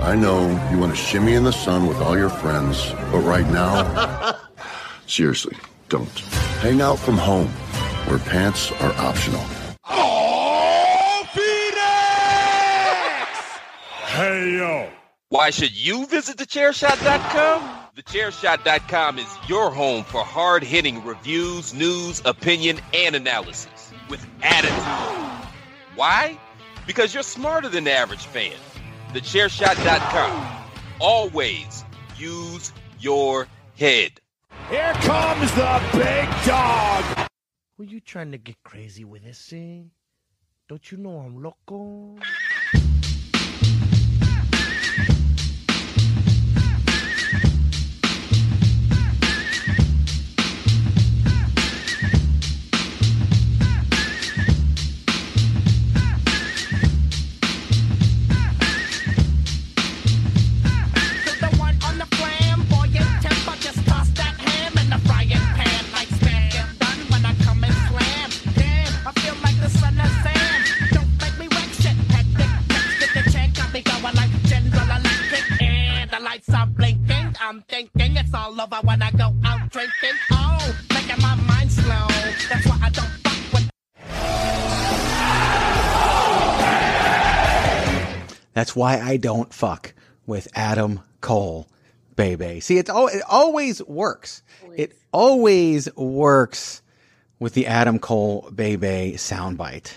I know you want to shimmy in the sun with all your friends, but right now, seriously, don't. Hang out from home where pants are optional. Oh, Phoenix! Hey, yo. Why should you visit thechairshot.com? Thechairshot.com is your home for hard hitting reviews, news, opinion, and analysis with attitude. Why? Because you're smarter than the average fan. Thechairshot.com. Always use your head. Here comes the big dog. Were you trying to get crazy with eh? this thing? Don't you know I'm loco? Thinking over when I go out drinking. Oh, making my mind slow. That's why I don't fuck with. That's why I don't fuck with Adam Cole, baby. See, it's oh, it always works. It always works with the Adam Cole, baby soundbite.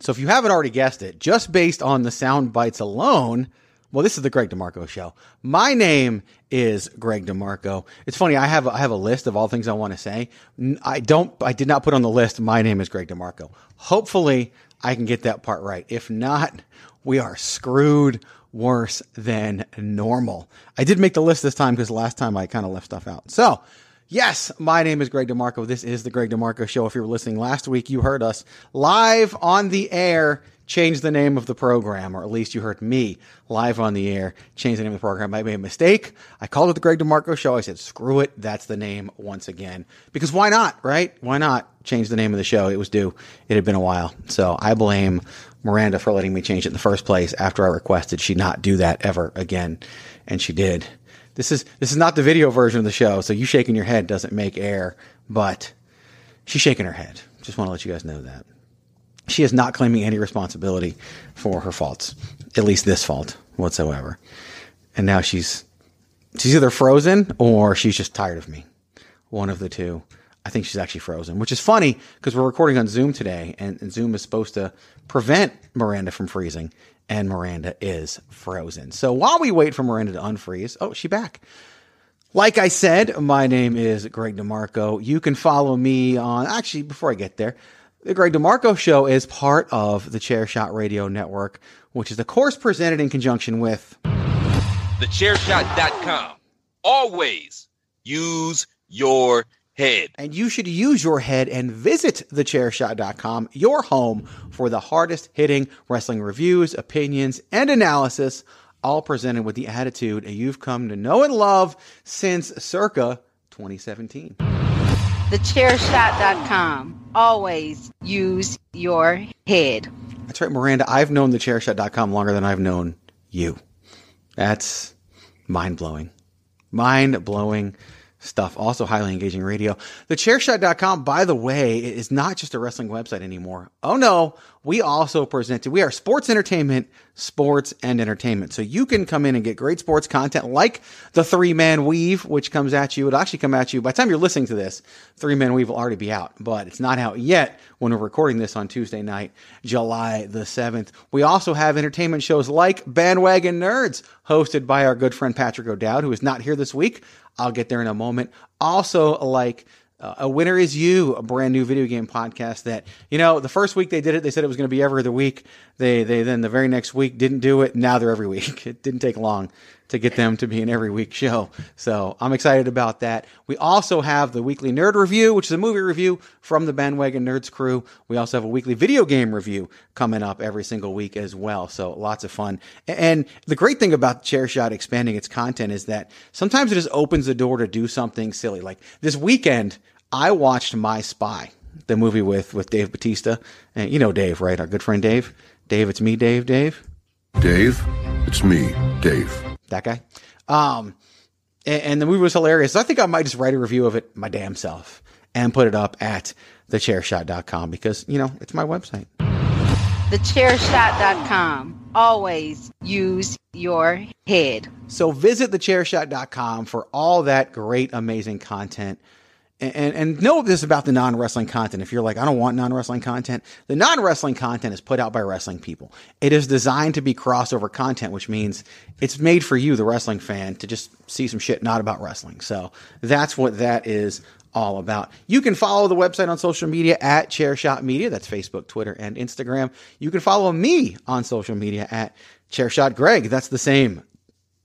So if you haven't already guessed it, just based on the sound bites alone, well, this is the Greg DeMarco show. My name is Greg DeMarco. It's funny. I have I have a list of all things I want to say. I don't. I did not put on the list. My name is Greg DeMarco. Hopefully, I can get that part right. If not, we are screwed worse than normal. I did make the list this time because last time I kind of left stuff out. So. Yes, my name is Greg DeMarco. This is the Greg DeMarco Show. If you were listening last week, you heard us live on the air change the name of the program, or at least you heard me live on the air change the name of the program. I made a mistake. I called it the Greg DeMarco Show. I said, screw it. That's the name once again. Because why not, right? Why not change the name of the show? It was due. It had been a while. So I blame Miranda for letting me change it in the first place after I requested she not do that ever again. And she did. This is, this is not the video version of the show. So you shaking your head doesn't make air, but she's shaking her head. Just want to let you guys know that she is not claiming any responsibility for her faults, at least this fault whatsoever. And now she's she's either frozen or she's just tired of me. One of the two. I think she's actually frozen, which is funny because we're recording on Zoom today, and, and Zoom is supposed to prevent Miranda from freezing, and Miranda is frozen. So while we wait for Miranda to unfreeze, oh, she back. Like I said, my name is Greg DeMarco. You can follow me on, actually, before I get there, the Greg DeMarco Show is part of the Chairshot Radio Network, which is, of course, presented in conjunction with TheChairShot.com. Always use your head. And you should use your head and visit thechairshot.com, your home for the hardest hitting wrestling reviews, opinions, and analysis, all presented with the attitude you've come to know and love since circa 2017. TheChairShot.com. Always use your head. That's right, Miranda. I've known thechairshot.com longer than I've known you. That's mind blowing. Mind blowing stuff. Also highly engaging radio. TheChairShot.com, by the way, is not just a wrestling website anymore. Oh no, we also presented, we are sports entertainment, sports and entertainment. So you can come in and get great sports content like the three man weave, which comes at you. It'll actually come at you by the time you're listening to this, three man weave will already be out, but it's not out yet when we're recording this on Tuesday night, July the 7th. We also have entertainment shows like Bandwagon Nerds, hosted by our good friend Patrick O'Dowd, who is not here this week. I'll get there in a moment. Also, like uh, a winner is you, a brand new video game podcast that you know the first week they did it, they said it was going to be every other week. They they then the very next week didn't do it. Now they're every week. It didn't take long to get them to be an every week show. So I'm excited about that. We also have the weekly nerd review, which is a movie review from the Bandwagon Nerds crew. We also have a weekly video game review coming up every single week as well. So lots of fun. And the great thing about Chairshot expanding its content is that sometimes it just opens the door to do something silly. Like this weekend, I watched My Spy, the movie with, with Dave Batista. And you know Dave, right? Our good friend Dave. Dave, it's me, Dave, Dave. Dave, it's me, Dave. That guy. Um, and, and the movie was hilarious. I think I might just write a review of it my damn self and put it up at thechairshot.com because, you know, it's my website. TheChairShot.com. Always use your head. So visit thechairshot.com for all that great, amazing content. And, and, know this about the non wrestling content. If you're like, I don't want non wrestling content, the non wrestling content is put out by wrestling people. It is designed to be crossover content, which means it's made for you, the wrestling fan, to just see some shit not about wrestling. So that's what that is all about. You can follow the website on social media at Chairshot Media. That's Facebook, Twitter, and Instagram. You can follow me on social media at Chairshot Greg. That's the same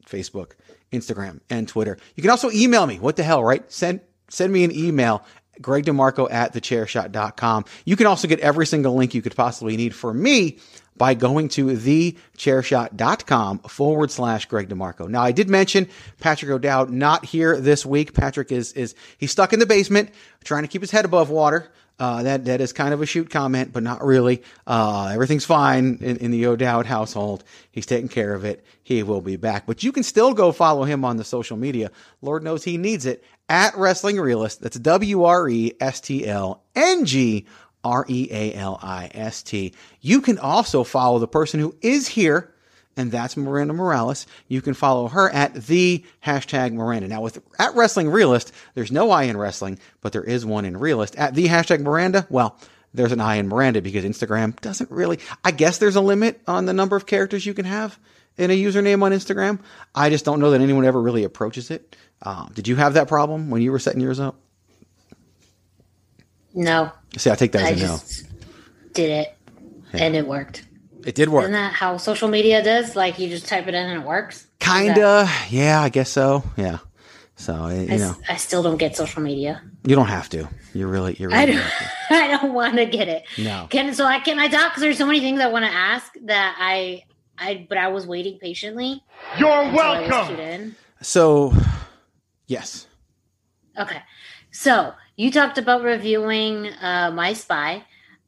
Facebook, Instagram, and Twitter. You can also email me. What the hell, right? Send send me an email Greg DeMarco at thechairshot.com. You can also get every single link you could possibly need for me by going to thechairshot.com forward slash Greg DeMarco. Now, I did mention Patrick O'Dowd not here this week. Patrick is, is, he's stuck in the basement trying to keep his head above water. Uh, that, that is kind of a shoot comment, but not really. Uh, everything's fine in, in the O'Dowd household. He's taking care of it. He will be back, but you can still go follow him on the social media. Lord knows he needs it at Wrestling Realist. That's W R E S T L N G R E A L I S T. You can also follow the person who is here, and that's Miranda Morales. You can follow her at the hashtag Miranda. Now, with at Wrestling Realist, there's no I in wrestling, but there is one in Realist. At the hashtag Miranda, well, there's an I in Miranda because Instagram doesn't really, I guess there's a limit on the number of characters you can have in a username on Instagram. I just don't know that anyone ever really approaches it. Uh, did you have that problem when you were setting yours up? No. See, I take that I as a no. did it and it worked. It did work. Isn't that how social media does? Like you just type it in and it works? Kinda. Yeah, I guess so. Yeah. So, uh, I, you know, I still don't get social media. you don't have to. You really, you I really don't. I don't want to get it. No. Can so I can I talk? Because there's so many things I want to ask that I I but I was waiting patiently. You're until I was welcome. So, yes. Okay. So you talked about reviewing uh, My Spy.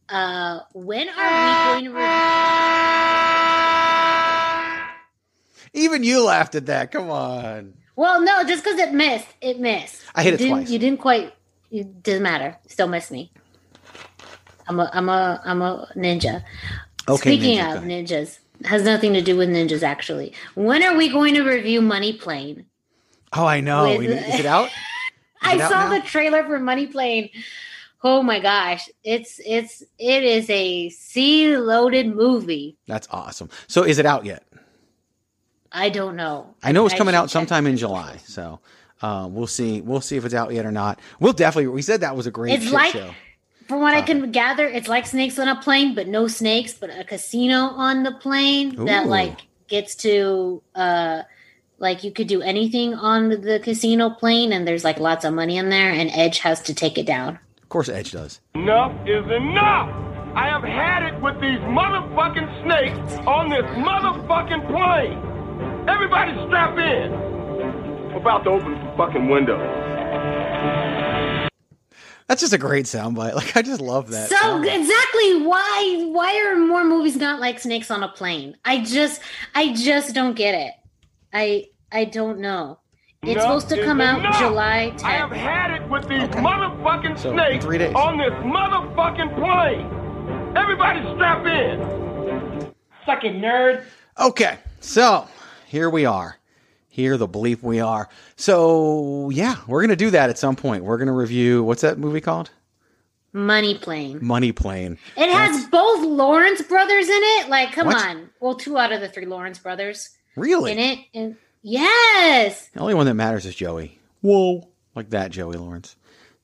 Uh, when are we going to review? Even you laughed at that. Come on. Well, no, just because it missed, it missed. I hit You it didn't- twice. You didn't quite. It doesn't matter. Still miss me. I'm a I'm a I'm a ninja. Okay. Speaking Ninja, of ninjas, has nothing to do with ninjas actually. When are we going to review Money Plane? Oh, I know. with- Is it out? I it out saw now? the trailer for Money Plane. Oh my gosh, it's it's it is a sea loaded movie. That's awesome. So is it out yet? I don't know. I know it's I coming out sometime in July. So uh, we'll see. We'll see if it's out yet or not. We'll definitely. We said that was a great It's like- show. From what I can gather, it's like snakes on a plane, but no snakes, but a casino on the plane that like gets to uh like you could do anything on the casino plane and there's like lots of money in there and Edge has to take it down. Of course, Edge does. Enough is enough! I have had it with these motherfucking snakes on this motherfucking plane! Everybody strap in! I'm about to open the fucking window. That's just a great soundbite. Like I just love that. So soundbite. exactly why why are more movies not like snakes on a plane? I just I just don't get it. I I don't know. It's Enough supposed to is come out enough. July I have had it with these Okay. motherfucking So, snakes three days. on this motherfucking plane! Everybody strap in! Fucking nerd. Okay, so here we are. Here the bleep we are. So yeah, we're gonna do that at some point. We're gonna review what's that movie called? Money Plane. Money Plane. It has both Lawrence brothers in it. Like, come What? on. Well, two out of the three Lawrence brothers Really? in it. And yes. The only one that matters is Joey. Whoa, like that Joey Lawrence.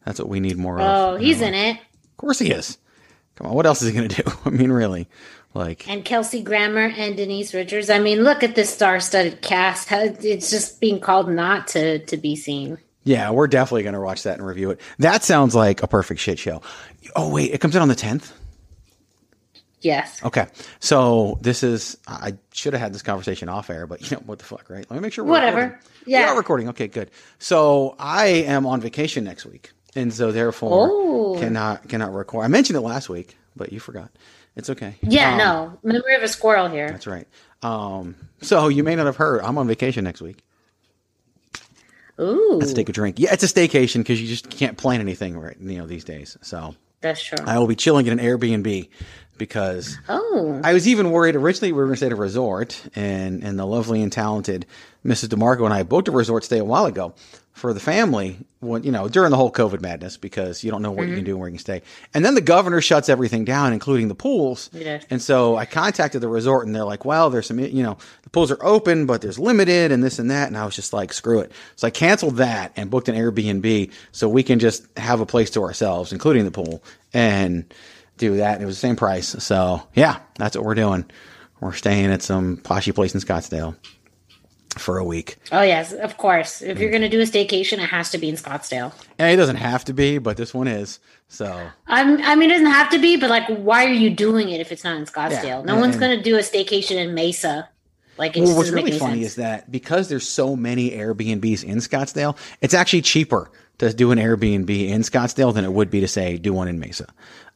That's what we need more of. Oh, he's in it. Of course he is. Come on, what else is he gonna do? I mean, really, like And Kelsey Grammer and Denise Richards. I mean, look at this star-studded cast. It's just being called not to to be seen. Yeah, we're definitely going to watch that and review it. That sounds like a perfect shit show. Oh, wait, it comes out on the 10th? Yes. Okay. So this is, I should have had this conversation off air, but you know, what the fuck, right? Let me make sure we're Whatever. recording. Yeah. We are recording. Okay, good. So I am on vacation next week. And so therefore Oh. cannot, cannot record. I mentioned it last week, but you forgot. It's okay. Yeah, Um, no. Memory of a squirrel here. That's right. Um, so you may not have heard, I'm on vacation next week. Ooh. Let's take a drink. Yeah, it's a staycation because you just can't plan anything right, you know, these days. So That's true. I will be chilling in an Airbnb because oh. I was even worried. Originally, we were going to stay at a resort, and and the lovely and talented Mrs. DeMarco and I booked a resort stay a while ago for the family. When you know during the whole COVID madness, because you don't know what you can mm-hmm. do and where you can stay. And then the governor shuts everything down, including the pools. Yeah. And so I contacted the resort, and they're like, "Well, there's some, you know, the pools are open, but there's limited, and this and that." And I was just like, "Screw it!" So I canceled that and booked an Airbnb so we can just have a place to ourselves, including the pool, and do that. And it was the same price. So yeah, that's what we're doing. We're staying at some poshy place in Scottsdale for a week. Oh yes, of course. If you're mm. gonna do a staycation, it has to be in Scottsdale. And it doesn't have to be, but this one is. So I'm, I mean, it doesn't have to be, but like, why are you doing it if it's not in Scottsdale? Yeah, no and- one's gonna do a staycation in Mesa. Like, well, just what's really funny sense. is that because there's so many Airbnbs in Scottsdale, it's actually cheaper to do an Airbnb in Scottsdale than it would be to say do one in Mesa.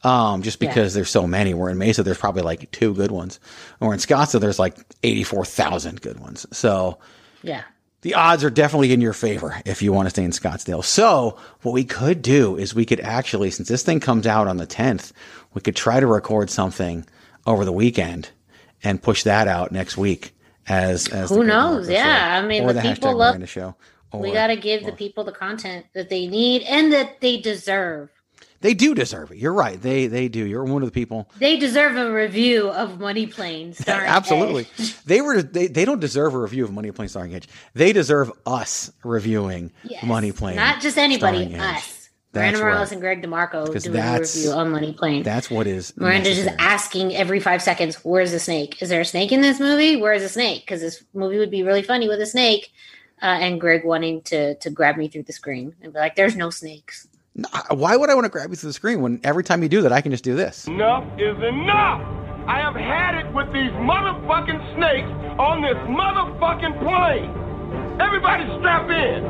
Um, just Yeah. because there's so many. We're in Mesa, there's probably like two good ones, or in Scottsdale, there's like 84,000 good ones. So yeah. the odds are definitely in your favor if you want to stay in Scottsdale. So what we could do is we could actually, since this thing comes out on the 10th, we could try to record something over the weekend and push that out next week as, as Who knows? Yeah, show. I mean, the the people love- Miranda show. we got to give the people the content that they need and that they deserve. They do deserve it. You're right. They, they do. You're one of the people. They deserve a review of Money Plane. starring Absolutely. They were, they, they don't deserve a review of Money Plane starring Edge. They deserve us reviewing Yes. Money Plane. Not just anybody, us. Miranda Morales right. and Greg DeMarco Because doing a review on Money Plane. That's what is. Miranda's just asking every five seconds, "Where's the snake? Is there a snake in this movie? Where's the snake? Because this movie would be really funny with a snake." Uh, and Greg wanting to to grab me through the screen and be like, "There's no snakes." Why would I want to grab you through the screen when every time you do that, I can just do this? Enough is enough! I have had it with these motherfucking snakes on this motherfucking plane! Everybody strap in!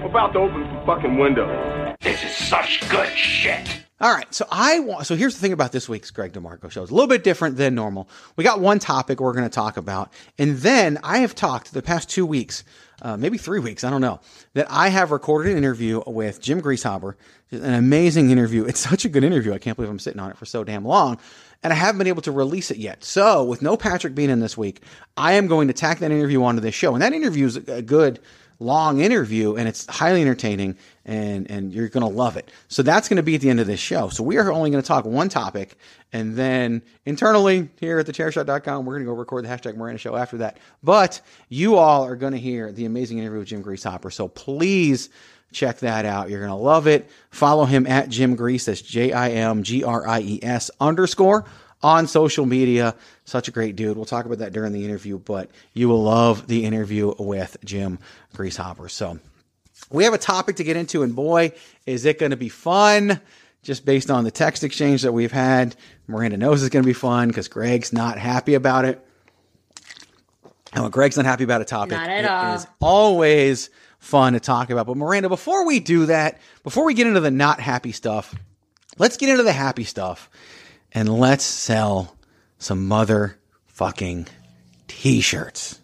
I'm about to open the fucking window. This is such good shit. All right, so I want. So here's the thing about this week's Greg DeMarco show. It's a little bit different than normal. We got one topic we're going to talk about, and then I have talked the past two weeks, uh, maybe three weeks, I don't know, that I have recorded an interview with Jim Greasehaber. An amazing interview. It's such a good interview. I can't believe I'm sitting on it for so damn long, and I haven't been able to release it yet. So with no Patrick being in this week, I am going to tack that interview onto this show, and that interview is a good long interview, and it's highly entertaining, and and you're going to love it. So that's going to be at the end of this show. So we are only going to talk one topic, and then internally here at thechairshot.com, we're going to go record the hashtag Miranda show after that. But you all are going to hear the amazing interview with Jim Greashopper. So please check that out. You're going to love it. Follow him at Jim Grease. That's J I M G R I E S underscore on social media. Such a great dude. We'll talk about that during the interview, but you will love the interview with Jim Greashopper. So we have a topic to get into, and boy, is it going to be fun. Just based on the text exchange that we've had, Miranda knows it's going to be fun because Greg's not happy about it. And when Greg's not happy about a topic, Not at it all. is always fun to talk about. But Miranda, before we do that, before we get into the not happy stuff, let's get into the happy stuff and let's sell some motherfucking t-shirts.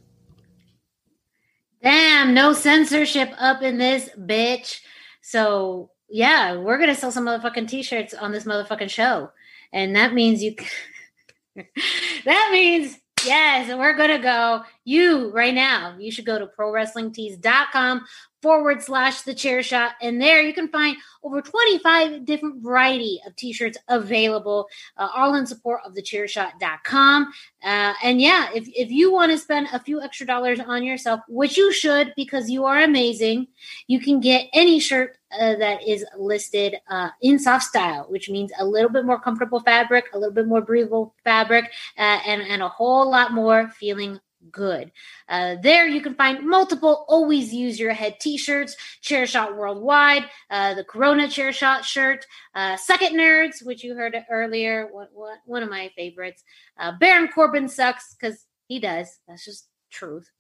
Damn, no censorship up in this bitch. So yeah, we're gonna sell some motherfucking t-shirts on this motherfucking show, and that means you. that means yes, and we're gonna go. You right now, you should go to prowrestlingtees.com forward slash the chair shot, and there you can find over 25 different variety of t-shirts available, uh, all in support of the chairshot.com. Uh, and yeah, if, if you want to spend a few extra dollars on yourself, which you should because you are amazing, you can get any shirt uh, that is listed uh, in soft style, which means a little bit more comfortable fabric, a little bit more breathable fabric, uh, and, and a whole lot more feeling good. Uh, there you can find multiple always use your head t-shirts, chair shot worldwide, uh, the Corona chair shot shirt, uh, Second Nerds, which you heard earlier, what, what, one of my favorites. Uh, Baron Corbin sucks because he does. That's just truth.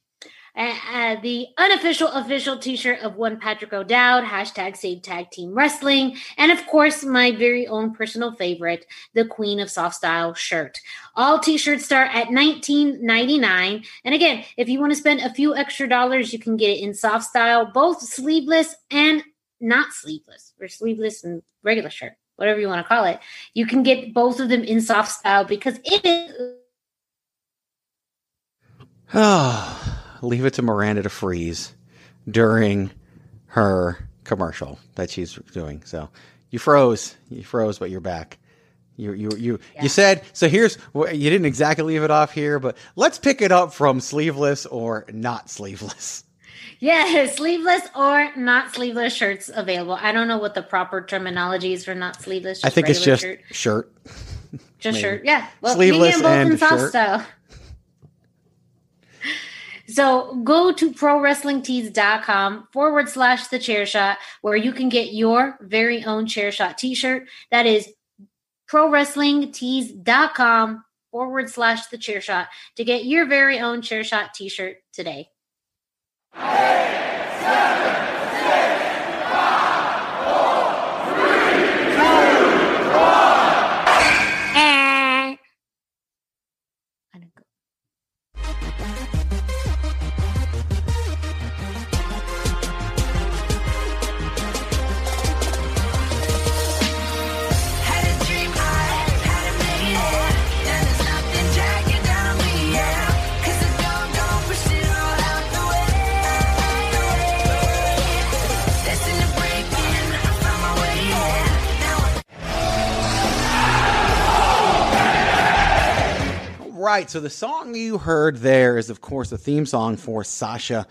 Uh, the unofficial official t-shirt of one Patrick O'Dowd, hashtag save tag team wrestling, and of course my very own personal favorite, the Queen of Soft Style shirt. All t-shirts start at $19.99. And again, if you want to spend a few extra dollars, you can get it in soft style, both sleeveless and not sleeveless, or sleeveless and regular shirt, whatever you want to call it. You can get both of them in soft style because it is Leave it to Miranda to freeze during her commercial that she's doing. So you froze, you froze, but you're back. You you you you said so. Here's you didn't exactly leave it off here, but let's pick it up from sleeveless or not sleeveless. Yeah, sleeveless or not sleeveless shirts available. I don't know what the proper terminology is for not sleeveless. I think it's just shirt. shirt. Just maybe. shirt. Yeah. Well, Sleeveless you can get 'em both and in soft shirt. style. So go to prowrestlingtees.com forward slash the chair shot where you can get your very own chair shot t-shirt. That is prowrestlingtees.com forward slash the chair shot to get your very own chair shot t-shirt today. Eh. Right. So the song you heard there is, of course, the theme song for Sasha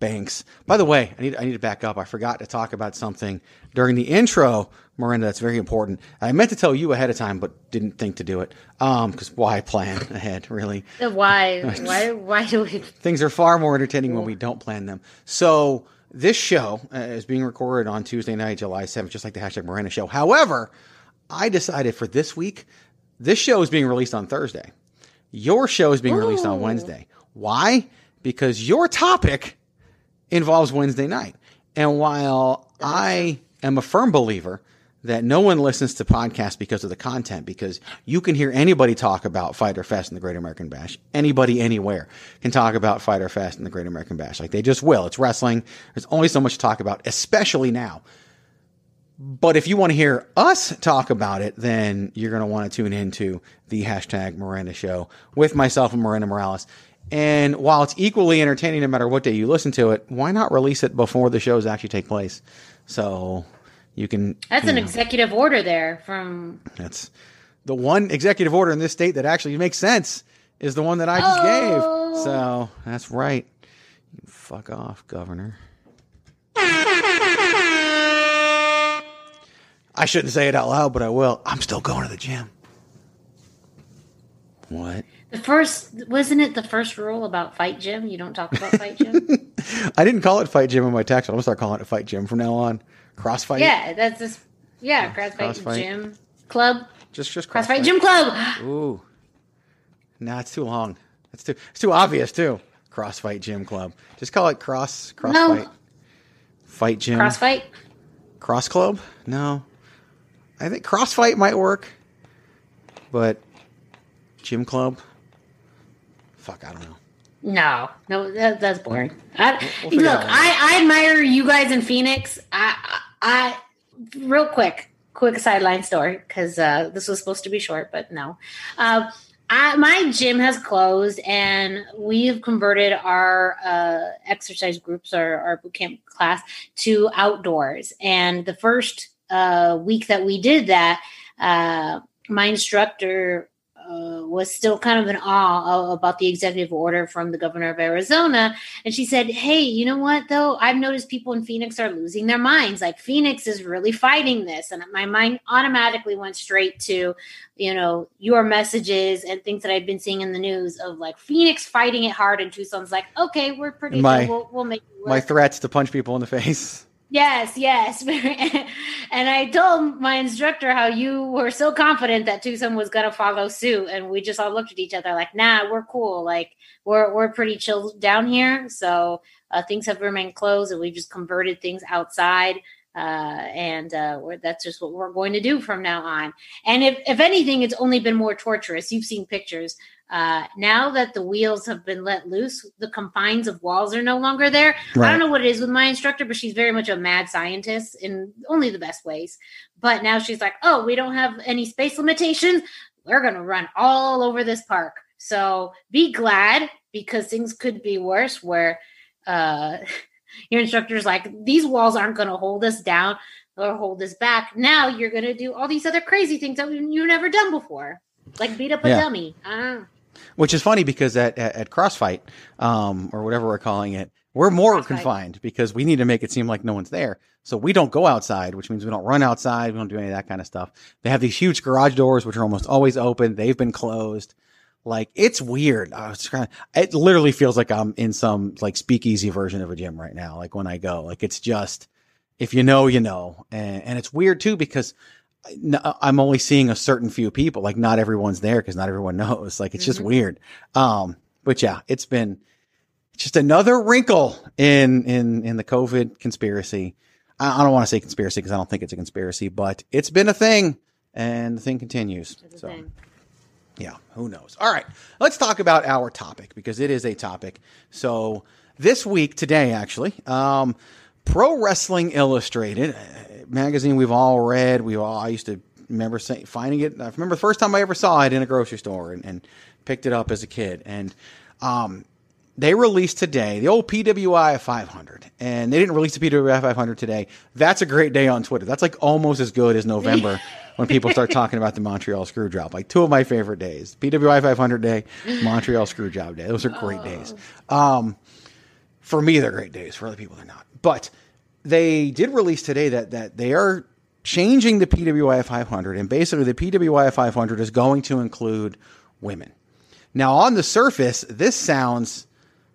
Banks. By the way, I need I need to back up. I forgot to talk about something during the intro, Miranda. That's very important. I meant to tell you ahead of time, but didn't think to do it. Um, because why plan ahead? Really, Why? Why? Why do we? things are far more entertaining when we don't plan them. So this show uh, is being recorded on Tuesday night, July 7th, just like the hashtag Miranda show. However, I decided for this week, this show is being released on Thursday. Your show is being released on Wednesday. Why? Because your topic involves Wednesday night. And while I am a firm believer that no one listens to podcasts because of the content, because you can hear anybody talk about Fyter Fest and the Great American Bash. Anybody anywhere can talk about Fyter Fest and the Great American Bash. Like they just will. It's wrestling. There's only so much to talk about, especially now. But if you want to hear us talk about it, then you're going to want to tune into the hashtag Miranda Show with myself and Miranda Morales. And while it's equally entertaining no matter what day you listen to it, why not release it before the shows actually take place? So you can. That's you an know, executive order there from. That's the one executive order in this state that actually makes sense is the one that I just Oh. gave. So that's right. You fuck off, governor. I shouldn't say it out loud, but I will. I'm still going to the gym. What? The first wasn't it the first rule about fight gym? You don't talk about fight gym. I didn't call it fight gym in my text. I'm gonna start calling it fight gym from now on. Crossfight. yeah, that's just yeah, crossfight, Crossfight. gym club, Just just crossfight crossfight gym club. Ooh. Nah, it's too long. It's too it's too obvious too. Crossfight gym club. Just call it cross crossfight. No. Fight gym. Crossfight. Cross club? No. I think crossfight might work. But gym club? Fuck, I don't know. No, no, that, that's boring. I, we'll look. I, I admire you guys in Phoenix. I, I, real quick, quick sideline story because uh, this was supposed to be short, but no. Uh, I, my gym has closed, and we've converted our uh, exercise groups, our, our boot camp class, to outdoors. And the first uh, week that we did that, uh, my instructor uh, was still kind of in awe about the executive order from the governor of Arizona. And she said, Hey, you know what, though? I've noticed people in Phoenix are losing their minds. Like, Phoenix is really fighting this. And my mind automatically went straight to, you know, your messages and things that I've been seeing in the news of like Phoenix fighting it hard. And Tucson's like, Okay, we're pretty My- good. We'll, we'll make it work. My threats to punch people in the face. Yes, yes. and I told my instructor how you were so confident that Tucson was going to follow suit. And we just all looked at each other like, nah, we're cool. Like, we're, we're pretty chill down here. So uh, things have remained closed and we've just converted things outside. Uh, and uh, that's just what we're going to do from now on. And if, if anything, it's only been more torturous. You've seen pictures. Uh, now that the wheels have been let loose, the confines of walls are no longer there. I don't know what it is with my instructor, but she's very much a mad scientist in only the best ways. But now she's like, oh, we don't have any space limitations. We're going to run all over this park. So be glad because things could be worse where uh, your instructor's like, these walls aren't going to hold us down or hold us back. Now you're going to do all these other crazy things that you've never done before, like beat up a Yeah. dummy. Uh, Which is funny because at, at, at Crossfight, um, or whatever we're calling it, we're more Crossfight. confined because we need to make it seem like no one's there. So we don't go outside, which means we don't run outside. We don't do any of that kind of stuff. They have these huge garage doors, which are almost always open. They've been closed. Like it's weird. I was trying. It literally feels like I'm in some like speakeasy version of a gym right now. Like when I go, like it's just if you know, you know, and, and it's weird too because I'm only seeing a certain few people. Like not everyone's there because not everyone knows. Like it's just Mhm. weird. Um, but yeah, it's been just another wrinkle in in in the COVID conspiracy. I, I don't want to say conspiracy because I don't think it's a conspiracy, but it's been a thing, and the thing continues. So thing. yeah, who knows? All right, let's talk about our topic because it is a topic. So this week, today actually, um, Pro Wrestling Illustrated magazine we've all read. We all I used to remember say, finding it. I remember the first time I ever saw it in a grocery store and, and picked it up as a kid. And um, they released today the old PWI 500, and they didn't release the PWI 500 today. That's a great day on Twitter. That's like almost as good as November when people start talking about the Montreal Screwjob. Like two of my favorite days: PWI 500 day, Montreal Screwjob day. Those are great days. Um, for me, they're great days. For other people, they're not. But they did release today that that they are changing the PWI 500, and basically the PWI 500 is going to include women. Now, on the surface, this sounds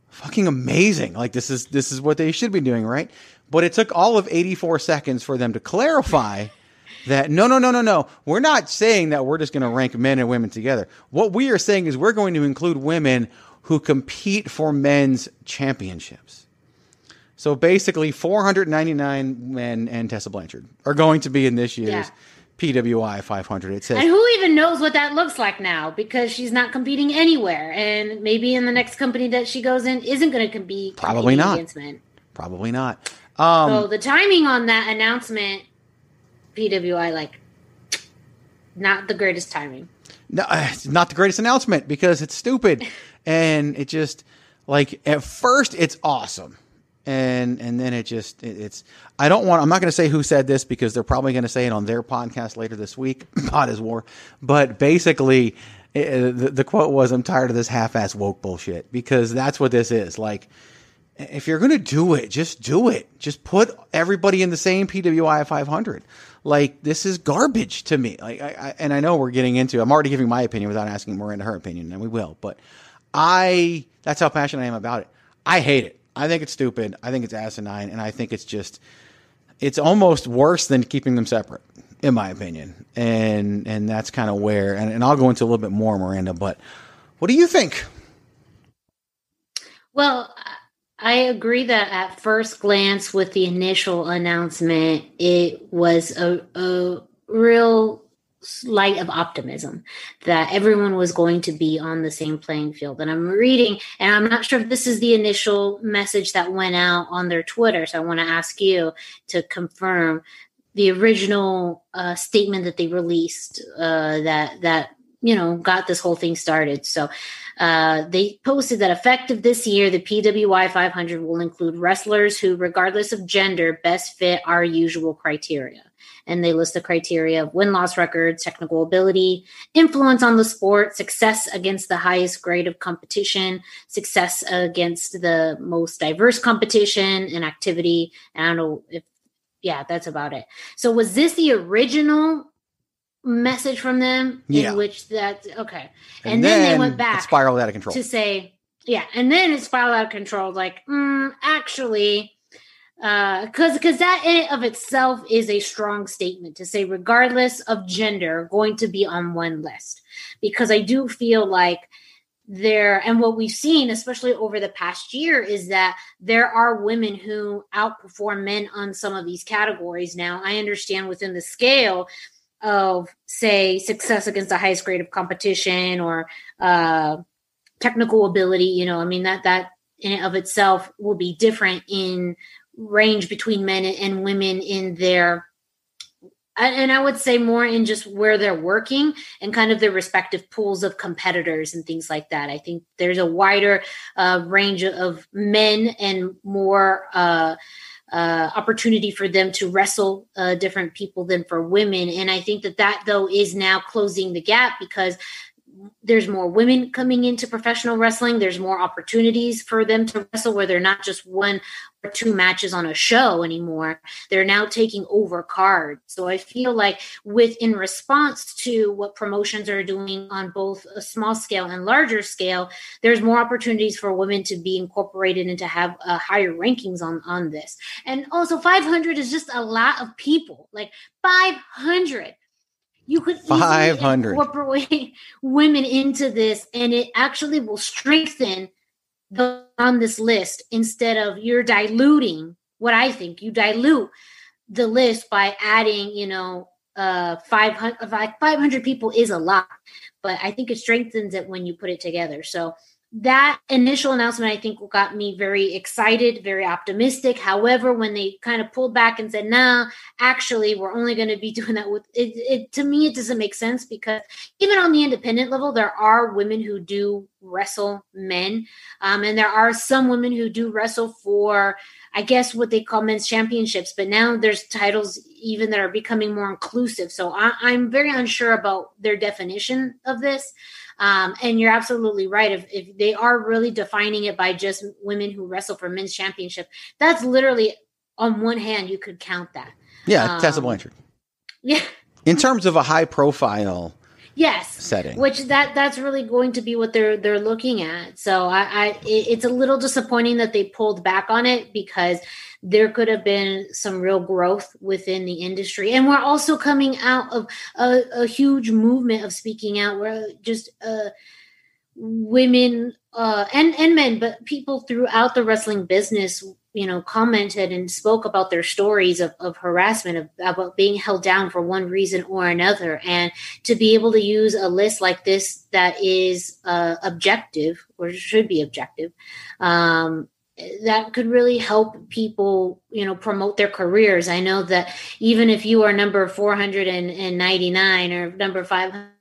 fucking amazing. Like this is this is what they should be doing, right? But it took all of 84 seconds for them to clarify that no, no, no, no, no. We're not saying that we're just going to rank men and women together. What we are saying is we're going to include women who compete for men's championships. So basically, 499 men and Tessa Blanchard are going to be in this year's PWI 500. It says And who even knows what that looks like now because she's not competing anywhere. And maybe in the next company that she goes in isn't going to compete Probably not. probably not. Um, so the timing on that announcement, PWI, like, not the greatest timing. No, it's not the greatest announcement because it's stupid, and it just like at first it's awesome, and and then it just it, it's. I don't want. I'm not going to say who said this because they're probably going to say it on their podcast later this week. God is war, but basically. eh, the, the quote was, "I'm tired of this half-ass woke bullshit," because that's what this is. Like, if you're going to do it, just do it. Just put everybody in the same PWI 500. Like this is garbage to me. Like, I, I, and I know we're getting into. I'm already giving my opinion without asking Miranda her opinion, and we will. But I, that's how passionate I am about it. I hate it. I think it's stupid. I think it's asinine, and I think it's just, it's almost worse than keeping them separate, in my opinion. And and that's kind of where. And, and I'll go into a little bit more, Miranda. But what do you think? Well, I agree that at first glance, with the initial announcement, it was a, a real light of optimism that everyone was going to be on the same playing field. And I'm reading, and I'm not sure if this is the initial message that went out on their Twitter. So I want to ask you to confirm the original uh, statement that they released uh, that that you know got this whole thing started. So uh, they posted that effective this year, the PWI 500 will include wrestlers who, regardless of gender, best fit our usual criteria. And they list the criteria of win loss records, technical ability, influence on the sport, success against the highest grade of competition, success against the most diverse competition and activity. And I don't know if, yeah, that's about it. So was this the original message from them Yeah. in which that okay And and, then, then they went back spiraled out of control. to say yeah and then it spiraled out of control like mm, actually uh because because that in and of itself is a strong statement to say regardless of gender going to be on one list. Because i do feel like there and what we've seen especially over the past year is that there are women who outperform men on some of these categories. Now i understand within the scale of say success against the highest grade of competition or uh technical ability you know i mean that that in of itself will be different in range between men and women in their and I would say more in just where they're working and kind of their respective pools of competitors and things like that. I think there's a wider uh, range of men and more uh, uh, opportunity for them to wrestle uh, different people than for women. And I think that that though is now closing the gap because there's more women coming into professional wrestling. There's more opportunities for them to wrestle where they're not just one or two matches on a show anymore. They're now taking over cards. So I feel like with in response to what promotions are doing on both a small scale and larger scale, there's more opportunities for women to be incorporated and to have uh, higher rankings on on this. And also 500 is just a lot of people. Like 500 you could easily 500. incorporate women into this and it actually will strengthen the on this list instead of you're diluting what i think you dilute the list by adding you know uh 500 like 500 people is a lot but i think it strengthens it when you put it together so that initial announcement i think got me very excited very optimistic. However when they kind of pulled back and said nah actually we're only going to be doing that with it, it to me it doesn't make sense because even on the independent level there are women who do wrestle men um, and there are some women who do wrestle for i guess what they call men's championships but now there's titles even that are becoming more inclusive. So I, i'm very unsure about their definition of this um, and you're absolutely right. If, if they are really defining it by just women who wrestle for men's championship, that's literally on one hand you could count that. Yeah, Tessa Um, Blanchard. Yeah. In terms of a high profile Yes. setting. Which that that's really going to be what they're they're looking at. So I, I it, it's a little disappointing that they pulled back on it because there could have been some real growth within the industry, and we're also coming out of a, a huge movement of speaking out. Where just uh, women uh, and and men, but people throughout the wrestling business, you know commented and spoke about their stories of, of harassment of, about being held down for one reason or another. And to be able to use a list like this that is uh, objective or should be objective um, that could really help people you know promote their careers. I know that even if you are number 499 or number 500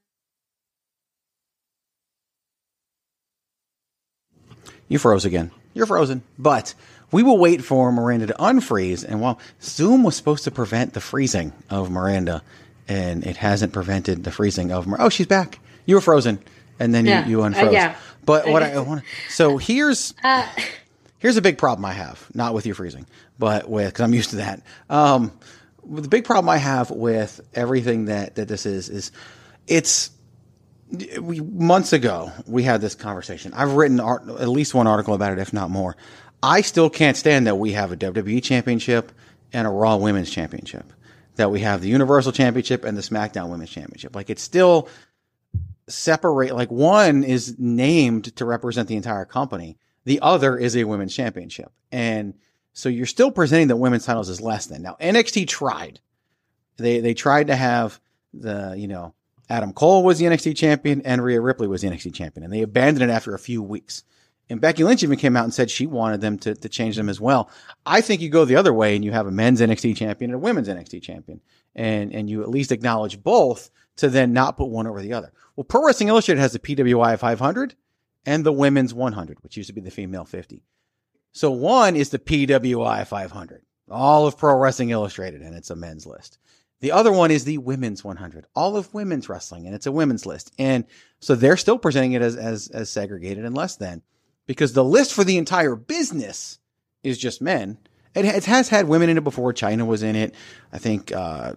you froze again. You're frozen. But we will wait for Miranda to unfreeze. And while Zoom was supposed to prevent the freezing of Miranda, and it hasn't prevented the freezing of Miranda. Oh, she's back. You were frozen, and then Yeah. you, you Uh, unfroze. yeah. But what I want to, so here's Uh, here's a big problem I have, not with you freezing, but with because I'm used to that. Um, the big problem I have with everything that that this is is it's we months ago we had this conversation. I've written art, at least one article about it, if not more. I still can't stand that we have a WWE championship and a Raw Women's Championship. That we have the Universal Championship and the SmackDown Women's Championship. Like it's still separate. Like one is named to represent the entire company. The other is a women's championship. And so you're still presenting the women's titles as less than. Now NXT tried. They they tried to have the, you know, Adam Cole was the NXT champion and Rhea Ripley was the NXT champion. And they abandoned it after a few weeks. And Becky Lynch even came out and said she wanted them to, to change them as well. I think you go the other way and you have a men's NXT champion and a women's NXT champion. And and you at least acknowledge both to then not put one over the other. Well, Pro Wrestling Illustrated has the PWI 500 and the women's 100, which used to be the female 50. So one is the PWI 500, all of Pro Wrestling Illustrated, and it's a men's list. The other one is the women's 100, all of women's wrestling, and it's a women's list. And so they're still presenting it as, as, as segregated and less than because the list for the entire business is just men. It, it has had women in it before. Chyna was in it. I think, uh,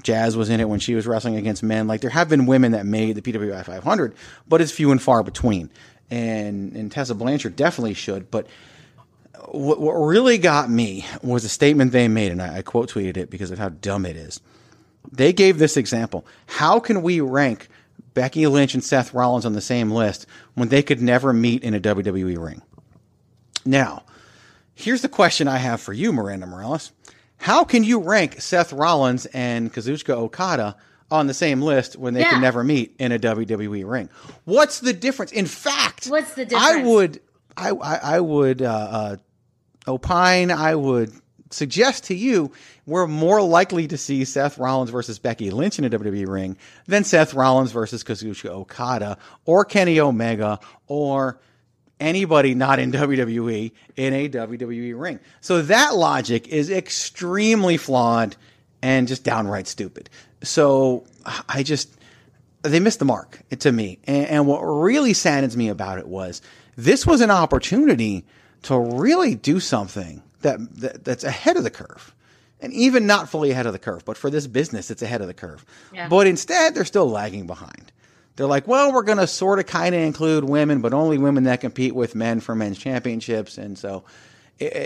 Jazz was in it when she was wrestling against men. Like there have been women that made the PWI 500, but it's few and far between. And, and Tessa Blanchard definitely should, but what, what really got me was a statement they made, and I, I quote tweeted it because of how dumb it is. They gave this example. How can we rank Becky Lynch and Seth Rollins on the same list when they could never meet in a WWE ring? Now, here's the question I have for you, Miranda Morales. How can you rank Seth Rollins and Kazuchika Okada on the same list when they Yeah. can never meet in a WWE ring? What's the difference? In fact, What's the difference? I would, I, I, I would uh, uh, opine. I would suggest to you we're more likely to see Seth Rollins versus Becky Lynch in a WWE ring than Seth Rollins versus Kazuchika Okada or Kenny Omega or anybody not in WWE in a WWE ring. So that logic is extremely flawed and just downright stupid. So I just they missed the mark to me. And, and what really saddens me about it was this was an opportunity to really do something that, that that's ahead of the curve. And even not fully ahead of the curve, but for this business, it's ahead of the curve. Yeah. But instead, they're still lagging behind. They're like, well, we're going to sort of kind of include women, but only women that compete with men for men's championships. And so,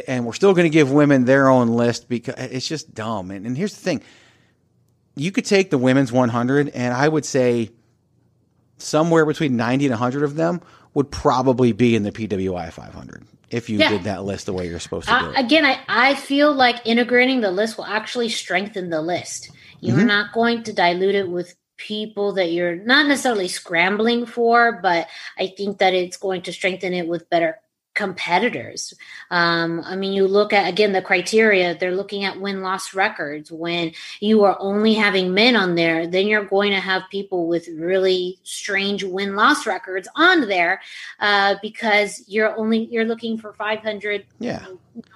and we're still going to give women their own list because it's just dumb. And, and here's the thing you could take the women's 100, and I would say somewhere between 90 and 100 of them would probably be in the PWI 500 if you Yeah. did that list the way you're supposed to do Uh, it. again, I, I feel like integrating the list will actually strengthen the list. You're Mhm. not going to dilute it with people that you're not necessarily scrambling for, but I think that it's going to strengthen it with better competitors. Um, I mean, you look at again the criteria, they're looking at win loss records. When you are only having men on there, then you're going to have people with really strange win loss records on there uh, because you're only you're looking for 500 Yeah.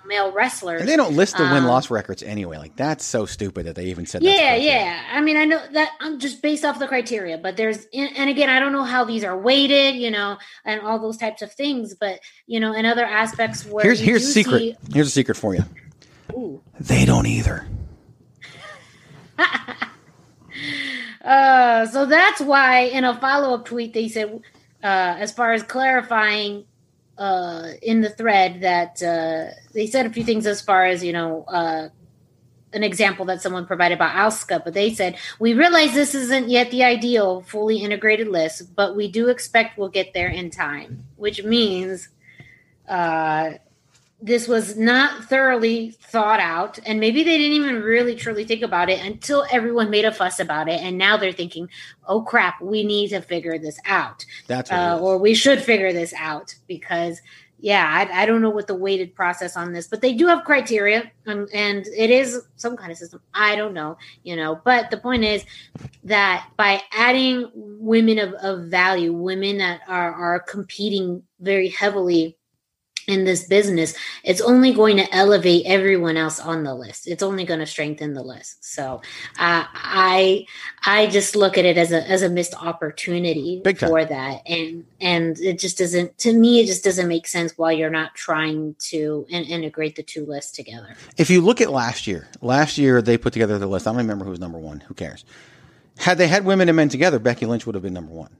Male wrestlers. And they don't list the win Um, loss records anyway. Like, that's so stupid that they even said that. Yeah, yeah. I mean, I know that I'm just based off the criteria, but there's, and again, I don't know how these are weighted, you know, and all those types of things. But you know, in other aspects where Here's here's a secret. see- Here's a secret for you. Ooh. They don't either. Uh, so that's why in a follow up tweet they said, uh, as far as clarifying uh, in the thread, that uh, they said a few things as far as you know. Uh, an example that someone provided about Asuka, but they said, We realize this isn't yet the ideal fully integrated list, but we do expect we'll get there in time, which means uh, this was not thoroughly thought out. And maybe they didn't even really truly think about it until everyone made a fuss about it. And now they're thinking, Oh crap, we need to figure this out. That's Uh, or we should figure this out because yeah I, I don't know what the weighted process on this but they do have criteria and, and it is some kind of system i don't know you know but the point is that by adding women of, of value women that are, are competing very heavily in this business, it's only going to elevate everyone else on the list. It's only going to strengthen the list. So uh, I I just look at it as a as a missed opportunity for that, and and it just doesn't to me it just doesn't make sense while you're not trying to in- integrate the two lists together. If you look at last year, last year they put together the list. I don't remember who was number one. Who cares? Had they had women and men together, Becky Lynch would have been number one.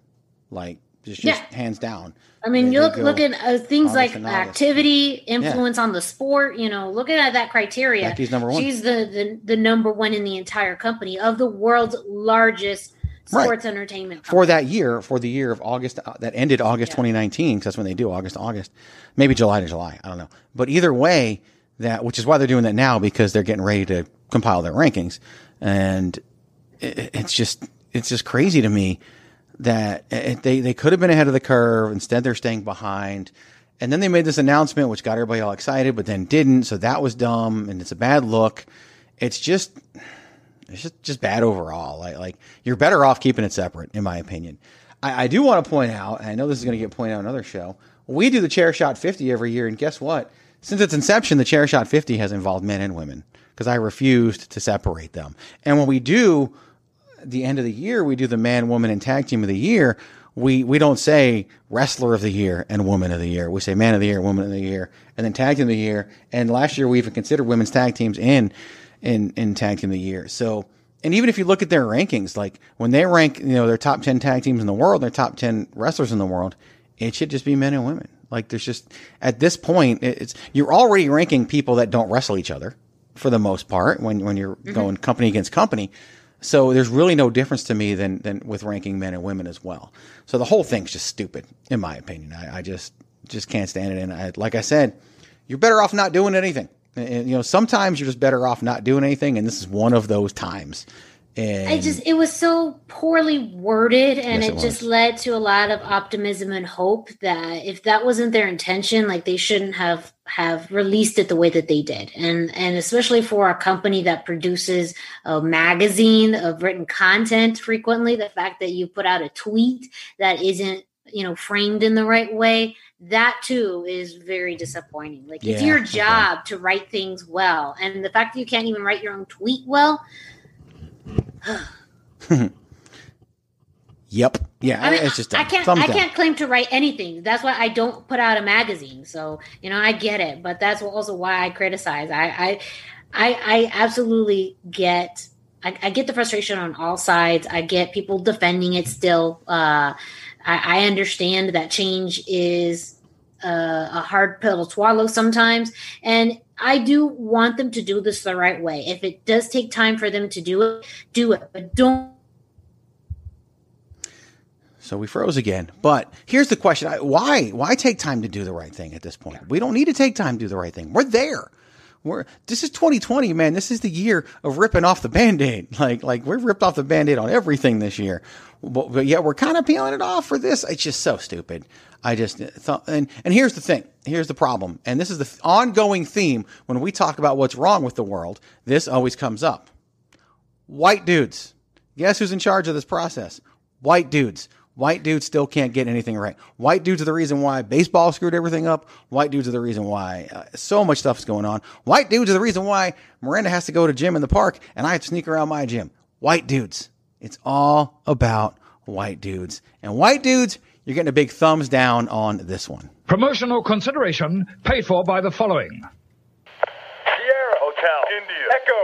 Like just, just Yeah. hands down. I mean, you look look at uh, things like activity, influence on the sport. You know, looking at that criteria, Becky's number one. She's the, the the number one in the entire company of the world's largest Right. sports entertainment. for that year, for the year of August uh, that ended August 2019, because that's when they do August to August, maybe July to July. I don't know. But either way, that which is why they're doing that now because they're getting ready to compile their rankings, and it, it's just it's just crazy to me that it, they they could have been ahead of the curve. Instead, they're staying behind. And then they made this announcement, which got everybody all excited, but then didn't. So that was dumb, and it's a bad look. It's just it's just, just bad overall. Like, like you're better off keeping it separate, in my opinion. I, I do want to point out, and I know this is going to get pointed out another show. We do the Chair Shot 50 every year, and guess what? Since its inception, the Chair Shot 50 has involved men and women because I refused to separate them. And when we do the end of the year, we do the man, woman, and tag team of the year. We we don't say wrestler of the year and woman of the year. We say man of the year, woman of the year, and then tag team of the year. And last year we even considered women's tag teams in in in tag team of the year. So and even if you look at their rankings, like when they rank, you know, their top ten tag teams in the world, their top ten wrestlers in the world, it should just be men and women. Like there's just at this point, it's you're already ranking people that don't wrestle each other for the most part when when you're mm-hmm. going company against company. So there's really no difference to me than than with ranking men and women as well. So the whole thing's just stupid, in my opinion. I, I just just can't stand it. And I, like I said, you're better off not doing anything. And, you know, sometimes you're just better off not doing anything, and this is one of those times. And I just it was so poorly worded and Yes, it, it just led to a lot of optimism and hope that if that wasn't their intention like they shouldn't have have released it the way that they did. And and especially for a company that produces a magazine of written content frequently the fact that you put out a tweet that isn't you know framed in the right way that too is very disappointing. Like it's Yeah, your okay. job to write things well. And the fact that you can't even write your own tweet well yep, yeah, I mean, it's just I can't. Thumbs I down. can't claim to write anything. That's why I don't put out a magazine. So you know, I get it, but that's also why I criticize. I, I, I, I absolutely get. I, I get the frustration on all sides. I get people defending it still. Uh, I, I understand that change is uh, a hard pill to swallow sometimes, and I do want them to do this the right way. If it does take time for them to do it, do it, but don't So we froze again. But here's the question: Why? Why take time to do the right thing at this point? We don't need to take time to do the right thing. We're there. We're this is 2020, man. This is the year of ripping off the band-aid. Like like we've ripped off the band-aid on everything this year. But, but yet we're kind of peeling it off for this. It's just so stupid. I just uh, thought and and here's the thing. Here's the problem. And this is the ongoing theme when we talk about what's wrong with the world. This always comes up. White dudes. Guess who's in charge of this process? White dudes. White dudes still can't get anything right. White dudes are the reason why baseball screwed everything up. White dudes are the reason why uh, so much stuff's going on. White dudes are the reason why Miranda has to go to gym in the park and I have to sneak around my gym. White dudes. It's all about white dudes. And white dudes, you're getting a big thumbs down on this one. Promotional consideration paid for by the following. Sierra Hotel, India, Echo,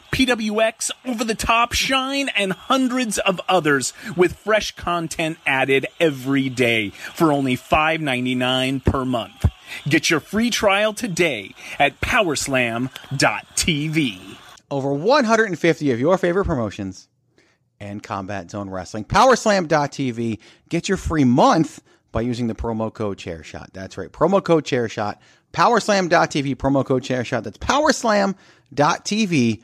PWX, Over the Top, Shine, and hundreds of others with fresh content added every day for only $5.99 per month. Get your free trial today at powerslam.tv. Over 150 of your favorite promotions and Combat Zone Wrestling. Powerslam.tv. Get your free month by using the promo code ChairShot. That's right. Promo code ChairShot. Powerslam.tv. Promo code ChairShot. That's Powerslam.tv.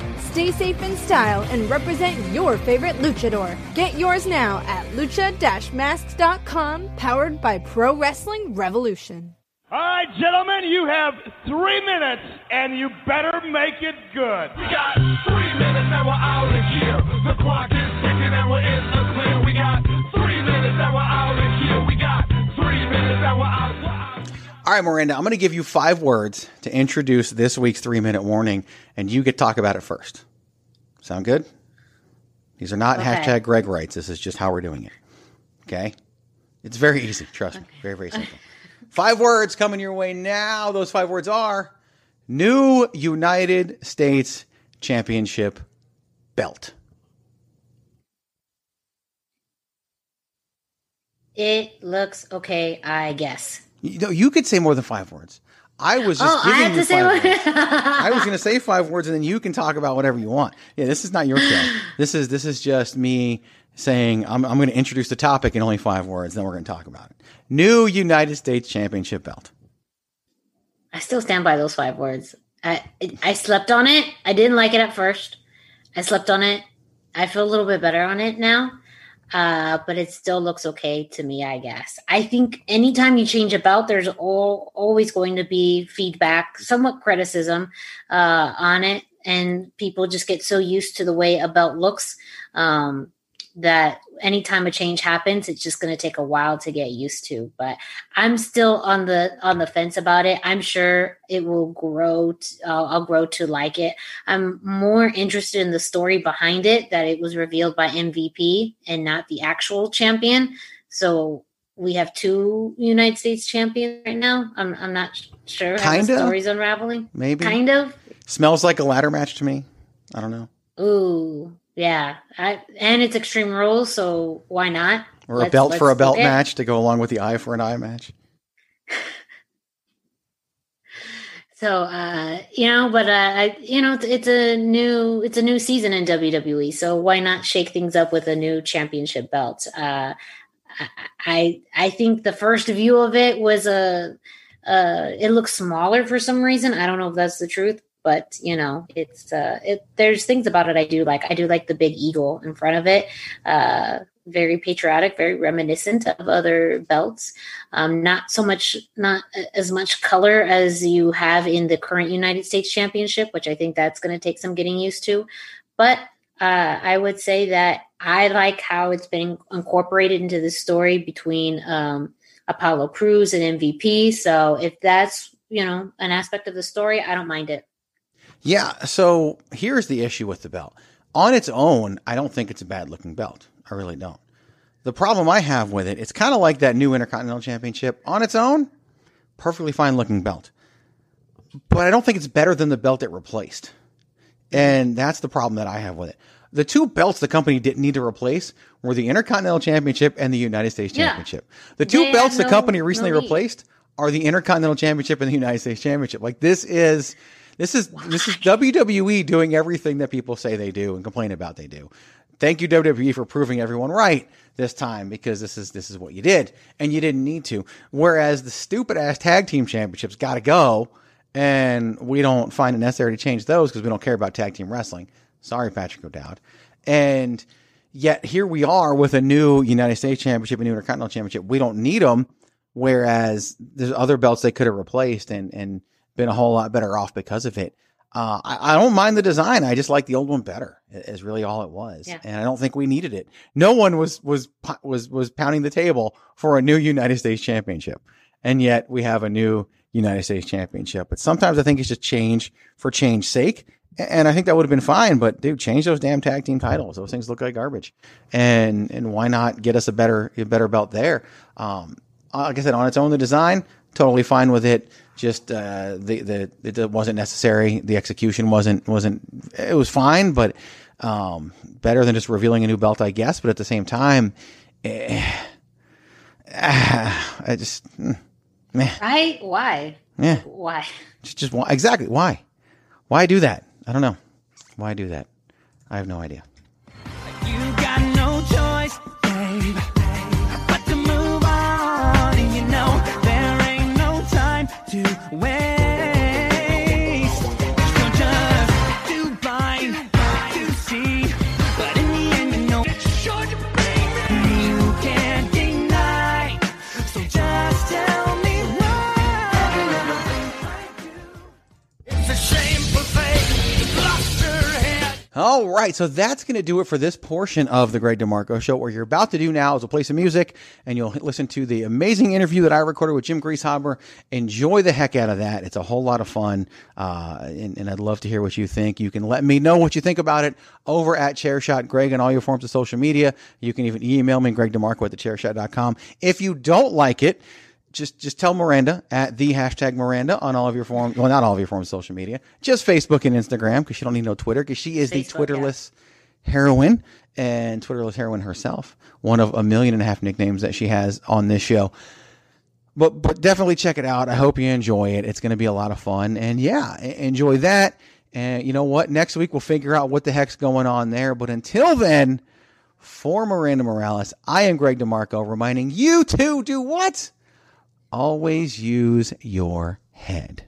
Stay safe in style and represent your favorite luchador. Get yours now at lucha-masks.com, powered by Pro Wrestling Revolution. All right, gentlemen, you have three minutes, and you better make it good. We got three minutes and we're out of here. The clock is ticking and we're in the clear. We got three minutes and we're out of here. We got three minutes and we're out. All right, Miranda, I'm going to give you five words to introduce this week's three minute warning, and you get to talk about it first. Sound good? These are not Okay. hashtag Greg writes. This is just how we're doing it. Okay? It's very easy. Trust me. Very, very simple. Five words coming your way now. Those five words are new United States Championship belt. It looks okay, I guess. You know, you could say more than five words. I was just Oh, giving you five words. I was going to say five words, and then you can talk about whatever you want. Yeah, this is not your show. This is this is just me saying I'm I'm going to introduce the topic in only five words, then we're going to talk about it. New United States Championship belt. I still stand by those five words. I I slept on it. I didn't like it at first. I slept on it. I feel a little bit better on it now. Uh, but it still looks okay to me, I guess. I think anytime you change a belt, there's all, always going to be feedback, somewhat criticism uh, on it. And people just get so used to the way a belt looks um, that anytime a change happens, it's just going to take a while to get used to. But I'm still on the on the fence about it. I'm sure it will grow. T- I'll, I'll grow to like it. I'm more interested in the story behind it that it was revealed by MVP and not the actual champion. So we have two United States champions right now. I'm I'm not sure how the Kinda. story's unraveling. Maybe. kind of. Smells like a ladder match to me. I don't know. Ooh, yeah. I, and it's Extreme Rules, so why not? Or a Let's- belt for a belt match to go along with the eye for an eye match. So uh, you know, but uh, I, you know, it's, it's a new it's a new season in WWE. So why not shake things up with a new championship belt? Uh, I I I think the first view of it was a uh, it looks smaller for some reason. I don't know if that's the truth, but you know, it's uh, it. There's things about it I do like. I do like the big eagle in front of it. Uh, very patriotic, very reminiscent of other belts. Um, not so much, not as much color as you have in the current United States Championship, which I think that's going to take some getting used to. But uh, I would say that I like how it's been incorporated into the story between um, Apollo Crews and MVP. So if that's you know an aspect of the story, I don't mind it. Yeah. So here's the issue with the belt. On its own, I don't think it's a bad looking belt. I really don't. The problem I have with it, it's kind of like that new Intercontinental Championship. On its own, perfectly fine looking belt. But I don't think it's better than the belt it replaced. And that's the problem that I have with it. The two belts the company didn't need to replace were the Intercontinental Championship and the United States Yeah. Championship. The two They belts the no- company recently no replaced are the Intercontinental Championship and the United States Championship. Like this is this is this is WWE doing everything that people say they do and complain about they do. Thank you WWE for proving everyone right this time because this is this is what you did and you didn't need to. Whereas the stupid ass tag team championships got to go and we don't find it necessary to change those because we don't care about tag team wrestling. Sorry, Patrick O'Dowd. And yet here we are with a new United States Championship, a new Intercontinental Championship. We don't need them, whereas there's other belts they could have replaced and and been a whole lot better off because of it. Uh, I, I don't mind the design. I just like the old one better. Is really all it was, Yeah. and I don't think we needed it. No one was was was was pounding the table for a new United States Championship, and yet we have a new United States Championship. But sometimes I think it's just change for change's sake, and I think that would have been fine. But dude, change those damn tag team titles. Those things look like garbage, and and why not get us a better a better belt there? Um, like I said, on its own, the design totally fine with it. Just uh, the the it wasn't necessary. The execution wasn't wasn't. It was fine, but um, better than just revealing a new belt, I guess. But at the same time, eh, ah, I just mm, meh, Right? Why? yeah, Why? just just why, exactly why why do that? I don't know why do that. I have no idea. All right, so that's going to do it for this portion of the Greg DeMarco Show. What you're about to do now is we'll play some music, and you'll listen to the amazing interview that I recorded with Jim Greasehaber. Enjoy the heck out of that; it's a whole lot of fun, uh, and, and I'd love to hear what you think. You can let me know what you think about it over at Chairshot Greg and all your forms of social media. You can even email me, Greg DeMarco at thechairshot.com. If you don't like it, just just tell Miranda at the hashtag Miranda on all of your forms. Well, not all of your forms social media, just Facebook and Instagram because she don't need no Twitter because she is Facebook, the Twitterless heroine and Twitterless heroine herself. One of a million and a half nicknames that she has on this show. But but definitely check it out. I hope you enjoy it. It's going to be a lot of fun. And yeah, enjoy that. And you know what? Next week we'll figure out what the heck's going on there. But until then, for Miranda Morales, I am Greg DeMarco reminding you to do what? Always use your head.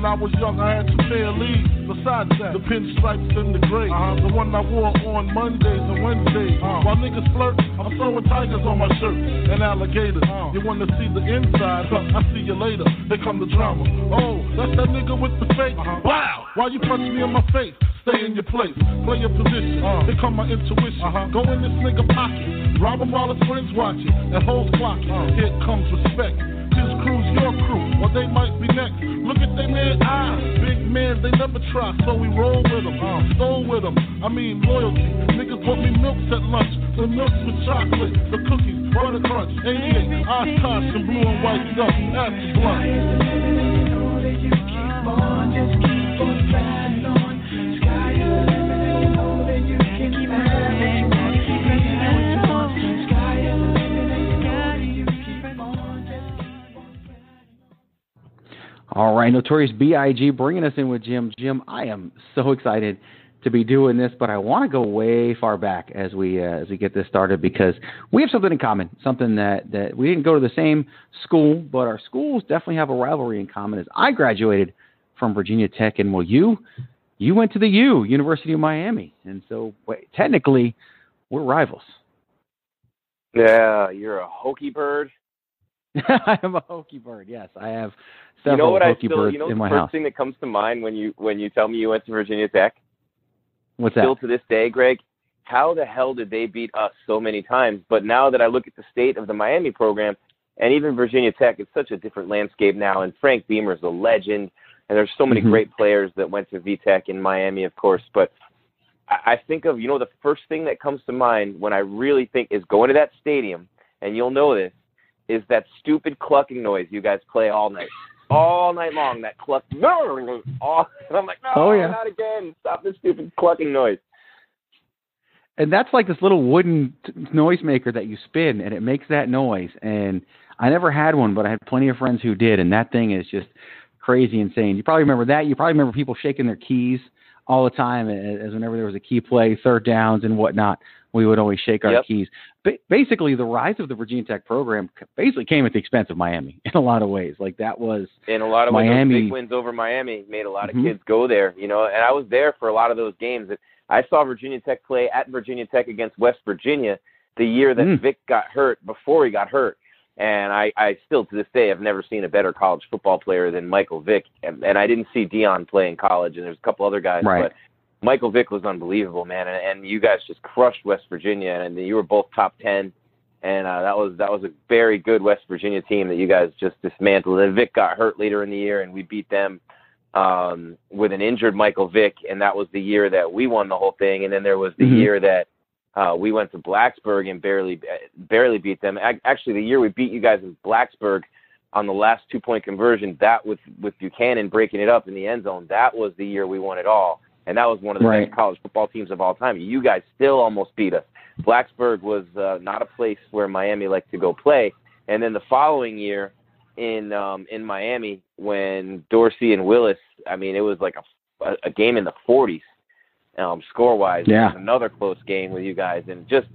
When I was young, I had two pair leads. Besides that, the pinstripes and the gray. Uh-huh. The one I wore on Mondays and Wednesdays. Uh-huh. While niggas flirt, I'm throwing tigers on my shirt and alligators. Uh-huh. You wanna see the inside? Huh, I see you later. Here come the drama. Oh, that's that nigga with the fake. Uh-huh. Wow! Why you punch me in my face? Stay in your place. Play your position. Uh-huh. Here come my intuition. Uh-huh. Go in this nigga pocket. Rob him while his friends watching. And hoes clocking. Here comes respect. His crew's your crew, or they might be next. Look at they man eyes. Big man, they never try, so we roll with them. Stole with them. I mean, loyalty. Niggas bought me milks at lunch. The milks with chocolate, the cookies, butter crunch, 88, Oshkosh, and blue and white stuff. That's blunt. All right, Notorious B.I.G. bringing us in with Jim. Jim, I am so excited to be doing this, but I want to go way far back as we uh, as we get this started because we have something in common. Something that that we didn't go to the same school, but our schools definitely have a rivalry in common. As I graduated from Virginia Tech, and well, you you went to the U, University of Miami, and so wait, technically we're rivals. Yeah, you're a Hokie bird. I am a Hokie bird. Yes, I have You know what I Hokie still, birds you know in the my first house. thing that comes to mind when you when you tell me you went to Virginia Tech? What's that? Still to this day, Greg, how the hell did they beat us so many times? But now that I look at the state of the Miami program and even Virginia Tech, it's such a different landscape now. And Frank Beamer's a legend, and there's so many Mhm. great players that went to VTech in Miami, of course. But I I think of you know the first thing that comes to mind when I really think is going to that stadium, and you'll know this, is that stupid clucking noise you guys play all night. all night long. That cluck, all, and I'm like, no, Oh, yeah. not again! Stop this stupid clucking noise. and that's like this little wooden t- noisemaker that you spin and it makes that noise and i never had one but i had plenty of friends who did and that thing is just crazy insane you probably remember that you probably remember people shaking their keys all the time as whenever there was a key play third downs and whatnot we would always shake our Yep. keys ba- basically the rise of the virginia tech program basically came at the expense of miami in a lot of ways like that was in a lot of ways, those Miami- big wins over Miami made a lot of Mhm. kids go there, you know. And I was there for a lot of those games. And I saw Virginia Tech play at Virginia Tech against West Virginia the year that Mm. Vick got hurt. Before he got hurt, and I, I still to this day have never seen a better college football player than Michael Vick. And, and I didn't see Deion play in college, and there's a couple other guys, Right. but Michael Vick was unbelievable, man. And, and you guys just crushed West Virginia, and you were both top ten and uh, that was that was a very good West Virginia team that you guys just dismantled. And Vick got hurt later in the year, and we beat them um, with an injured Michael Vick, and that was the year that we won the whole thing. And then there was the Mhm. year that uh, we went to Blacksburg and barely barely beat them. Actually, the year we beat you guys in Blacksburg on the last two point conversion, that with with Buchanan breaking it up in the end zone, that was the year we won it all. And that was one of the Right. best college football teams of all time. You guys still almost beat us. Blacksburg was uh, not a place where Miami liked to go play. And then the following year in um, in Miami, when Dorsey and Willis, I mean, it was like a, a, game in the 40s, um, score wise. Yeah. Another close game with you guys, and just.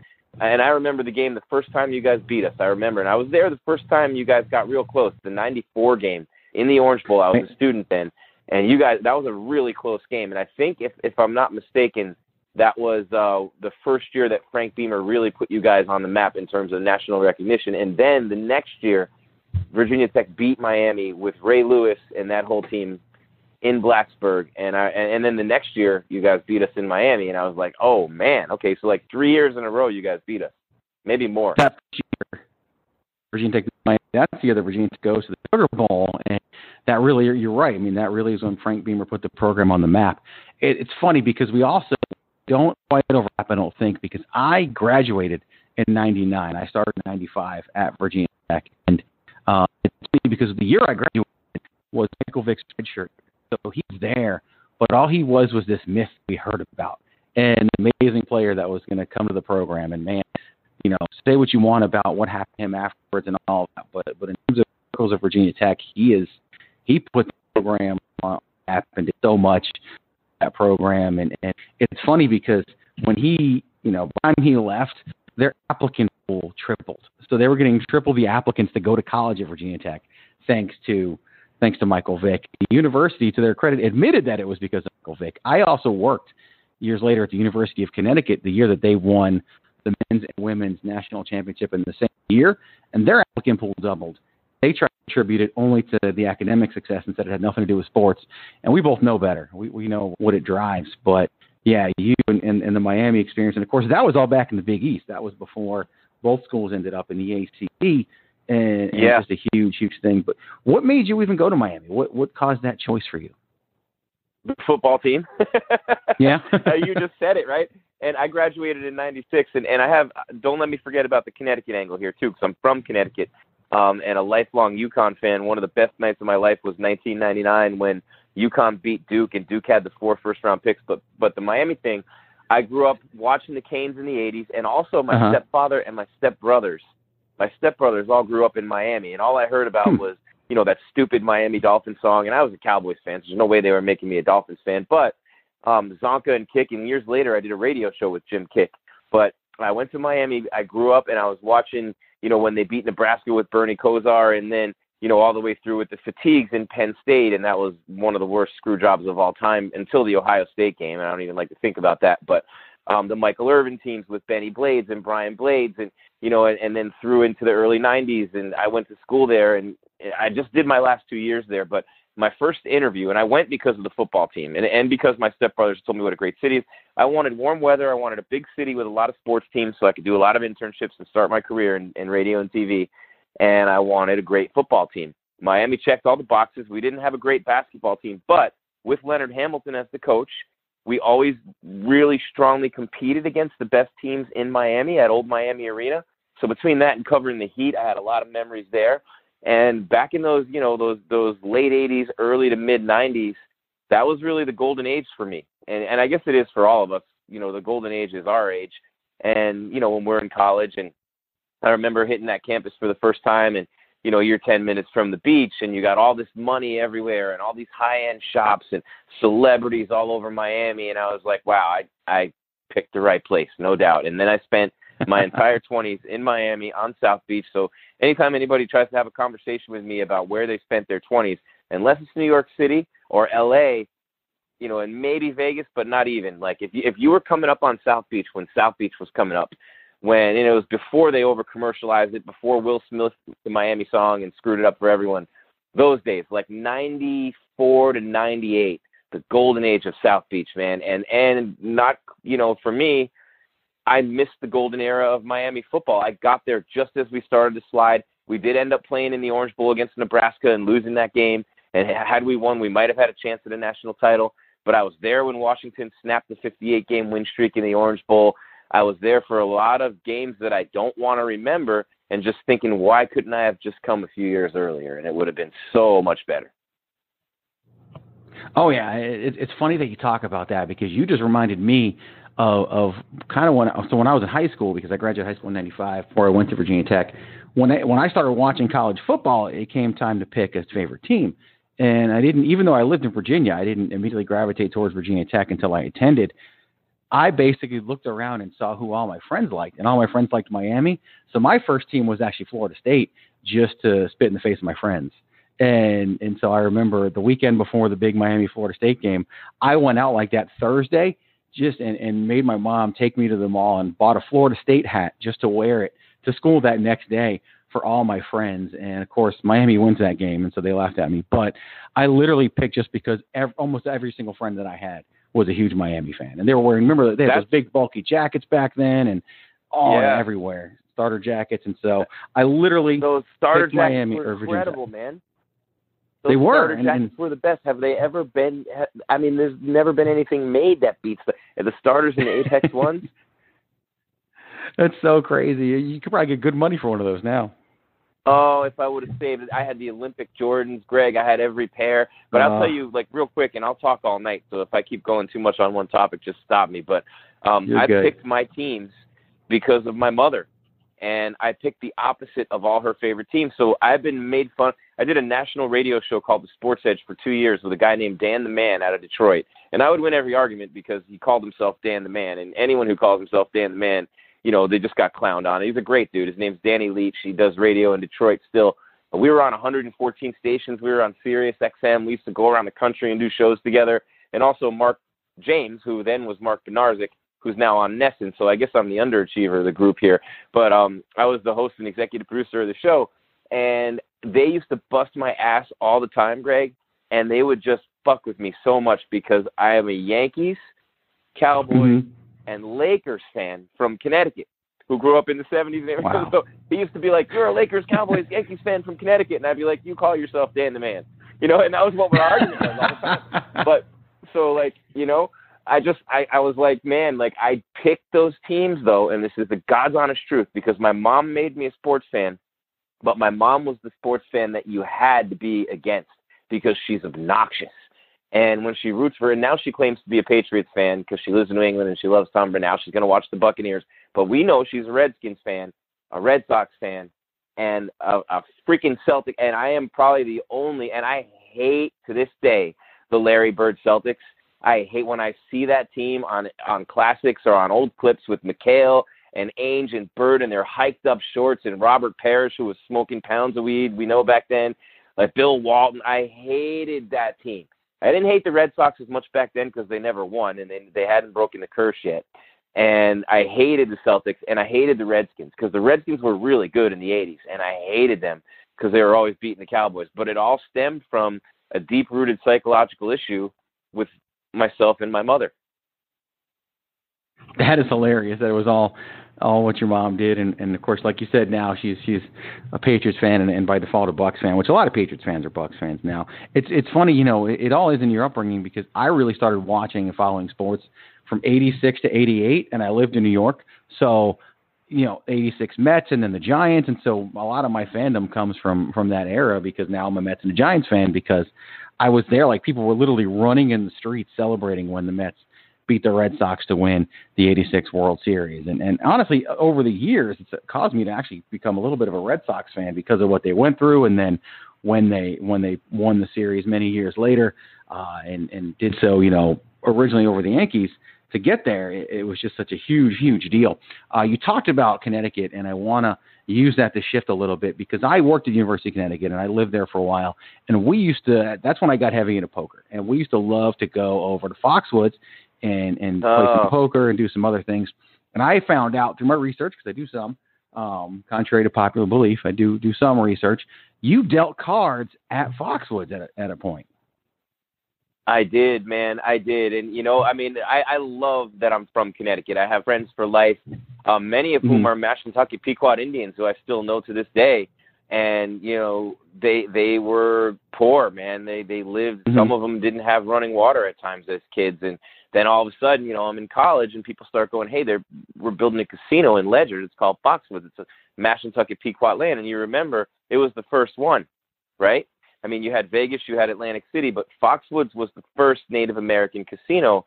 And I remember the game the first time you guys beat us. I remember, and I was there the first time you guys got real close. The '94 game in the Orange Bowl. I was a student then, and you guys that was a really close game. And I think if if I'm not mistaken, that was uh, the first year that Frank Beamer really put you guys on the map in terms of national recognition. And then the next year, Virginia Tech beat Miami with Ray Lewis and that whole team in Blacksburg. And I and, and then the next year, you guys beat us in Miami, and I was like, oh man, okay, so like three years in a row, you guys beat us, maybe more. that year, Virginia Tech, Miami, that's the year that Virginia Tech goes to the Sugar Bowl, and that really, you're right. I mean, that really is when Frank Beamer put the program on the map. It, it's funny because we also don't quite overlap, I don't think, because I graduated in '99. I started in '95 at Virginia Tech, and uh, it's funny because the year I graduated was Michael Vick's red shirt, so he's there, but all he was was this myth we heard about an amazing player that was going to come to the program, and man you know, say what you want about what happened to him afterwards and all that, but but in terms of circles of Virginia Tech, he is he put the program on did so much that program, and, and it's funny because when he you know time he left, their applicant pool tripled, so they were getting triple the applicants to go to college at Virginia Tech, thanks to thanks to Michael Vick. The university, to their credit, admitted that it was because of Michael Vick. I also worked years later at the University of Connecticut the year that they won the men's and women's national championship in the same year, and their applicant pool doubled. They tried to attribute it only to the academic success and said it had nothing to do with sports. And we both know better. We we know what it drives. But yeah, you and, and, and the Miami experience, and of course that was all back in the Big East. That was before both schools ended up in the ACC, and, and Yeah. it was a huge, huge thing. But what made you even go to Miami? What what caused that choice for you? The football team. Yeah. Uh, you just said it right. And I graduated in '96, and and I have. Don't let me forget about the Connecticut angle here too, because I'm from Connecticut, um, and a lifelong UConn fan. One of the best nights of my life was 1999 when UConn beat Duke, and Duke had the four first round picks. But but the Miami thing, I grew up watching the Canes in the '80s, and also my Uh-huh. stepfather and my stepbrothers. My stepbrothers all grew up in Miami, and all I heard about Hmm. was you know that stupid Miami Dolphins song. And I was a Cowboys fan, so there's no way they were making me a Dolphins fan, but um, Csonka and Kiick, and years later I did a radio show with Jim Kiick. But I went to Miami. I grew up and I was watching, you know, when they beat Nebraska with Bernie Kosar, and then you know all the way through with the fatigues in Penn State, and that was one of the worst screw jobs of all time until the Ohio State game. And I don't even like to think about that, but um, the Michael Irvin teams with Bennie Blades and Brian Blades, and you know, and, and then through into the early '90s, and I went to school there, and I just did my last two years there, but my first interview, and I went because of the football team, and and because my stepbrothers told me what a great city is. I wanted warm weather. I wanted a big city with a lot of sports teams, so I could do a lot of internships and start my career in, in radio and TV. And I wanted a great football team. Miami checked all the boxes. We didn't have a great basketball team, but with Leonard Hamilton as the coach, we always really strongly competed against the best teams in Miami at Old Miami Arena. So between that and covering the Heat, I had a lot of memories there. And back in those, you know, those those late '80s, early to mid '90s, that was really the golden age for me. And and I guess it is for all of us. You know, the golden age is our age. And you know, when we're in college, and I remember hitting that campus for the first time, and you know, you're 10 minutes from the beach, and you got all this money everywhere, and all these high-end shops and celebrities all over Miami. And I was like, wow, I I picked the right place, no doubt. And then I spent my entire 20s in Miami on South Beach. So anytime anybody tries to have a conversation with me about where they spent their 20s, unless it's New York City or LA, you know, and maybe Vegas, but not even. Like if you, if you were coming up on South Beach when South Beach was coming up, when know, it was before they over commercialized it, before Will Smith the Miami song and screwed it up for everyone. Those days, like 94 to 98, the golden age of South Beach, man. And and not, you know, for me, I missed the golden era of Miami football. I got there just as we started to slide. We did end up playing in the Orange Bowl against Nebraska and losing that game. And had we won, we might have had a chance at a national title. But I was there when Washington snapped the 58 game win streak in the Orange Bowl. I was there for a lot of games that I don't want to remember and just thinking, why couldn't I have just come a few years earlier? And it would have been so much better. Oh yeah, it, it's funny that you talk about that because you just reminded me of, of kind of when so when I was in high school because I graduated high school in '95 before I went to Virginia Tech. When I, when I started watching college football, it came time to pick a favorite team, and I didn't even though I lived in Virginia, I didn't immediately gravitate towards Virginia Tech until I attended. I basically looked around and saw who all my friends liked, and all my friends liked Miami. So my first team was actually Florida State, just to spit in the face of my friends. And and so I remember the weekend before the big Miami Florida State game, I went out like that Thursday just and, and made my mom take me to the mall and bought a Florida State hat just to wear it to school that next day for all my friends. And of course, Miami wins that game, and so they laughed at me. But I literally picked just because ev- almost every single friend that I had was a huge Miami fan, and they were wearing. Remember, they had those big bulky jackets back then, and all Yeah. everywhere starter jackets. And so I literally Those starter picked jackets Miami were or Virginia incredible, man. They were, and- and- were the best. Have they ever been? ha- I mean, there's never been anything made that beats the the starters and the Apex ones. That's so crazy. You could probably get good money for one of those now. Oh, if I would have saved it, I had the Olympic Jordans, Greg. I had every pair. But I'll Uh. tell you, like real quick, and I'll talk all night. So if I keep going too much on one topic, just stop me. But um, I good. picked my teams because of my mother, and I picked the opposite of all her favorite teams. So I've been made fun. I did a national radio show called The Sports Edge for two years with a guy named Dan the Man out of Detroit, and I would win every argument because he called himself Dan the Man, and anyone who calls himself Dan the Man you know, they just got clowned on. He's a great dude. His name's Danny Leach. He does radio in Detroit still. We were on 114 stations. We were on Sirius XM. We used to go around the country and do shows together. And also Mark James, who then was Mark Benarzik, who's now on NESN. So I guess I'm the underachiever of the group here. But um, I was the host and executive producer of the show. And they used to bust my ass all the time, Greg. And they would just fuck with me so much because I am a Yankees, Cowboys, and Lakers fan from Connecticut who grew up in the 70s and. Wow. So he used to be like, "You're a Lakers, Cowboys, Yankees fan from Connecticut," and I'd be like, "You call yourself Dan the Man," you know. And that was what our argument was all the time. But so like you know, I just I I was like, man, like I picked those teams though, and this is the God's honest truth because my mom made me a sports fan, but my mom was the sports fan that you had to be against because she's obnoxious. And when she roots for, and now she claims to be a Patriots fan because she lives in New England and she loves Tom Brady. Now she's going to watch the Buccaneers. But we know she's a Redskins fan, a Red Sox fan, and a, a freaking Celtic. And I am probably the only, and I hate to this day the Larry Bird Celtics. I hate when I see that team on on classics or on old clips with McHale and Ainge and Bird and their hiked up shorts and Robert Parish who was smoking pounds of weed. We know back then, like Bill Walton. I hated that team. I didn't hate the Red Sox as much back then because they never won and they they hadn't broken the curse yet. And I hated the Celtics and I hated the Redskins because the Redskins were really good in the 80s and I hated them because they were always beating the Cowboys. But it all stemmed from a deep rooted psychological issue with myself and my mother. That is hilarious. That it was all all what your mom did, and, and of course, like you said, now she's she's a Patriots fan, and, and by default a Bucs fan, which a lot of Patriots fans are Bucs fans now. It's it's funny, you know, it, it all is in your upbringing because I really started watching and following sports from '86 to '88, and I lived in New York, so you know, 86 Mets and then the Giants. And so a lot of my fandom comes from, from that era because now I'm a Mets and a Giants fan because I was there. Like people were literally running in the streets celebrating when the Mets beat the Red Sox to win the 86 World Series. And, and honestly, over the years, it's caused me to actually become a little bit of a Red Sox fan because of what they went through. And then when they, when they won the series many years later, uh, and, and did so, you know, originally over the Yankees, to get there, it, it was just such a huge, huge deal. Uh, you talked about Connecticut, and I want to use that to shift a little bit because I worked at University of Connecticut and I lived there for a while. And we used to, that's when I got heavy into poker. And we used to love to go over to Foxwoods and, and play Oh. some poker and do some other things. And I found out through my research, because I do some, um, contrary to popular belief, I do do some research. You dealt cards at Foxwoods at a, at a point. I did, man. I did, and you know, I mean, I, I love that I'm from Connecticut. I have friends for life, um, many of whom Mhm. are Mashantucket Pequot Indians, who I still know to this day. And you know, they they were poor, man. They they lived. Mhm. Some of them didn't have running water at times as kids, and then all of a sudden, you know, I'm in college, and people start going, "Hey, they're we're building a casino in Ledyard. It's called Foxwoods. It's a Mashantucket Pequot land." And you remember, it was the first one, right? I mean, you had Vegas, you had Atlantic City, but Foxwoods was the first Native American casino,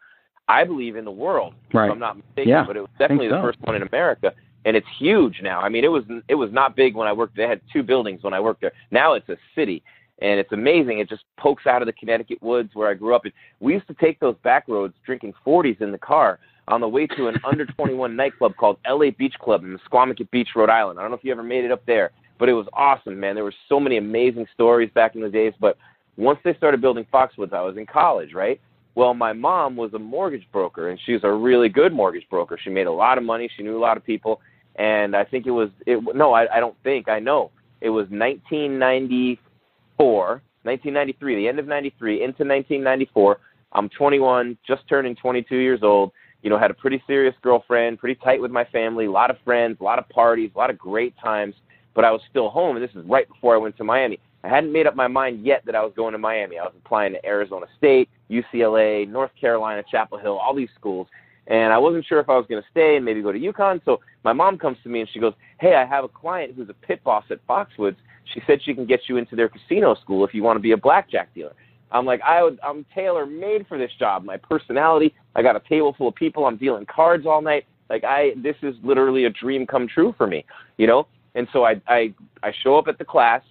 I believe, in the world. Right. If I'm not mistaken, Yeah, but it was definitely the first one in America, and it's huge now. I mean, it was it was not big when I worked. There. They had two buildings when I worked there. Now it's a city, and it's amazing. It just pokes out of the Connecticut woods where I grew up. And we used to take those back roads, drinking 40s in the car. On the way to an under 21 nightclub called LA Beach Club in Squamicut Beach, Rhode Island. I don't know if you ever made it up there, but it was awesome, man. There were so many amazing stories back in the days. But once they started building Foxwoods, I was in college, right? Well, my mom was a mortgage broker, and she was a really good mortgage broker. She made a lot of money. She knew a lot of people, and I think it was it. No, I, I don't think I know. It was 1994, 1993, the end of '93 into 1994. I'm 21, just turning 22 years old. You know, had a pretty serious girlfriend, pretty tight with my family, a lot of friends, a lot of parties, a lot of great times. But I was still home, and this is right before I went to Miami. I hadn't made up my mind yet that I was going to Miami. I was applying to Arizona State, UCLA, North Carolina, Chapel Hill, all these schools. And I wasn't sure if I was going to stay and maybe go to UConn. So my mom comes to me and she goes, Hey, I have a client who's a pit boss at Foxwoods. She said she can get you into their casino school if you want to be a blackjack dealer. I'm like, I would, I'm tailor made for this job. My personality, I got a table full of people. I'm dealing cards all night. Like I, this is literally a dream come true for me, you know? And so I, I, I show up at the class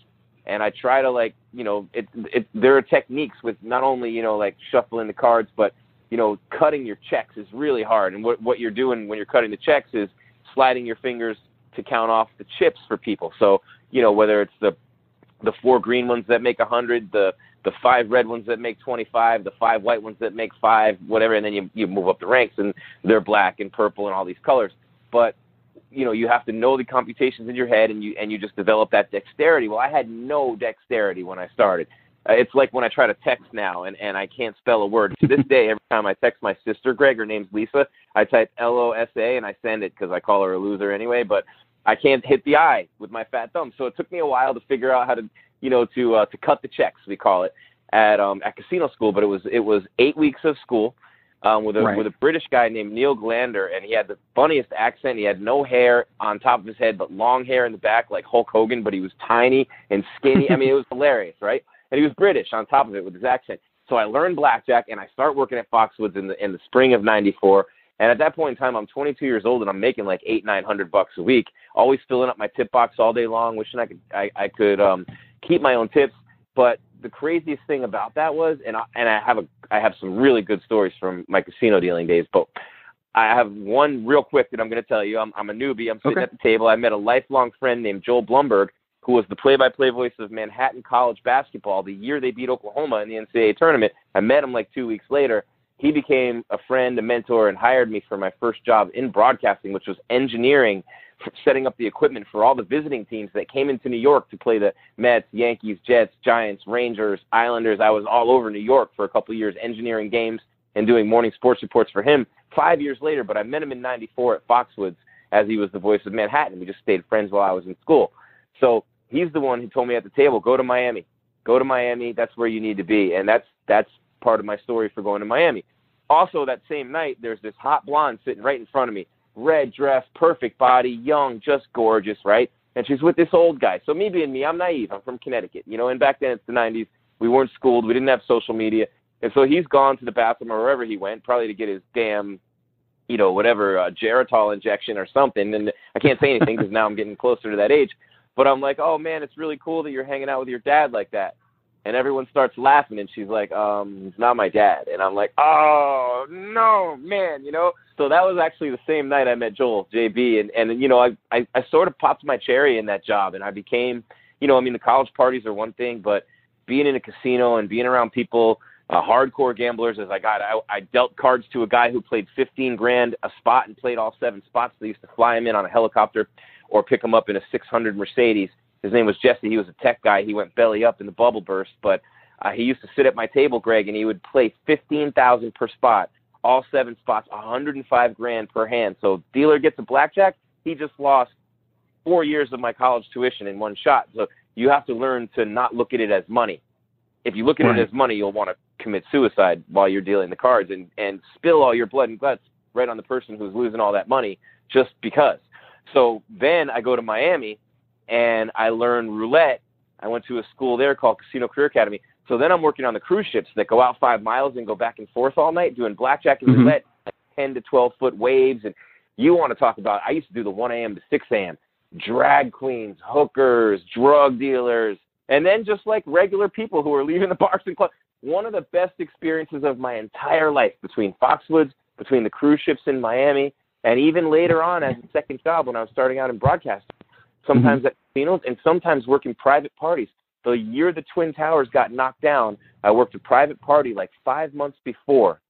and I try to like, you know, it, it, there are techniques with not only, you know, like shuffling the cards, but, you know, cutting your checks is really hard. And what, what you're doing when you're cutting the checks is sliding your fingers to count off the chips for people. So, you know, whether it's the, the four green ones that make a hundred, the, the five red ones that make 25, the five white ones that make five, whatever, and then you, you move up the ranks and they're black and purple and all these colors. But you know you have to know the computations in your head and you and you just develop that dexterity. Well i had no dexterity when i started. Uh, it's like when i try to text now and and i can't spell a word. To this day every time i text my sister greg her name's lisa i type l o s a and i send it because i call her a loser anyway but i can't hit the i with my fat thumb. So it took me a while to figure out how to you know to uh, to cut the checks we call it at um at casino school but it was it was eight weeks of school um, with a Right. with a British guy named Neil Glander, and he had the funniest accent. He had no hair on top of his head, but long hair in the back, like Hulk Hogan. But he was tiny and skinny. I mean, it was hilarious, right? And he was British on top of it with his accent. So I learned blackjack, and I start working at Foxwoods in the in the spring of '94. And at that point in time, I'm 22 years old, and I'm making like eight, nine hundred bucks a week. Always filling up my tip box all day long, wishing I could I, I could um, keep my own tips. But the craziest thing about that was, and I, and I have a I have some really good stories from my casino dealing days, but I have one real quick that I'm going to tell you. I'm I'm a newbie. I'm sitting Okay. at the table. I met a lifelong friend named Joel Blumberg, who was the play-by-play voice of Manhattan College basketball the year they beat Oklahoma in the NCAA tournament. I met him like two weeks later. He became a friend, a mentor, and hired me for my first job in broadcasting, which was engineering, setting up the equipment for all the visiting teams that came into New York to play the Mets, Yankees, Jets, Giants, Rangers, Islanders. I was all over New York for a couple of years, engineering games and doing morning sports reports for him. Five years later, but I met him in '94 at Foxwoods as he was the voice of Manhattan. We just stayed friends while I was in school. So he's the one who told me at the table, "Go to Miami, go to Miami. That's where you need to be." And that's that's part of my story for going to Miami. Also, that same night, there's this hot blonde sitting right in front of me. red dress, perfect body, young, just gorgeous, right? And she's with this old guy. So me being me, I'm naive. I'm from Connecticut, you know. And back then it's the '90s. We weren't schooled. We didn't have social media, and so he's gone to the bathroom or wherever he went, probably to get his damn, you know, whatever uh, Geritol injection or something. And I can't say anything because now I'm getting closer to that age. But I'm like, oh man, it's really cool that you're hanging out with your dad like that. And everyone starts laughing, and she's like, um, he's not my dad. And I'm like, oh no, man, you know. So that was actually the same night I met Joel JB, and and you know, I I, I sort of popped my cherry in that job, and I became, you know, I mean, the college parties are one thing, but being in a casino and being around people. Uh, hardcore gamblers as I got. I, I dealt cards to a guy who played 15 grand a spot and played all seven spots. They used to fly him in on a helicopter or pick him up in a 600 Mercedes. His name was Jesse. He was a tech guy. He went belly up in the bubble burst, but uh, he used to sit at my table, Greg, and he would play 15,000 per spot, all seven spots, 105 grand per hand. So dealer gets a blackjack. He just lost four years of my college tuition in one shot. So you have to learn to not look at it as money. If you look at Right. it as money, you'll want to commit suicide while you're dealing the cards and and spill all your blood and guts right on the person who's losing all that money just because. So then I go to Miami and I learn roulette. I went to a school there called Casino Career Academy. So then I'm working on the cruise ships that go out five miles and go back and forth all night doing blackjack and Mhm. roulette, like 10 to 12 foot waves. And you want to talk about, I used to do the 1 a.m. to 6 a.m. Drag queens, hookers, drug dealers, and then just like regular people who are leaving the bars and clubs. One of the best experiences of my entire life between Foxwoods, between the cruise ships in Miami, and even later on as a second job when I was starting out in broadcasting. Sometimes at casinos and sometimes working private parties. The year the Twin Towers got knocked down, I worked a private party like five months before,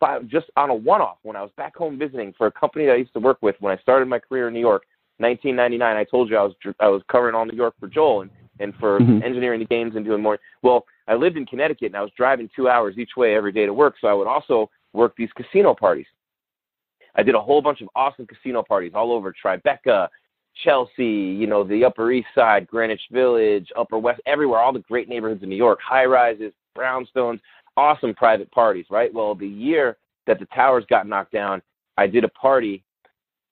five, just on a one-off when I was back home visiting for a company that I used to work with when I started my career in New York, 1999. I told you I was I was covering all New York for Joel and and for Mhm. engineering the games and doing more. Well, I lived in Connecticut and I was driving two hours each way every day to work, so I would also work these casino parties. I did a whole bunch of awesome casino parties all over Tribeca, Chelsea, you know, the Upper East Side, Greenwich Village, Upper West, everywhere, all the great neighborhoods in New York, high rises, brownstones, awesome private parties, right? Well, the year that the towers got knocked down, I did a party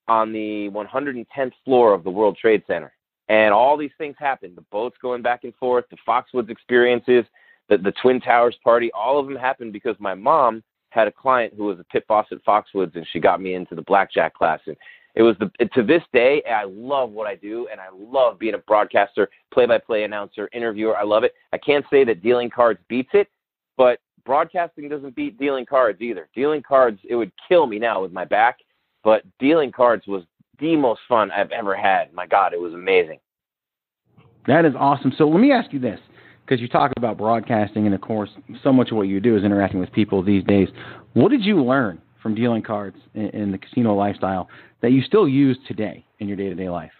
on the 110th floor of the World Trade Center. And all these things happened. The boats going back and forth, the Foxwoods experiences, the, the Twin Towers party, all of them happened because my mom had a client who was a pit boss at Foxwoods and she got me into the blackjack class. And it was the to this day I love what I do and I love being a broadcaster, play by play announcer, interviewer. I love it. I can't say that dealing cards beats it, but broadcasting doesn't beat dealing cards either. Dealing cards it would kill me now with my back, but dealing cards was the most fun I've ever had. My God, it was amazing. That is awesome. So let me ask you this, because you talk about broadcasting, and of course, so much of what you do is interacting with people these days. What did you learn from dealing cards in, the casino lifestyle that you still use today in your day to day life?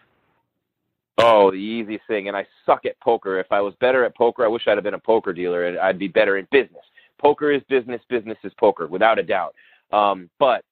Oh, the easiest thing, and I suck at poker. If I was better at poker, I wish I'd have been a poker dealer, and I'd be better in business. Poker is business, business is poker, without a doubt. Um, but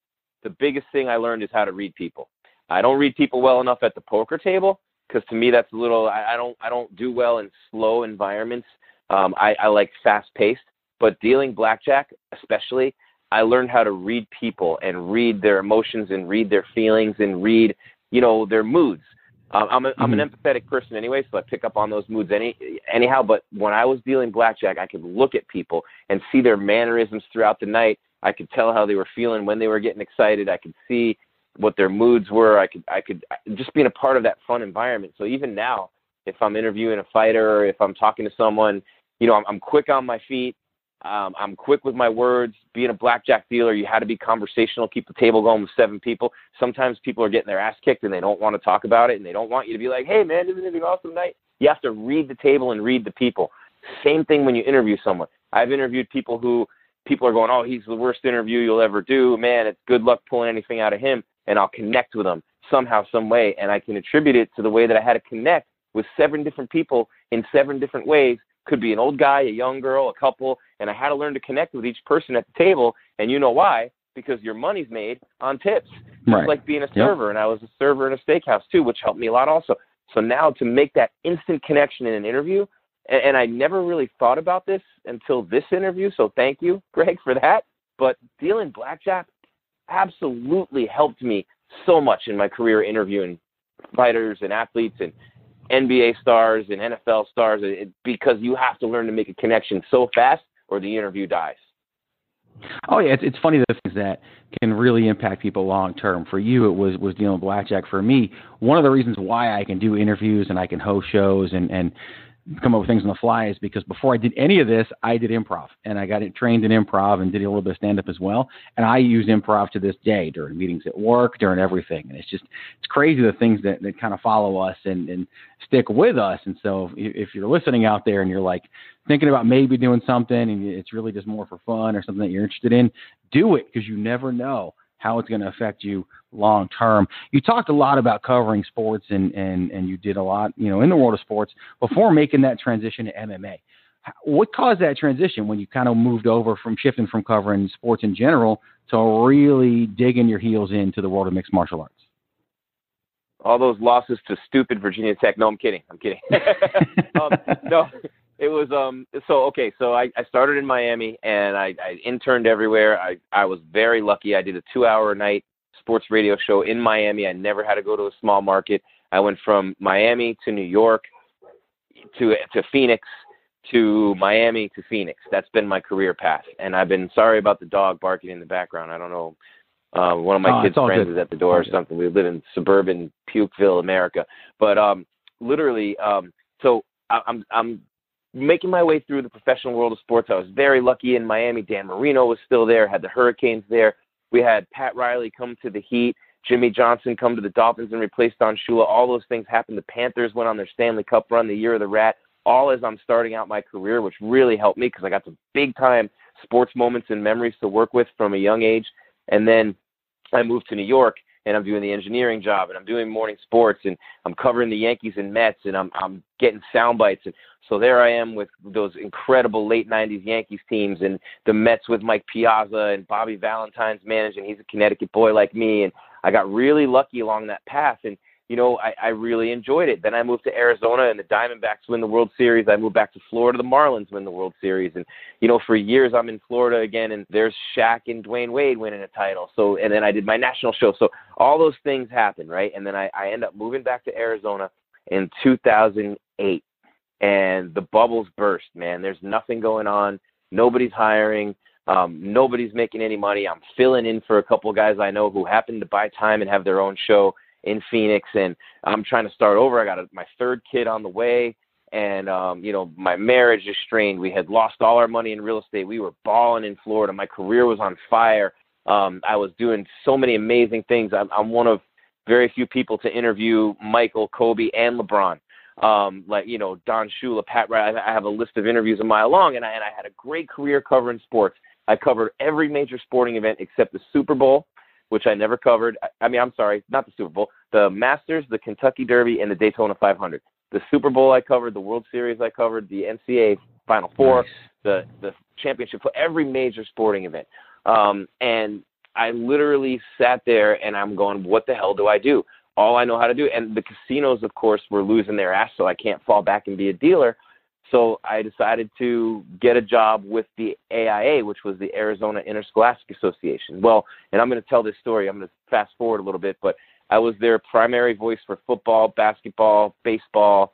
the biggest thing I learned is how to read people. I don't read people well enough at the poker table because to me that's a little. I, I don't. I don't do well in slow environments. Um, I, I like fast paced, but dealing blackjack, especially, I learned how to read people and read their emotions and read their feelings and read, you know, their moods. Um, I'm a, I'm an empathetic person anyway, so I pick up on those moods any anyhow. But when I was dealing blackjack, I could look at people and see their mannerisms throughout the night. I could tell how they were feeling when they were getting excited. I could see what their moods were. I could I could just being a part of that fun environment. So even now, if I'm interviewing a fighter or if I'm talking to someone, you know, I'm, I'm quick on my feet. Um, I'm quick with my words. Being a blackjack dealer, you had to be conversational, keep the table going with seven people. Sometimes people are getting their ass kicked and they don't want to talk about it and they don't want you to be like, hey, man, isn't it an awesome night? You have to read the table and read the people. Same thing when you interview someone. I've interviewed people who people are going, oh, he's the worst interview you'll ever do. Man, it's good luck pulling anything out of him. And I'll connect with them somehow, some way. And I can attribute it to the way that I had to connect with seven different people in seven different ways could be an old guy, a young girl, a couple, and I had to learn to connect with each person at the table. And you know why? Because your money's made on tips, Right. like being a Yep. server. And I was a server in a steakhouse too, which helped me a lot also. So now to make that instant connection in an interview, and, and I never really thought about this until this interview. So thank you, Greg, for that. But dealing blackjack absolutely helped me so much in my career interviewing fighters and athletes and NBA stars and NFL stars it, because you have to learn to make a connection so fast or the interview dies. Oh yeah, it's it's funny the things that can really impact people long term. For you, it was was dealing with blackjack. For me, one of the reasons why I can do interviews and I can host shows and and come up with things on the fly is because before I did any of this, I did improv and I got trained in improv and did a little bit of stand up as well. And I use improv to this day during meetings at work, during everything. And it's just, it's crazy the things that, that kind of follow us and, and stick with us. And so if, if you're listening out there and you're like thinking about maybe doing something and it's really just more for fun or something that you're interested in, do it because you never know how it's going to affect you long term. You talked a lot about covering sports and, and, and you did a lot, you know, in the world of sports before making that transition to MMA. What caused that transition when you kind of moved over from shifting from covering sports in general to really digging your heels into the world of mixed martial arts? All those losses to stupid Virginia Tech. No, I'm kidding. I'm kidding. um, no, it was um so okay so i i started in miami and i i interned everywhere. I i was very lucky. I did a two hour a night sports radio show in miami. I never had to go to a small market. I went from miami to new york to to phoenix to miami to phoenix. That's been my career path. And i've been sorry about the dog barking in the background. I don't know um one of my Oh, kids friends good. is at the door or something. We live in suburban pukeville america. But um literally um so I- i'm i'm making my way through the professional world of sports. I was very lucky in Miami. Dan Marino was still there, had the Hurricanes there. We had Pat Riley come to the Heat, Jimmy Johnson come to the Dolphins and replace Don Shula. All those things happened. The Panthers went on their Stanley Cup run, the year of the rat, all as I'm starting out my career, which really helped me because I got some big time sports moments and memories to work with from a young age. And then I moved to New York and I'm doing the engineering job and I'm doing morning sports and I'm covering the Yankees and Mets and I'm I'm getting sound bites and so there I am with those incredible late '90s Yankees teams and the Mets with Mike Piazza and Bobby Valentine's managing. He's a Connecticut boy like me and I got really lucky along that path and you know I, I really enjoyed it. Then I moved to Arizona and the Diamondbacks win the World Series. I moved back to Florida, the Marlins win the World Series and you know for years I'm in Florida again and there's Shaq and Dwyane Wade winning a title. So and then I did my national show. So all those things happen, right? And then I, I end up moving back to Arizona in 2008 and the bubbles burst, man. There's nothing going on. Nobody's hiring. Um, nobody's making any money. I'm filling in for a couple guys I know who happen to buy time and have their own show in Phoenix, and I'm trying to start over. I got a, my third kid on the way, and um, you know my marriage is strained. We had lost all our money in real estate. We were balling in Florida. My career was on fire. Um, I was doing so many amazing things. I'm, I'm one of very few people to interview Michael, Kobe, and LeBron um, like you know Don Shula, Pat Riley. I have a list of interviews a mile long, and I and I had a great career covering sports. I covered every major sporting event except the Super Bowl, which I never covered. I, I mean, I'm sorry, not the Super Bowl, the Masters, the Kentucky Derby, and the Daytona 500. The Super Bowl I covered, the World Series I covered, the NCAA Final Four, the the championship for every major sporting event. Um, and I literally sat there and I'm going, what the hell do I do? all I know how to do. And the casinos, of course, were losing their ass, so I can't fall back and be a dealer. So I decided to get a job with the AIA, which was the Arizona Interscholastic Association. Well, and I'm going to tell this story. I'm going to fast forward a little bit, but I was their primary voice for football, basketball, baseball,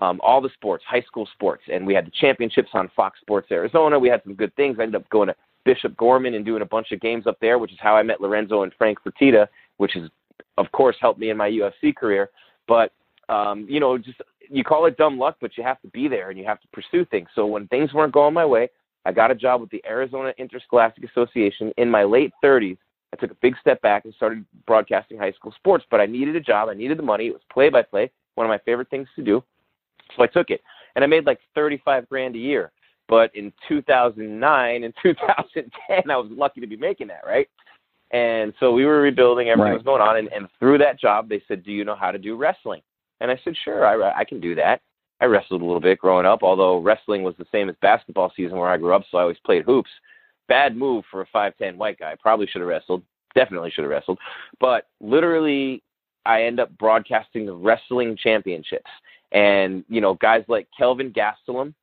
um, all the sports, high school sports. And we had the championships on Fox Sports Arizona. We had some good things. I ended up going to Bishop Gorman and doing a bunch of games up there, which is how I met Lorenzo and Frank Fertitta, which has, of course helped me in my UFC career. But um, you know, just you call it dumb luck, but you have to be there and you have to pursue things. So when things weren't going my way, I got a job with the Arizona Interscholastic Association in my late 30s. I took a big step back and started broadcasting high school sports, but I needed a job. I needed the money. It was play by play, one of my favorite things to do. So I took it. And I made like 35 grand a year. But in 2009 and 2010, I was lucky to be making that, right? And so we were rebuilding, everything Right. was going on. And, and through that job, they said, Do you know how to do wrestling? And I said, Sure, I, I can do that. I wrestled a little bit growing up, although wrestling was the same as basketball season where I grew up, so I always played hoops. Bad move for a 5'10 white guy. Probably should have wrestled. Definitely should have wrestled. But literally, I end up broadcasting the wrestling championships. And, you know, guys like Kelvin Gastelum,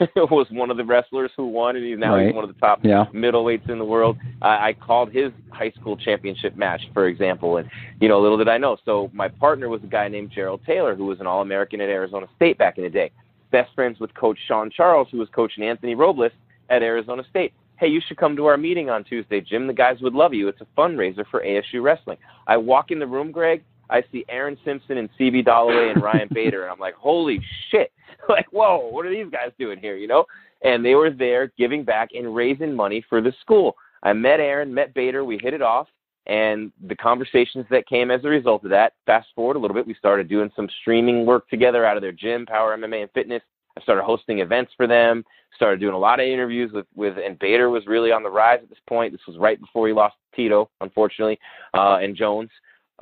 was one of the wrestlers who won, and he's now Right. he's one of the top Yeah. middleweights in the world. I, I called his high school championship match, for example, and you know, little did I know. So my partner was a guy named Gerald Taylor, who was an All-American at Arizona State back in the day. Best friends with Coach Shawn Charles, who was coaching Anthony Robles at Arizona State. Hey, you should come to our meeting on Tuesday, Jim. The guys would love you. It's a fundraiser for ASU wrestling. I walk in the room, Greg. I see Aaron Simpson and CB Dollaway and Ryan Bader, and I'm like, holy shit! like, whoa, what are these guys doing here? You know? And they were there giving back and raising money for the school. I met Aaron, met Bader. We hit it off, and the conversations that came as a result of that. Fast forward a little bit, we started doing some streaming work together out of their gym, Power MMA and Fitness. I started hosting events for them. Started doing a lot of interviews with with, and Bader was really on the rise at this point. This was right before he lost Tito, unfortunately, uh, and Jones,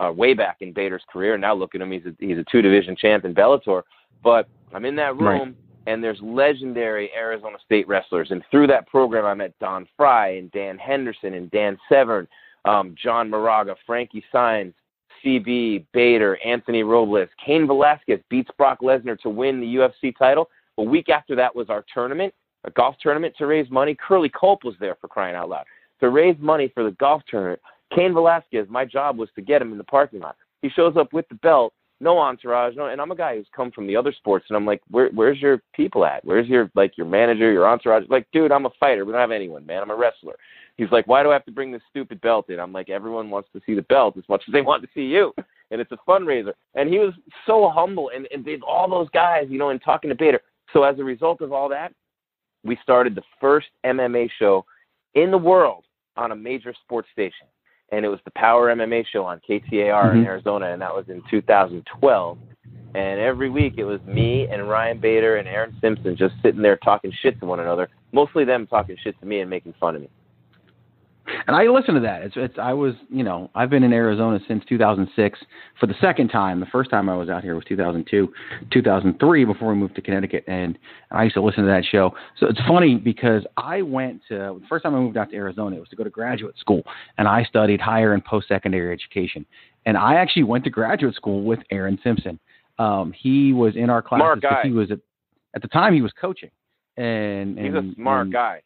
uh, way back in Bader's career. Now look at him; he's a, he's a two division champ in Bellator. But I'm in that room, Right. and there's legendary Arizona State wrestlers, and through that program, I met Don Frye and Dan Henderson and Dan Severn, um, John Moraga, Frankie Saenz, CB, Bader, Anthony Robles, Cain Velasquez beats Brock Lesnar to win the UFC title. A week after that was our tournament, a golf tournament to raise money. Curly Culp was there for crying out loud. To raise money for the golf tournament, Cain Velasquez, my job was to get him in the parking lot. He shows up with the belt, no entourage, no, and I'm a guy who's come from the other sports, and I'm like, Where, where's your people at? Where's your like your manager, your entourage? Like, dude, I'm a fighter. We don't have anyone, man. I'm a wrestler. He's like, why do I have to bring this stupid belt in? I'm like, everyone wants to see the belt as much as they want to see you, and it's a fundraiser. And he was so humble, and and they, all those guys, you know, and talking to Bader. So as a result of all that, we started the first MMA show in the world on a major sports station, and it was the Power MMA show on KTAR in Mhm. Arizona, and that was in 2012. And every week it was me and Ryan Bader and Aaron Simpson just sitting there talking shit to one another. Mostly them talking shit to me and making fun of me. And I listen to that. It's, it's I was, you know, I've been in Arizona since 2006 for the second time. The first time I was out here was 2002, 2003 before we moved to Connecticut, and I used to listen to that show. So it's funny because I went to the first time I moved out to Arizona it was to go to graduate school, and I studied higher and post secondary education. And I actually went to graduate school with Aaron Simpson. Um, he was in our class. Smart 'cause guy. He was at, at the time he was coaching, and, He's and a smart and- guy.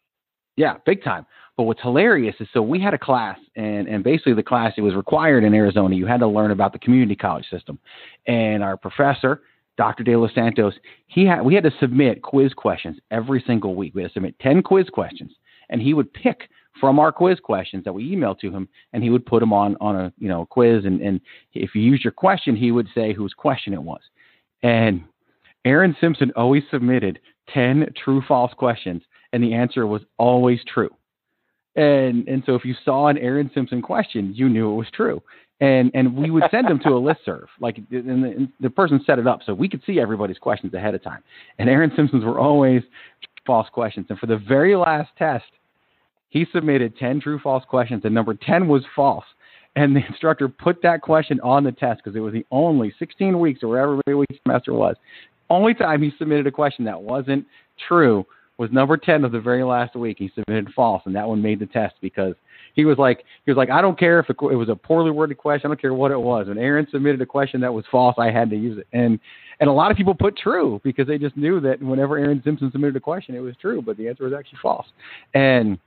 yeah, big time. But what's hilarious is so we had a class, and and basically the class it was required in Arizona. You had to learn about the community college system, and our professor, Dr. De Los Santos, he had we had to submit quiz questions every single week. We had to submit ten quiz questions, and he would pick from our quiz questions that we emailed to him, and he would put them on on a you know quiz, and and if you used your question, he would say whose question it was, and Aaron Simpson always submitted 10 true false questions and the answer was always true. And and so if you saw an Aaron Simpson question, you knew it was true. And and we would send them to a listserv. Like and the, and the person set it up so we could see everybody's questions ahead of time. And Aaron Simpson's were always false questions. And for the very last test, he submitted 10 true false questions and number 10 was false. And the instructor put that question on the test because it was the only 16 weeks or whatever week semester was. Only time he submitted a question that wasn't true was number 10 of the very last week. He submitted false, and that one made the test because he was like, he was like, I don't care if it, it was a poorly worded question. I don't care what it was. When Aaron submitted a question that was false, I had to use it. And and a lot of people put true because they just knew that whenever Aaron Simpson submitted a question, it was true, but the answer was actually false. And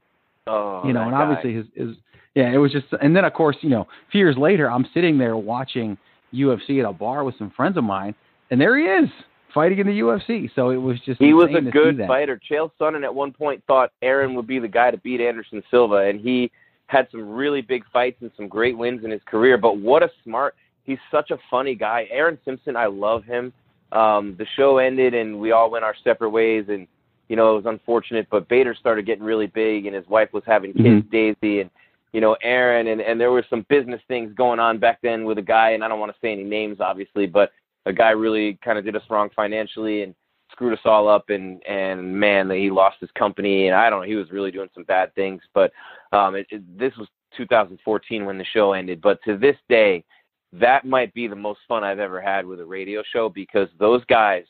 Oh, you know, and guy. obviously his, his yeah, it was just, and then of course, you know, a few years later, I'm sitting there watching UFC at a bar with some friends of mine, and there he is fighting in the UFC. So it was just He was a insane to see good fighter. Chael Sonnen at one point thought Aaron would be the guy to beat Anderson Silva, and he had some really big fights and some great wins in his career. But what a smart! He's such a funny guy. Aaron Simpson, I love him. Um, the show ended, and we all went our separate ways, and you know it was unfortunate. But Bader started getting really big, and his wife was having kids, Mhm. Darcy, and you know Aaron, and and there were some business things going on back then with a guy, and I don't want to say any names, obviously, but a guy really kind of did us wrong financially and screwed us all up and and man he lost his company. And I don't know he was really doing some bad things but um it, it, this was 2014 when the show ended. But to this day that might be the most fun I've ever had with a radio show because those guys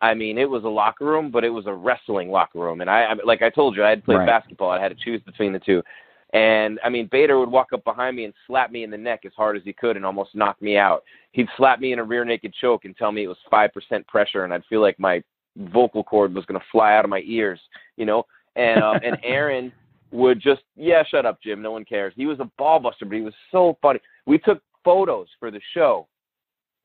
I mean it was a locker room but it was a wrestling locker room. And I, I like I told you I had played Right. basketball. I had to choose between the two and I mean, Bader would walk up behind me and slap me in the neck as hard as he could and almost knock me out. He'd slap me in a rear naked choke and tell me it was 5% pressure and I'd feel like my vocal cord was going to fly out of my ears, you know. And uh, and Aaron would just yeah, shut up, Jim. No one cares. He was a ball buster, but he was so funny. We took photos for the show,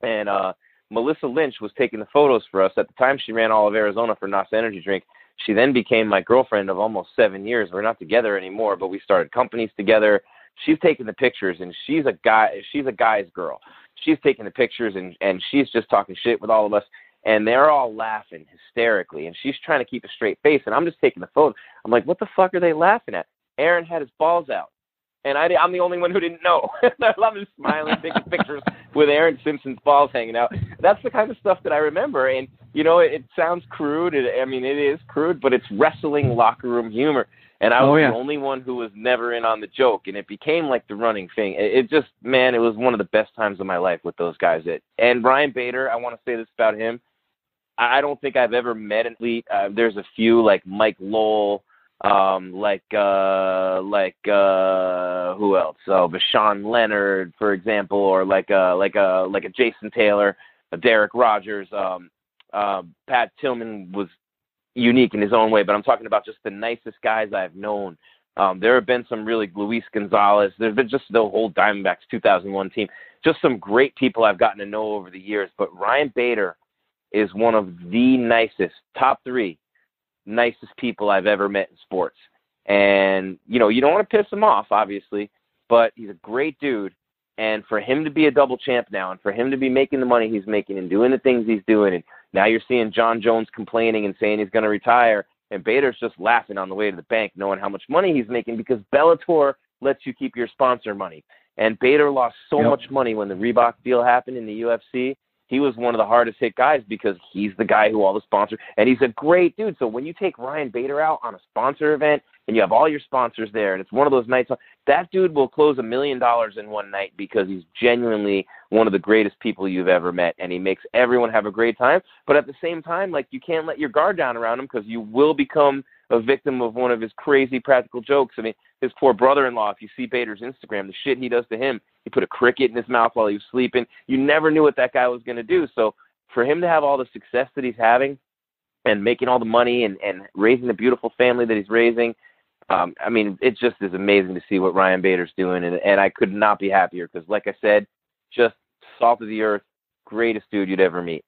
and uh, Melissa Lynch was taking the photos for us. At the time, she ran all of Arizona for NOS Energy Drink. She then became my girlfriend of almost seven years. We're not together anymore, but we started companies together. She's taking the pictures, and she's a guy. She's a guy's girl. She's taking the pictures, and and she's just talking shit with all of us and they're all laughing hysterically and she's trying to keep a straight face and i'm just taking the photo i'm like what the fuck are they laughing at aaron had his balls out and I, i'm the only one who didn't know i love him smiling taking pictures with aaron simpson's balls hanging out that's the kind of stuff that i remember and you know it, it sounds crude it, i mean it is crude but it's wrestling locker room humor and I was Oh, yeah. the only one who was never in on the joke, and it became like the running thing. It, it just, man, it was one of the best times of my life with those guys. It and Ryan Bader, I want to say this about him. I I don't think I've ever met an elite. Uh, there's a few like Mike Lowell, um, like uh, like uh, who else? Oh, Bashan Leonard, for example, or like a like a like a Jason Taylor, a Derek Rogers. Um, uh, Pat Tillman was unique in his own way, but I'm talking about just the nicest guys I've known. Um, there have been some really Luis Gonzalez. There's been just the whole Diamondbacks 2001 team. Just some great people I've gotten to know over the years. But Ryan Bader is one of the nicest, top three nicest people I've ever met in sports. And you know, you don't want to piss him off, obviously, but he's a great dude. And for him to be a double champ now, and for him to be making the money he's making and doing the things he's doing, and now you're seeing Jon Jones complaining and saying he's going to retire, and Bader's just laughing on the way to the bank, knowing how much money he's making because Bellator lets you keep your sponsor money. And Bader lost so Yep. much money when the Reebok deal happened in the UFC. He was one of the hardest hit guys because he's the guy who all the sponsors, and he's a great dude. So when you take Ryan Bader out on a sponsor event and you have all your sponsors there, and it's one of those nights, that dude will close a million dollars in one night because he's genuinely one of the greatest people you've ever met, and he makes everyone have a great time. But at the same time, like you can't let your guard down around him because you will become a victim of one of his crazy practical jokes. I mean, his poor brother-in-law. If you see Bader's Instagram, the shit he does to him, he put a cricket in his mouth while he was sleeping. You never knew what that guy was going to do. So for him to have all the success that he's having, and making all the money and and raising a beautiful family that he's raising. Um, I mean, it just is amazing to see what Ryan Bader's doing, and and I could not be happier because, like I said, just salt of the earth, greatest dude you'd ever meet.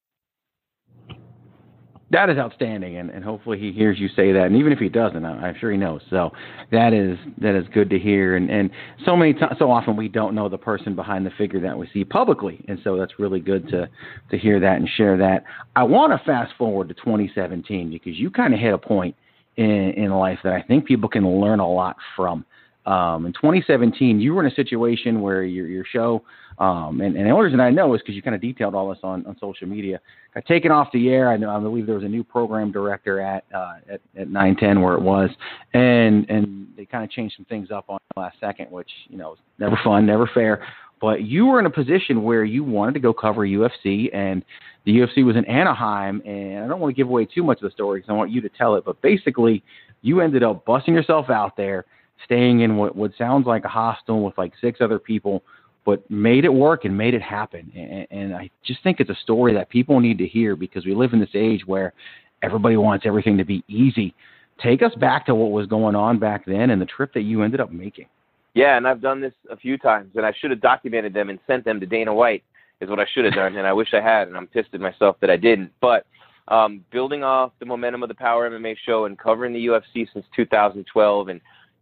That is outstanding, and, and hopefully he hears you say that. And even if he doesn't, I- I'm sure he knows. So that is that is good to hear. And and so many times, so often we don't know the person behind the figure that we see publicly, and so that's really good to to hear that and share that. I want to fast forward to 2017 because you kind of hit a point in in life that I think people can learn a lot from. Um, in 2017, you were in a situation where your your show, um, and, and the only reason I know is because you kind of detailed all this on, on social media, got taken off the air. I, know, I believe there was a new program director at uh, at, at 910 where it was, and and they kind of changed some things up on the last second, which you know never fun, never fair. But you were in a position where you wanted to go cover UFC, and the UFC was in Anaheim. And I don't want to give away too much of the story because I want you to tell it. But basically, you ended up busting yourself out there, staying in what what sounds like a hostel with like six other people, but made it work and made it happen. And, and I just think it's a story that people need to hear because we live in this age where everybody wants everything to be easy. Take us back to what was going on back then and the trip that you ended up making. Yeah, and I've done this a few times, and I should have documented them and sent them to Dana White. Is what I should have done, and I wish I had, and I'm pissed at myself that I didn't. But um, building off the momentum of the Power MMA show and covering the UFC since 2012, and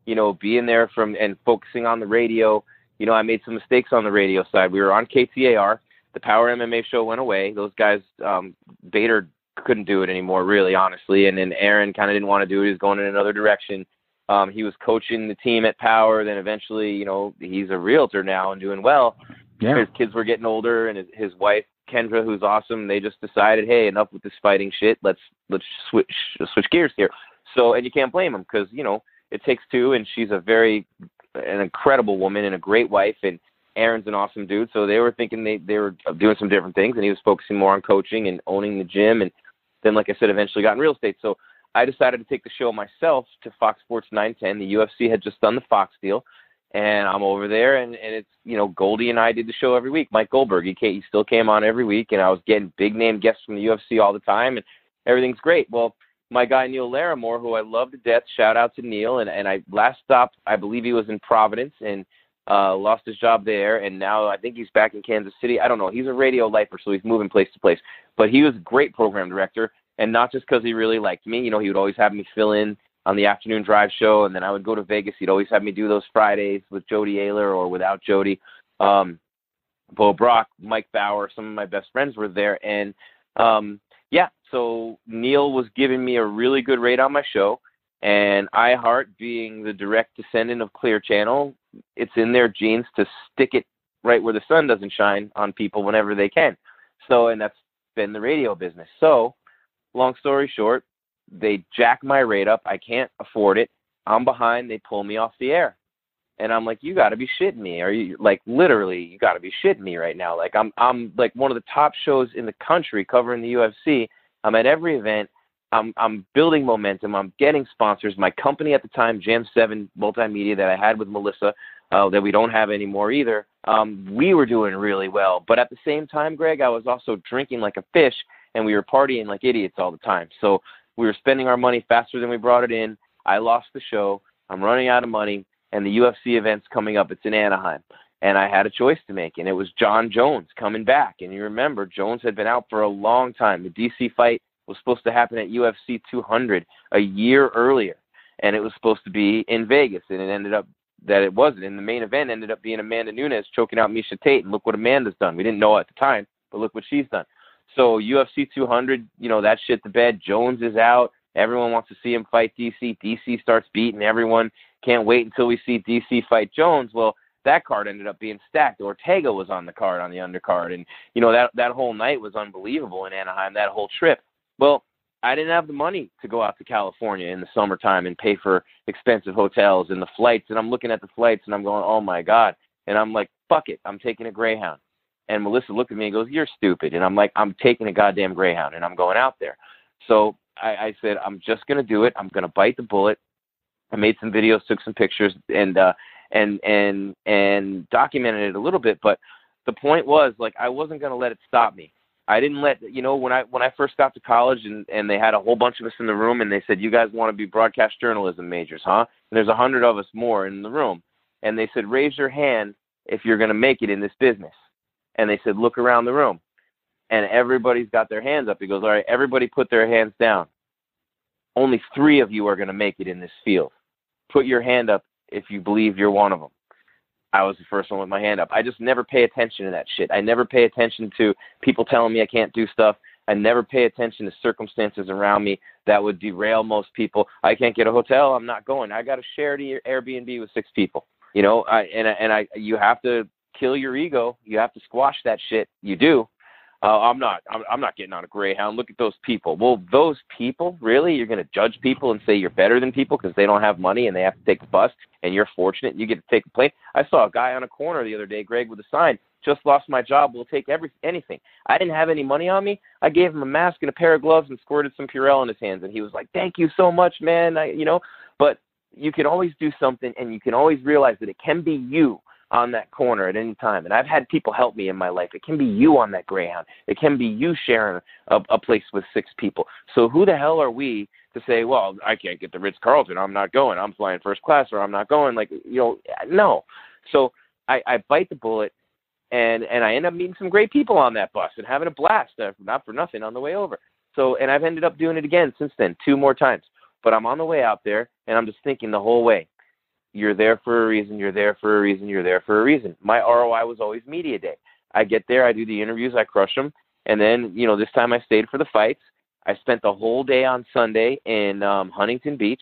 you know being there from and focusing on the radio, you know I made some mistakes on the radio side. We were on KTAR. The Power MMA show went away. Those guys, um, Bader couldn't do it anymore, really, honestly, and then Aaron kind of didn't want to do it. He was going in another direction. Um, he was coaching the team at Power. Then eventually, you know, he's a realtor now and doing well. Yeah. His kids were getting older, and his, his wife Kendra, who's awesome, they just decided, hey, enough with this fighting shit. Let's let's switch switch gears here. So, and you can't blame them because you know it takes two, and she's a very an incredible woman and a great wife, and Aaron's an awesome dude. So they were thinking they they were doing some different things, and he was focusing more on coaching and owning the gym, and then, like I said, eventually got in real estate. So I decided to take the show myself to Fox Sports 910. The UFC had just done the Fox deal, and I'm over there, and, and it's you know Goldie and I did the show every week. Mike Goldberg, he, he still came on every week, and I was getting big name guests from the UFC all the time, and everything's great. Well, my guy Neil Larimore, who I love to death, shout out to Neil, and and I last stopped, I believe he was in Providence and uh lost his job there, and now I think he's back in Kansas City. I don't know. He's a radio lifer, so he's moving place to place. But he was a great program director, and not just because he really liked me. You know, he would always have me fill in on the afternoon drive show, and then I would go to Vegas. He'd always have me do those Fridays with Jody Oehler or without Jody. Um, Bo Brock, Mike Bauer, some of my best friends were there, and um, yeah, so Neil was giving me a really good rate on my show, and iHeart, being the direct descendant of Clear Channel, it's in their genes to stick it right where the sun doesn't shine on people whenever they can. So, and that's been the radio business. So, long story short, they jack my rate up. I can't afford it. I'm behind. They pull me off the air. And I'm like, you got to be shitting me. Are you like literally? You got to be shitting me right now. Like I'm, I'm like one of the top shows in the country covering the UFC. I'm at every event. I'm, I'm building momentum. I'm getting sponsors. My company at the time, Jam Seven Multimedia, that I had with Melissa, uh, that we don't have anymore either. Um, we were doing really well, but at the same time, Greg, I was also drinking like a fish, and we were partying like idiots all the time. So we were spending our money faster than we brought it in. I lost the show. I'm running out of money, and the UFC event's coming up. It's in Anaheim. And I had a choice to make, and it was Jon Jones coming back. And you remember, Jones had been out for a long time. The DC fight was supposed to happen at UFC 200 a year earlier, and it was supposed to be in Vegas, and it ended up that it wasn't. And the main event ended up being Amanda Nunes choking out Miesha Tate, and look what Amanda's done. We didn't know at the time, but look what she's done. So UFC 200, you know, that shit the bed. Jones is out. Everyone wants to see him fight DC. DC starts beating everyone. Can't wait until we see DC fight Jones. Well, that card ended up being stacked. Ortega was on the card on the undercard, and you know that that whole night was unbelievable in Anaheim. That whole trip. Well, I didn't have the money to go out to California in the summertime and pay for expensive hotels and the flights. And I'm looking at the flights and I'm going, oh my god. And I'm like, fuck it, I'm taking a Greyhound. And Melissa looked at me and goes, You're stupid. And I'm like, I'm taking a goddamn Greyhound and I'm going out there. So I, I said, I'm just gonna do it. I'm gonna bite the bullet. I made some videos, took some pictures and uh and and and documented it a little bit, but the point was like I wasn't gonna let it stop me. I didn't let you know when I when I first got to college and and they had a whole bunch of us in the room and they said you guys want to be broadcast journalism majors, huh? And there's a hundred of us more in the room, and they said raise your hand if you're going to make it in this business and they said, look around the room. And everybody's got their hands up. He goes, all right, everybody put their hands down. Only three of you are going to make it in this field. Put your hand up if you believe you're one of them. I was the first one with my hand up. I just never pay attention to that shit. I never pay attention to people telling me I can't do stuff. I never pay attention to circumstances around me that would derail most people. I can't get a hotel. I'm not going. I got a shared Airbnb with six people. You know, I and I, and I you have to kill your ego. You have to squash that shit. You do. Uh, I'm not. I'm, I'm not getting on a Greyhound. Look at those people. Well, those people, really, you're going to judge people and say you're better than people because they don't have money and they have to take the bus, and you're fortunate and you get to take a plane. I saw a guy on a corner the other day, Greg, with a sign. Just lost my job. We'll take every anything. I didn't have any money on me. I gave him a mask and a pair of gloves and squirted some Purell in his hands, and he was like, "Thank you so much, man." I, you know, but you can always do something, and you can always realize that it can be you on that corner at any time. And I've had people help me in my life. It can be you on that Greyhound. It can be you sharing a, a place with six people. So who the hell are we to say, well, I can't get the Ritz Carlton. I'm not going. I'm flying first class or I'm not going. Like, you know, no. So I, I bite the bullet and and I end up meeting some great people on that bus and having a blast, uh, not for nothing, on the way over. So, and I've ended up doing it again since then, two more times. But I'm on the way out there, and I'm just thinking the whole way, you're there for a reason. You're there for a reason. You're there for a reason. My ROI was always media day. I get there, I do the interviews, I crush them, and then you know this time I stayed for the fights. I spent the whole day on Sunday in um, Huntington Beach,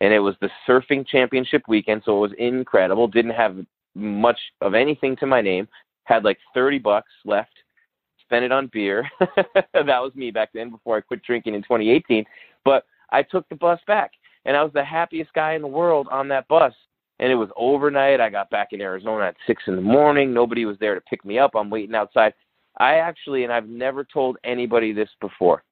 and it was the surfing championship weekend, so it was incredible. Didn't have much of anything to my name. Had like 30 bucks left. Spent it on beer. that was me back then before I quit drinking in 2018. But I took the bus back and I was the happiest guy in the world on that bus. And it was overnight. I got back in Arizona at six in the morning. Nobody was there to pick me up. I'm waiting outside. I actually, and I've never told anybody this before.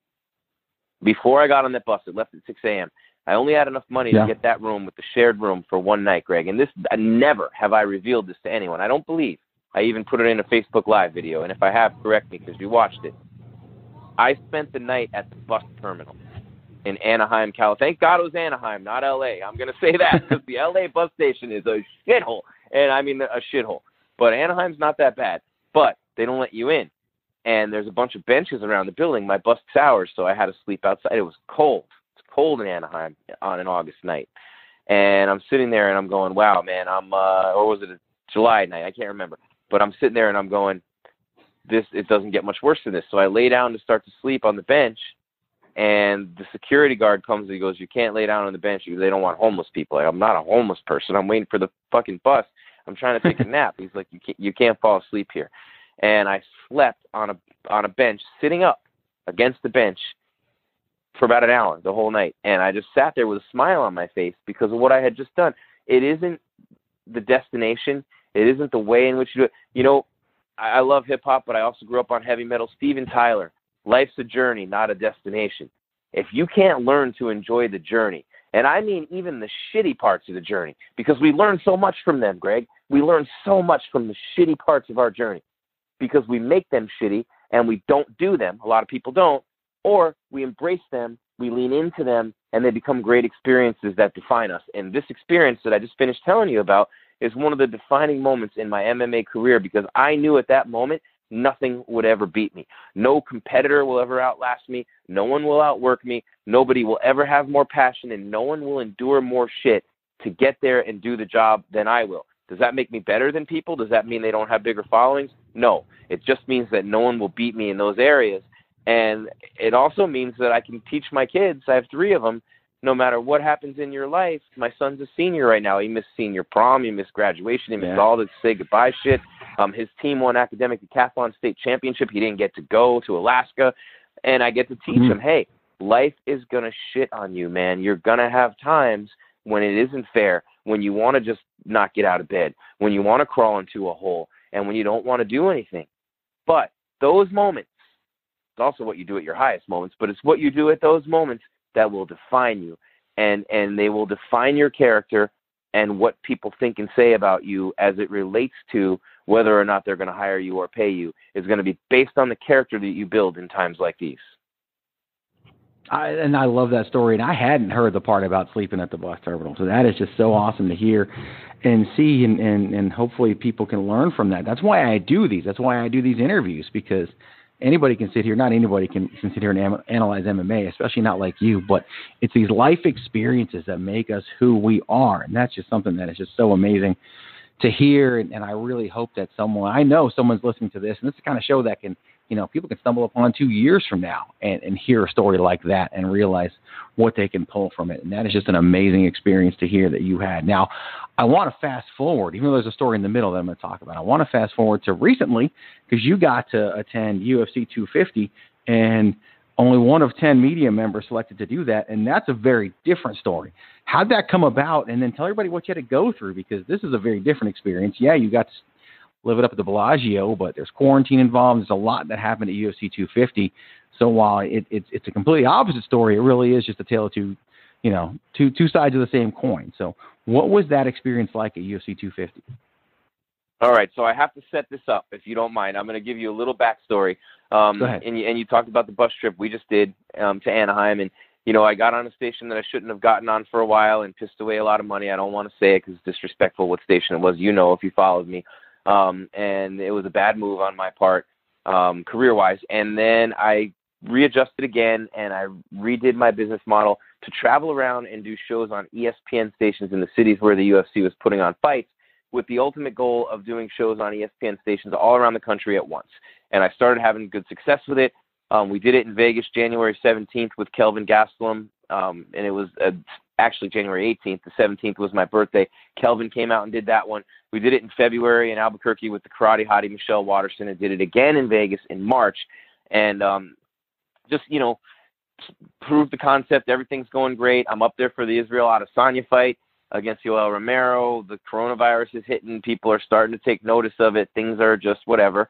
Before I got on that bus, it left at 6 a.m. I only had enough money Yeah. to get that room with the shared room for one night, Greg. And this, I never have I revealed this to anyone. I don't believe. I even put it in a Facebook Live video. And if I have, correct me because you watched it. I spent the night at the bus terminal in Anaheim, California. Thank God it was Anaheim, not L.A. I'm to say that because the L.A. bus station is a shithole, and I mean a shithole. But Anaheim's not that bad. But they don't let you in, and there's a bunch of benches around the building. My bus hours, so I had to sleep outside. It was cold. It's cold in Anaheim on an August night, and I'm sitting there and I'm going, "Wow, man, I'm." uh Or was it a July night? I can't remember. But I'm sitting there and I'm going, "This it doesn't get much worse than this." So I lay down to start to sleep on the bench, and the security guard comes and he goes, "You can't lay down on the bench because they don't want homeless people." Like, I'm not a homeless person. I'm waiting for the fucking bus. I'm trying to take a nap. He's like, "You can't, you can't fall asleep here." And I slept on a on a bench, sitting up against the bench for about an hour the whole night. And I just sat there with a smile on my face because of what I had just done. It isn't the destination. It isn't the way in which you do it. You know, I, I love hip hop, but I also grew up on heavy metal. Steven Tyler, life's a journey, not a destination. If you can't learn to enjoy the journey, and I mean even the shitty parts of the journey, because we learn so much from them, Greg. We learn so much from the shitty parts of our journey because we make them shitty and we don't do them. A lot of people don't. Or we embrace them, we lean into them, and they become great experiences that define us. And this experience that I just finished telling you about is one of the defining moments in my MMA career because I knew at that moment nothing would ever beat me. No competitor will ever outlast me. No one will outwork me. Nobody will ever have more passion, and no one will endure more shit to get there and do the job than I will. Does that make me better than people? Does that mean they don't have bigger followings? No. It just means that no one will beat me in those areas. And it also means that I can teach my kids, I have three of them, no matter what happens in your life. My son's a senior right now. He missed senior prom, he missed graduation, he missed Yeah. all the say goodbye shit. Um, his team won academic decathlon state championship. He didn't get to go to Alaska. And I get to teach Mhm. him, hey, life is going to shit on you, man. You're going to have times when it isn't fair, when you want to just not get out of bed, when you want to crawl into a hole, and when you don't want to do anything. But those moments, it's also what you do at your highest moments, but it's what you do at those moments that will define you. And and they will define your character and what people think and say about you as it relates to whether or not they're going to hire you or pay you is going to be based on the character that you build in times like these. I, and I love that story. And I hadn't heard the part about sleeping at the bus terminal. So that is just so awesome to hear and see. And, and, and hopefully people can learn from that. That's why I do these. That's why I do these interviews because anybody can sit here. Not anybody can, can sit here and am, analyze MMA, especially not like you. But it's these life experiences that make us who we are. And that's just something that is just so amazing to hear. And, and I really hope that someone, I know someone's listening to this, and this is the kind of show that can, you know, people can stumble upon two years from now and, and hear a story like that and realize what they can pull from it. And that is just an amazing experience to hear that you had. Now, I want to fast forward, even though there's a story in the middle that I'm going to talk about. I want to fast forward to recently because you got to attend UFC 250 and only one of 10 media members selected to do that. And that's a very different story. How'd that come about? And then tell everybody what you had to go through because this is a very different experience. Yeah, you got to live it up at the Bellagio, but there's quarantine involved. There's a lot that happened at UFC 250. So while it, it's it's a completely opposite story, it really is just a tale of two, you know, two two sides of the same coin. So what was that experience like at UFC 250? All right, so I have to set this up, if you don't mind. I'm going to give you a little backstory. Um, And you, and you talked about the bus trip we just did um, to Anaheim, and you know I got on a station that I shouldn't have gotten on for a while and pissed away a lot of money. I don't want to say it because it's disrespectful what station it was. You know if you followed me, um, and it was a bad move on my part, um, career-wise. And then I readjusted again, and I redid my business model to travel around and do shows on ESPN stations in the cities where the UFC was putting on fights with the ultimate goal of doing shows on ESPN stations all around the country at once. And I started having good success with it. Um, we did it in Vegas January 17th with Kelvin Gastelum, um, and it was uh, actually January 18th. The 17th was my birthday. Kelvin came out and did that one. We did it in February in Albuquerque with the karate hottie Michelle Waterson, and did it again in Vegas in March. And um, just you know, proved the concept. Everything's going great. I'm up there for the Israel Adesanya fight against Yoel Romero. The coronavirus is hitting. People are starting to take notice of it. Things are just whatever.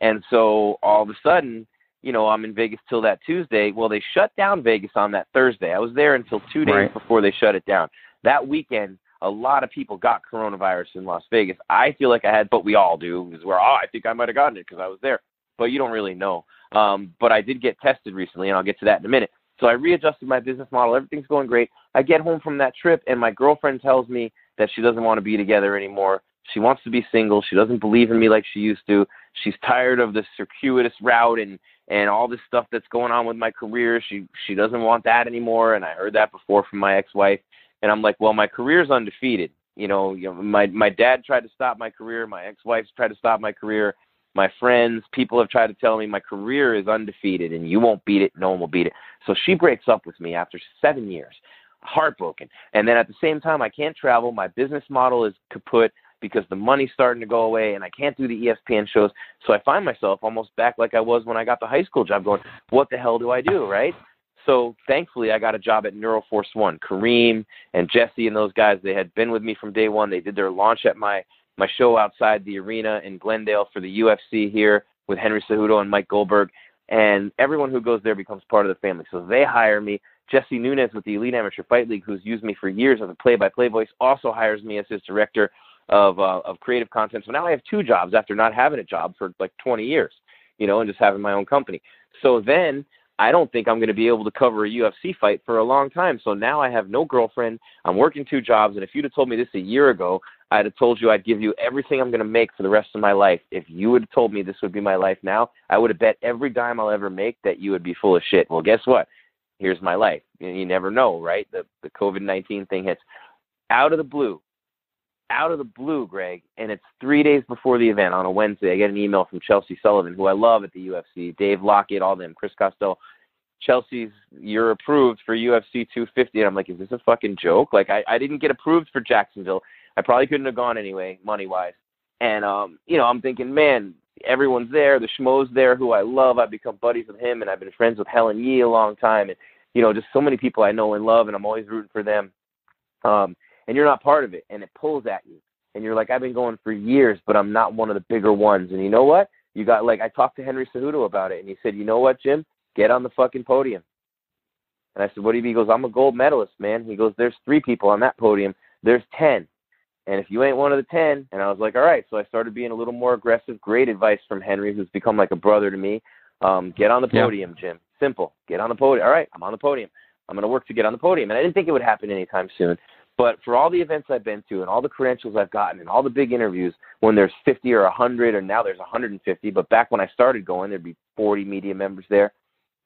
And so all of a sudden, you know, I'm in Vegas till that Tuesday. Well, they shut down Vegas on that Thursday. I was there until two days Right. before they shut it down. That weekend, a lot of people got coronavirus in Las Vegas. I feel like I had, but we all do, because we're, oh, I think I might have gotten it because I was there. but you don't really know. Um, but I did get tested recently, and I'll get to that in a minute. So I readjusted my business model. Everything's going great. I get home from that trip, and my girlfriend tells me that she doesn't want to be together anymore. She wants to be single. She doesn't believe in me like she used to. She's tired of the circuitous route and and all this stuff that's going on with my career. She she doesn't want that anymore. And I heard that before from my ex-wife. And I'm like, well, my career's undefeated. You know, you know, my my dad tried to stop my career. My ex-wife's tried to stop my career. My friends, people have tried to tell me my career is undefeated and you won't beat it. No one will beat it. So she breaks up with me after seven years, heartbroken. And then at the same time, I can't travel. My business model is kaput because the money's starting to go away and I can't do the ESPN shows. So I find myself almost back like I was when I got the high school job going, what the hell do I do, right? So thankfully I got a job at Neuroforce One. Kareem and Jesse and those guys, they had been with me from day one. They did their launch at my my show outside the arena in Glendale for the UFC here with Henry Cejudo and Mike Goldberg. And everyone who goes there becomes part of the family. So they hire me. Jesse Nunez with the Elite Amateur Fight League, who's used me for years as a play-by-play voice, also hires me as his director of uh, of creative content. So now I have two jobs after not having a job for like 20 years, you know, and just having my own company. So then I don't think I'm going to be able to cover a UFC fight for a long time. So now I have no girlfriend. I'm working two jobs, and if you'd have told me this a year ago, I'd have told you I'd give you everything I'm going to make for the rest of my life. If you had told me this would be my life now, I would have bet every dime I'll ever make that you would be full of shit. Well, guess what? Here's my life. You, never know, right? The the COVID 19 thing hits out of the blue out of the blue, Greg, and it's three days before the event on a Wednesday. I get an email from Chelsea Sullivan, who I love at the UFC, Dave Lockett, all them, Chris Costello. Chelsea's, you're approved for UFC 250. And I'm like, is this a fucking joke? Like, I, I didn't get approved for Jacksonville. I probably couldn't have gone anyway, money wise. And, um, you know, I'm thinking, man, everyone's there. The schmo's there who I love. I've become buddies with him, and I've been friends with Helen Yee a long time. And, you know, just so many people I know and love, and I'm always rooting for them. Um, and you're not part of it, and it pulls at you. And you're like, I've been going for years, but I'm not one of the bigger ones. And you know what? You got like I talked to Henry Cejudo about it, and he said, you know what, Jim? Get on the fucking podium. And I said, what do you mean? He goes, I'm a gold medalist, man. He goes, there's three people on that podium. There's ten. And if you ain't one of the ten, and I was like, all right. So I started being a little more aggressive. Great advice from Henry, who's become like a brother to me. Um, get on the Yeah. podium, Jim. Simple. Get on the podium. All right, I'm on the podium. I'm going to work to get on the podium. And I didn't think it would happen anytime soon. But for all the events I've been to and all the credentials I've gotten and all the big interviews, when there's 50 or 100, or now there's 150, but back when I started going, there'd be 40 media members there.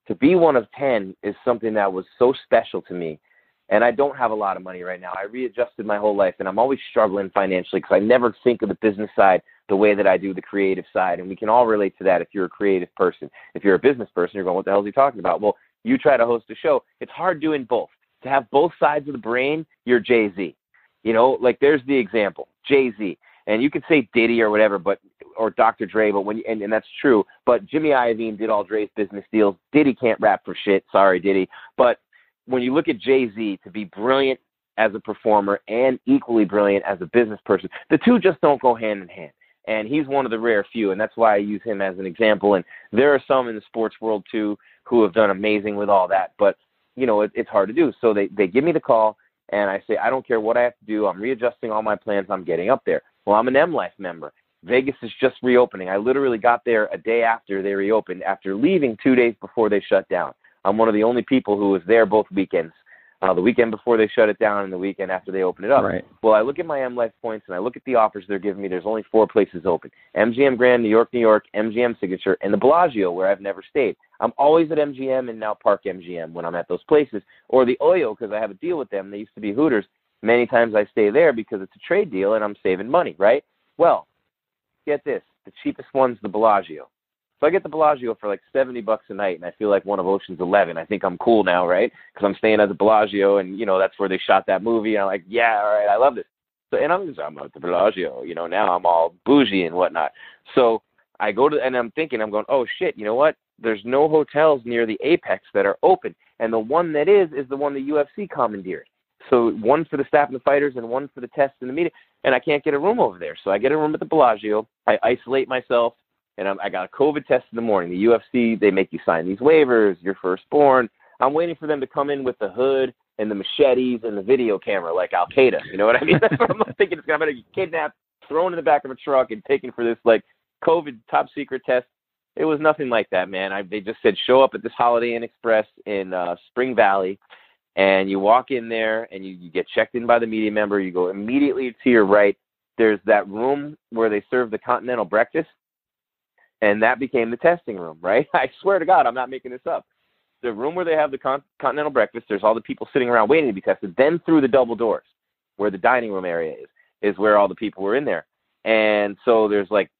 To be one of 10 is something that was so special to me. And I don't have a lot of money right now. I readjusted my whole life, and I'm always struggling financially because I never think of the business side the way that I do the creative side. And we can all relate to that if you're a creative person. If you're a business person, you're going, what the hell is he talking about? Well, you try to host a show. It's hard doing both. To have both sides of the brain, you're Jay Z. You know, like there's the example, Jay Z. And you could say Diddy or whatever, but or Dr. Dre, but when and, and that's true. But Jimmy Iovine did all Dre's business deals. Diddy can't rap for shit. Sorry, Diddy. But when you look at Jay Z to be brilliant as a performer and equally brilliant as a business person, the two just don't go hand in hand. And he's one of the rare few, and that's why I use him as an example. And there are some in the sports world too who have done amazing with all that. But you know, it, it's hard to do. So they they give me the call, and I say, I don't care what I have to do. I'm readjusting all my plans. I'm getting up there. Well, I'm an M Life member. Vegas is just reopening. I literally got there a day after they reopened, after leaving two days before they shut down. I'm one of the only people who was there both weekends. Uh, the weekend before they shut it down and the weekend after they open it up. Right. Well, I look at my M Life points and I look at the offers they're giving me. There's only four places open: MGM Grand, New York, New York, MGM Signature, and the Bellagio, where I've never stayed. I'm always at MGM and now Park MGM when I'm at those places, or the Oyo because I have a deal with them. They used to be Hooters. Many times I stay there because it's a trade deal and I'm saving money, right? Well, get this: the cheapest one's the Bellagio. So I get the Bellagio for like seventy bucks a night, and I feel like one of Ocean's Eleven. I think I'm cool now, right? Because I'm staying at the Bellagio, and you know that's where they shot that movie. And I'm like, yeah, all right, I love this. So and I'm just, I'm at the Bellagio, you know. Now I'm all bougie and whatnot. So I go to, and I'm thinking, I'm going, oh shit, you know what? There's no hotels near the Apex that are open, and the one that is is the one the UFC commandeered. So one for the staff and the fighters, and one for the tests and the media. And I can't get a room over there, so I get a room at the Bellagio. I isolate myself and I'm, I got a COVID test in the morning. The UFC, they make you sign these waivers. You're firstborn. I'm waiting for them to come in with the hood and the machetes and the video camera, like Al Qaeda. You know what I mean? That's what I'm thinking. It's gonna be kidnapped, thrown in the back of a truck, and taken for this like COVID top secret test. It was nothing like that, man. I, they just said show up at this Holiday Inn Express in uh, Spring Valley, and you walk in there and you, you get checked in by the media member. You go immediately to your right. There's that room where they serve the continental breakfast, and that became the testing room, right? I swear to God, I'm not making this up. The room where they have the con- continental breakfast, there's all the people sitting around waiting to be tested. Then through the double doors, where the dining room area is, is where all the people were in there. And so there's like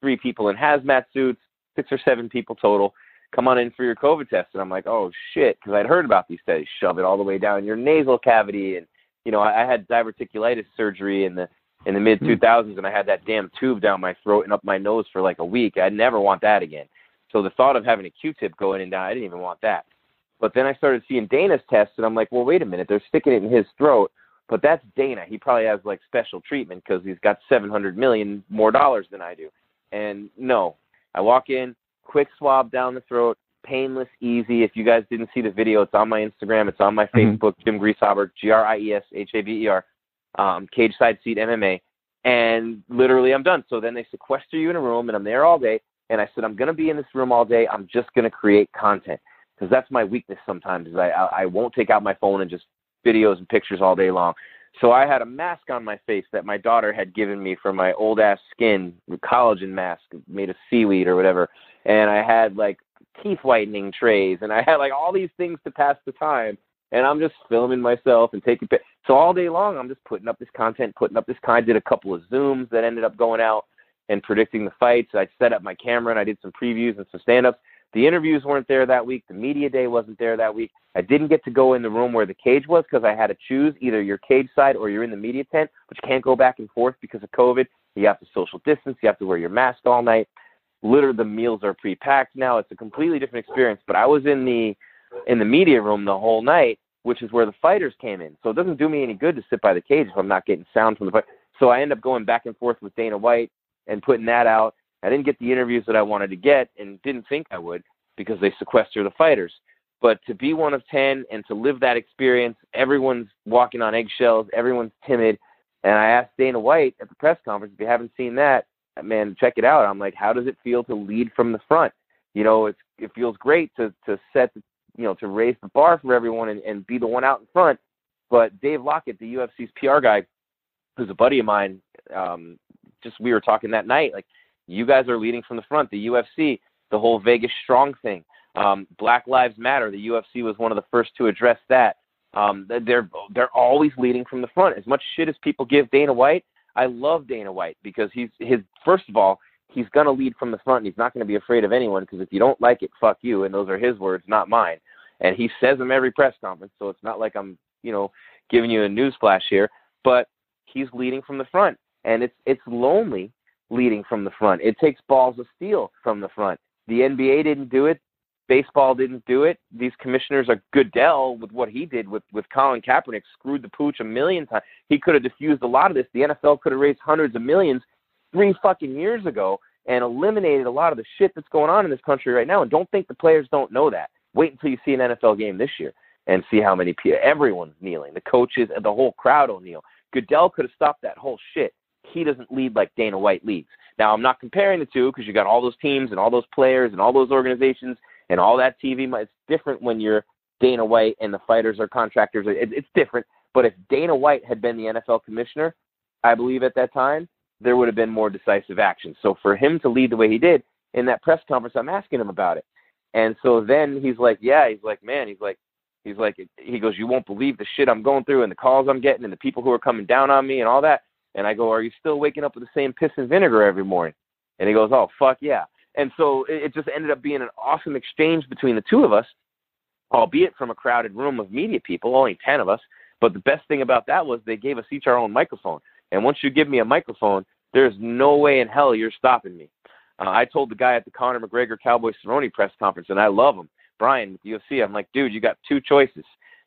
three people in hazmat suits, six or seven people total. Come on in for your COVID test, and I'm like, oh shit, because I'd heard about these studies. Shove it all the way down your nasal cavity, and you know, I, I had diverticulitis surgery in the in the mid hmm. 2000s, and I had that damn tube down my throat and up my nose for like a week. I'd never want that again. So the thought of having a Q-tip go in and down, I didn't even want that. But then I started seeing Dana's tests, and I'm like, well, wait a minute, they're sticking it in his throat. But that's Dana. He probably has like special treatment because he's got 700 million more dollars than I do. And no, I walk in, quick swab down the throat, painless, easy. If you guys didn't see the video, it's on my Instagram, it's on my mm-hmm. Facebook, Jim Grieshaber, G R I E S H A B E R, um, Cage Side Seat MMA, and literally I'm done. So then they sequester you in a room, and I'm there all day. And I said, I'm going to be in this room all day. I'm just going to create content because that's my weakness sometimes. Is I, I I won't take out my phone and just videos and pictures all day long. So I had a mask on my face that my daughter had given me for my old ass skin, collagen mask made of seaweed or whatever. And I had like teeth whitening trays and I had like all these things to pass the time. And I'm just filming myself and taking pic. So all day long, I'm just putting up this content, putting up this kind. Did a couple of zooms that ended up going out and predicting the fights. I set up my camera and I did some previews and some stand-ups. The interviews weren't there that week. The media day wasn't there that week. I didn't get to go in the room where the cage was because I had to choose either your cage side or you're in the media tent, but you can't go back and forth because of COVID. You have to social distance. You have to wear your mask all night. Literally, the meals are pre-packed now. It's a completely different experience. But I was in the in the media room the whole night, which is where the fighters came in. So it doesn't do me any good to sit by the cage if I'm not getting sound from the fight. So I end up going back and forth with Dana White and putting that out. I didn't get the interviews that I wanted to get and didn't think I would because they sequester the fighters. But to be one of 10 and to live that experience, everyone's walking on eggshells, everyone's timid. And I asked Dana White at the press conference, if you haven't seen that, man, check it out. I'm like, how does it feel to lead from the front? You know, it's, it feels great to, to set, the, you know, to raise the bar for everyone and, and be the one out in front. But Dave Lockett, the UFC's PR guy, who's a buddy of mine, um, just we were talking that night, like, you guys are leading from the front. The UFC, the whole Vegas strong thing. Um, Black Lives Matter. The UFC was one of the first to address that. Um, they're they're always leading from the front. As much shit as people give Dana White, I love Dana White because he's his first of all he's going to lead from the front. And he's not going to be afraid of anyone because if you don't like it, fuck you. And those are his words, not mine. And he says them every press conference, so it's not like I'm you know giving you a news flash here. But he's leading from the front, and it's it's lonely leading from the front. It takes balls of steel from the front. The NBA didn't do it. Baseball didn't do it. These commissioners are Goodell with what he did with with Colin Kaepernick screwed the pooch a million times. He could have diffused a lot of this. The NFL could have raised hundreds of millions three fucking years ago and eliminated a lot of the shit that's going on in this country right now. And don't think the players don't know that. Wait until you see an NFL game this year and see how many people. Everyone's kneeling. The coaches and the whole crowd will kneel. Goodell could have stopped that whole shit. He doesn't lead like Dana White leads. Now, I'm not comparing the two because you got all those teams and all those players and all those organizations and all that TV. It's different when you're Dana White and the fighters are contractors. It's different. But if Dana White had been the NFL commissioner, I believe at that time, there would have been more decisive action. So for him to lead the way he did in that press conference, I'm asking him about it. And so then he's like, yeah, he's like, man, he's like, he's like, he goes, you won't believe the shit I'm going through and the calls I'm getting and the people who are coming down on me and all that. And I go, Are you still waking up with the same piss and vinegar every morning? And he goes, Oh, fuck yeah. And so it, it just ended up being an awesome exchange between the two of us, albeit from a crowded room of media people, only 10 of us. But the best thing about that was they gave us each our own microphone. And once you give me a microphone, there's no way in hell you're stopping me. Uh, I told the guy at the Conor McGregor Cowboy Cerrone press conference, and I love him, Brian with UFC. I'm like, dude, you got two choices.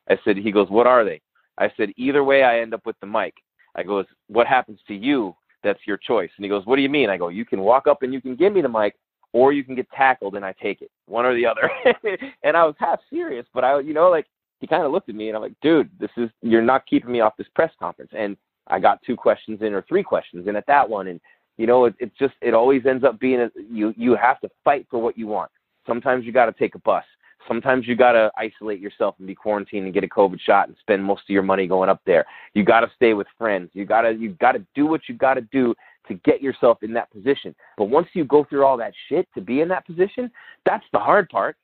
I said, he goes, what are they? I said, either way, I end up with the mic. I goes, what happens to you? That's your choice. And he goes, what do you mean? I go, you can walk up and you can give me the mic, or you can get tackled and I take it, one or the other. and I was half serious, but I, you know, like he kind of looked at me and I'm like, dude, this is you're not keeping me off this press conference. And I got two questions in or three questions in at that one, and You know, it, it's just it always ends up being a, you you have to fight for what you want. Sometimes you got to take a bus. Sometimes you got to isolate yourself and be quarantined and get a COVID shot and spend most of your money going up there. You got to stay with friends. You got to you got to do what you got to do to get yourself in that position. But once you go through all that shit to be in that position, that's the hard part.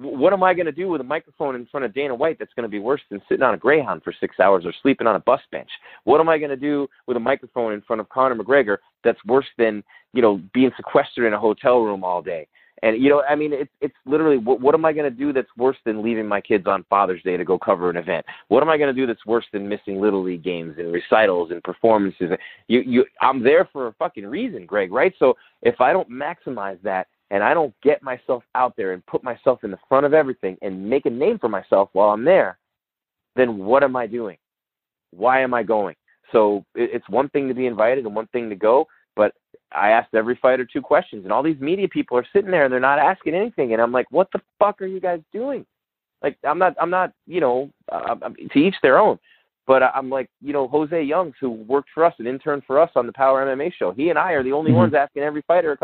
What am I going to do with a microphone in front of Dana White that's going to be worse than sitting on a Greyhound for six hours or sleeping on a bus bench? What am I going to do with a microphone in front of Conor McGregor that's worse than you know being sequestered in a hotel room all day? And you know, I mean, it's it's literally what, what am I going to do that's worse than leaving my kids on Father's Day to go cover an event? What am I going to do that's worse than missing little league games and recitals and performances? You you, I'm there for a fucking reason, Greg. Right? So if I don't maximize that and I don't get myself out there and put myself in the front of everything and make a name for myself while I'm there, then what am I doing? Why am I going? So it's one thing to be invited and one thing to go, but I asked every fighter two questions, and all these media people are sitting there and they're not asking anything, and I'm like, what the fuck are you guys doing? Like, I'm not, I'm not, you know, uh, I'm- to each their own. But I'm like, you know, Jose Youngs, who worked for us, an intern for us on the Power MMA show. He and I are the only Mhm. ones asking every fighter.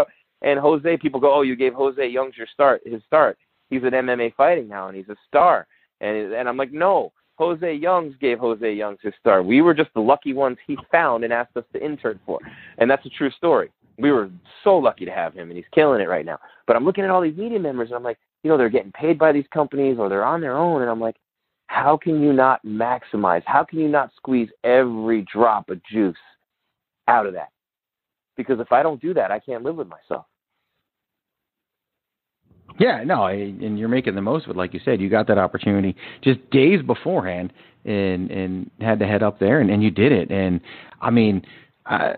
And Jose, people go, oh, you gave Jose Youngs your start, his start. He's at MMA fighting now, and he's a star. And and I'm like, no, Jose Youngs gave Jose Youngs his start. We were just the lucky ones he found and asked us to intern for. And that's a true story. We were so lucky to have him, and he's killing it right now. But I'm looking at all these media members, and I'm like, you know, they're getting paid by these companies or they're on their own, and I'm like, how can you not maximize? How can you not squeeze every drop of juice out of that? Because if I don't do that, I can't live with myself. Yeah, no, and you're making the most of it, like you said. You got that opportunity just days beforehand, and and had to head up there, and, and you did it. And I mean, I,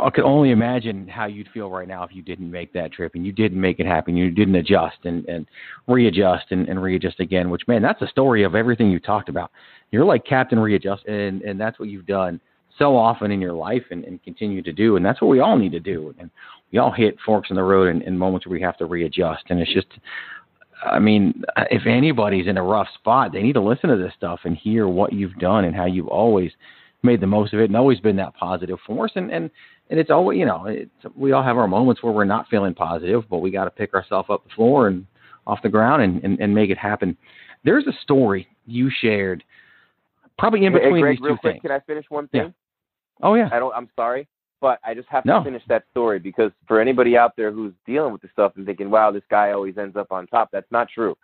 I could only imagine how you'd feel right now if you didn't make that trip and you didn't make it happen. You didn't adjust and and readjust and, and readjust again. Which man, that's the story of everything you talked about. You're like Captain Readjust, and and that's what you've done so often in your life and, and continue to do. And that's what we all need to do. And we all hit forks in the road in, in moments where we have to readjust. And it's just, I mean, if anybody's in a rough spot, they need to listen to this stuff and hear what you've done and how you've always made the most of it and always been that positive force. And and and it's always, you know, it's, we all have our moments where we're not feeling positive, but we got to pick ourselves up the floor and off the ground and, and and make it happen. There's a story you shared, probably in Hey, between Greg, these real two quick, things. can I finish one thing? Yeah. Oh yeah. I don't. I'm sorry, but I just have No. to finish that story because for anybody out there who's dealing with this stuff and thinking, "Wow, this guy always ends up on top," that's not true.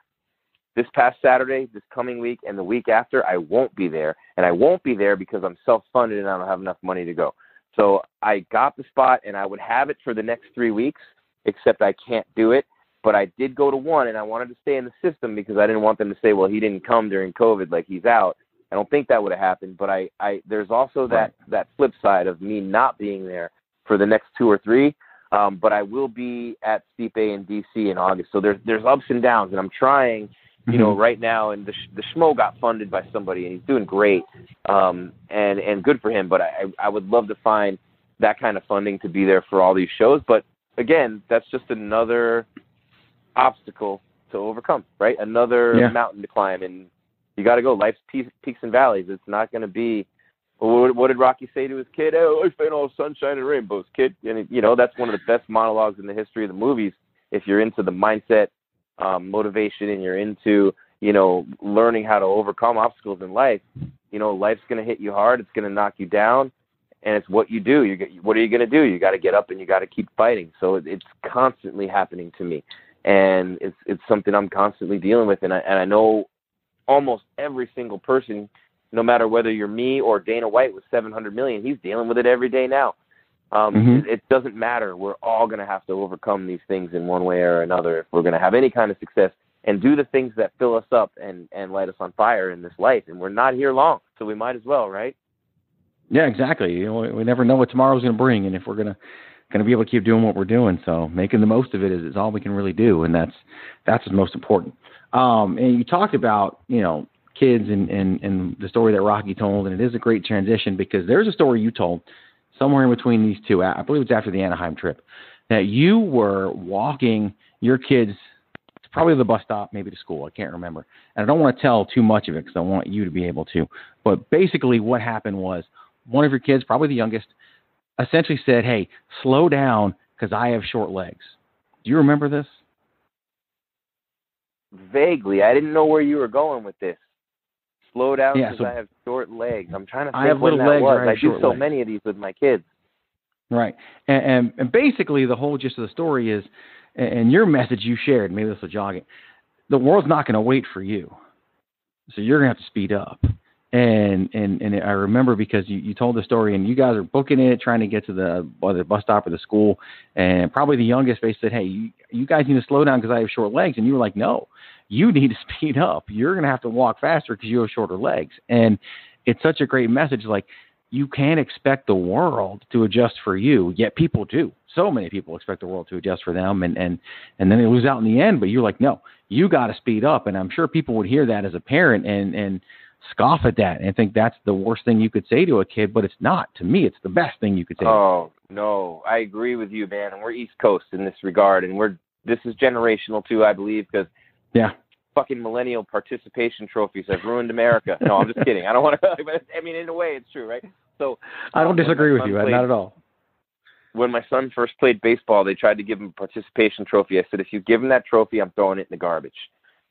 This past Saturday, this coming week, and the week after, I won't be there, and I won't be there because I'm self-funded and I don't have enough money to go. So I got the spot, and I would have it for the next three weeks, except I can't do it. But I did go to one, and I wanted to stay in the system because I didn't want them to say, "Well, he didn't come during COVID, like he's out." I don't think that would have happened, but I, I there's also that that flip side of me not being there for the next two or three. Um, but I will be at Stipe in DC in August. So there's there's ups and downs, and I'm trying, you know, Mhm. right now. And the the schmo got funded by somebody, and he's doing great, um, and and good for him. But I I would love to find that kind of funding to be there for all these shows. But again, that's just another obstacle to overcome, right? Another Yeah. mountain to climb, and you got to go. Life's peaks, peaks and valleys. It's not going to be. What, what did Rocky say to his kid? Oh, I find all sunshine and rainbows, kid. And you know that's one of the best monologues in the history of the movies. If you're into the mindset, um, motivation, and you're into you know learning how to overcome obstacles in life, you know life's going to hit you hard. It's going to knock you down, and it's what you do. You get, what are you going to do? You got to get up and you got to keep fighting. So it, it's constantly happening to me, and it's it's something I'm constantly dealing with. And I and I know almost every single person, no matter whether you're me or Dana White with 700 million, he's dealing with it every day now. Um, Mhm. it, doesn't matter. We're all going to have to overcome these things in one way or another if we're going to have any kind of success and do the things that fill us up and and light us on fire in this life. And we're not here long, so we might as well, right? Yeah, exactly. You know, we never know what tomorrow's going to bring, and if we're gonna gonna be able to keep doing what we're doing, so making the most of it is, is all we can really do, and that's that's what's most important. Um, and you talked about you know kids and, and and the story that Rocky told, and it is a great transition because there's a story you told somewhere in between these two. I believe it's after the Anaheim trip that you were walking your kids. It's probably the bus stop, maybe to school. I can't remember. And I don't want to tell too much of it because I want you to be able to. But basically, what happened was one of your kids, probably the youngest, essentially said, "Hey, slow down because I have short legs." Do you remember this? Vaguely, I didn't know where you were going with this. Slow down Yeah, because so- I have short legs. I'm trying to think I have when that legs was. I I do so legs. many of these with my kids. Right. And, and, and basically, the whole gist of the story is, and your message you shared, maybe this will jog it. The world's not going to wait for you, so you're going to have to speed up. And and and I remember because you, you told the story, and you guys are booking it, trying to get to the the bus stop or the school, and probably the youngest they said, "Hey, you, you guys need to slow down because I have short legs," and you were like, "No, you need to speed up. You're going to have to walk faster because you have shorter legs." And it's such a great message, like you can't expect the world to adjust for you, yet people do. So many people expect the world to adjust for them, and and and then they lose out in the end. But you're like, no, you got to speed up. And I'm sure people would hear that as a parent and and scoff at that and think that's the worst thing you could say to a kid. But it's not. To me, it's the best thing you could say. Oh no, I agree with you, man. And we're East Coast in this regard, and we're this is generational too, I believe, because yeah, fucking millennial participation trophies have ruined America. No, I'm just kidding. I don't want to. But I mean, in a way, it's true, right? So I don't um, disagree with you, played- not at all. When my son first played baseball, they tried to give him a participation trophy. I said, if you give him that trophy, I'm throwing it in the garbage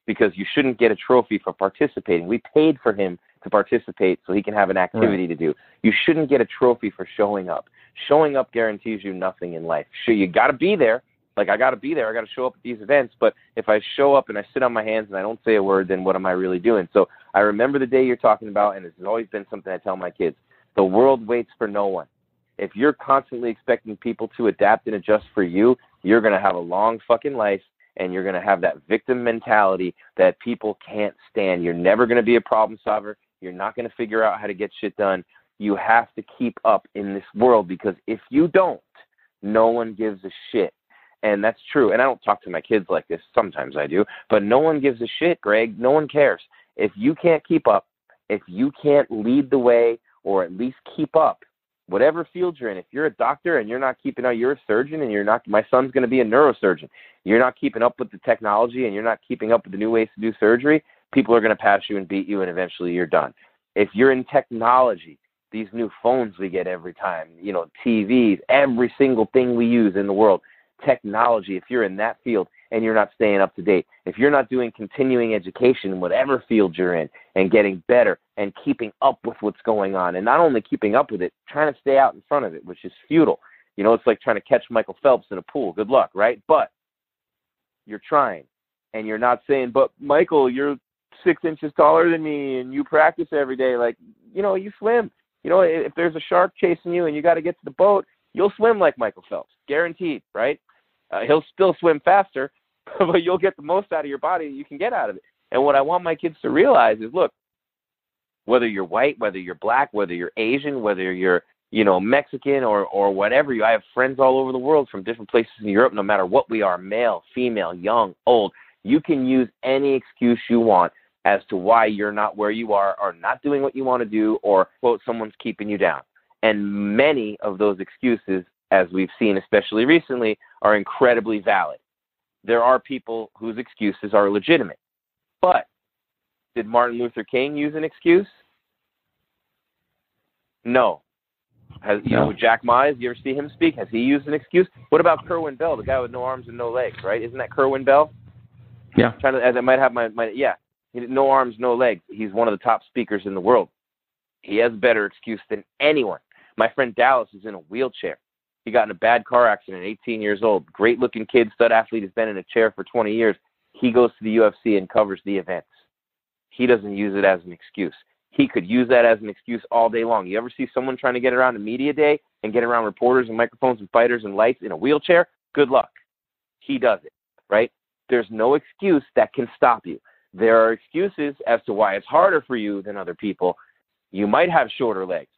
because you shouldn't get a trophy for participating. We paid for him to participate so he can have an activity to do. You shouldn't get a trophy for showing up. Showing up guarantees you nothing in life. Sure, you got to be there. Like I got to be there. I got to show up at these events. But if I show up and I sit on my hands and I don't say a word, then what am I really doing? So I remember the day you're talking about, and has always been something I tell my kids: the world waits for no one. If you're constantly expecting people to adapt and adjust for you, you're gonna have a long fucking life and you're to have that victim mentality that people can't stand. You're never to be a problem solver. You're not to figure out how to get shit done. You have to keep up in this world because if you don't, no one gives a shit. And that's true. And I don't talk to my kids like this. Sometimes I do. But no one gives a shit, Greg. No one cares. If you can't keep up, if you can't lead the way or at least keep up, whatever field you're in, if you're a doctor and you're not keeping up, you're a surgeon and you're not, my son's going to be a neurosurgeon. You're not keeping up with the technology and you're not keeping up with the new ways to do surgery, people are going to pass you and beat you and eventually you're done. If you're in technology, these new phones we get every time, you know, TVs, every single thing we use in the world, technology, if you're in that field and you're not staying up to date, if you're not doing continuing education in whatever field you're in and getting better and keeping up with what's going on, and not only keeping up with it, trying to stay out in front of it, which is futile. You know, it's like trying to catch Michael Phelps in a pool. Good luck, right? But you're trying and you're not saying, but Michael, you're six inches taller than me and you practice every day. Like, you know, you swim. You know, if there's a shark chasing you and you got to get to the boat, you'll swim like Michael Phelps, guaranteed, right? Uh, he'll still swim faster, but you'll get the most out of your body that you can get out of it. And what I want my kids to realize is, look, whether you're white, whether you're black, whether you're Asian, whether you're you know Mexican or or whatever you, I have friends all over the world from different places in Europe. No matter what we are, male, female, young, old, you can use any excuse you want as to why you're not where you are or not doing what you want to do or quote someone's keeping you down. And many of those excuses, as we've seen especially recently, are incredibly valid. There are people whose excuses are legitimate. But did Martin Luther King use an excuse? No. Has you No. know Jack Mize? You ever see him speak? Has he used an excuse? What about Kerwin Bell, the guy with no arms and no legs? Right? Isn't that Kerwin Bell? Yeah. Trying to, as I might have my, my yeah, He no arms, no legs. He's one of the top speakers in the world. He has a better excuse than anyone. My friend Dallas is in a wheelchair. He got in a bad car accident at 18 years old. Great looking kid, stud athlete, has been in a chair for 20 years. He goes to the UFC and covers the events. He doesn't use it as an excuse. He could use that as an excuse all day long. You ever see someone trying to get around a media day and get around reporters and microphones and fighters and lights in a wheelchair? Good luck. He does it, right? There's no excuse that can stop you. There are excuses as to why it's harder for you than other people. You might have shorter legs,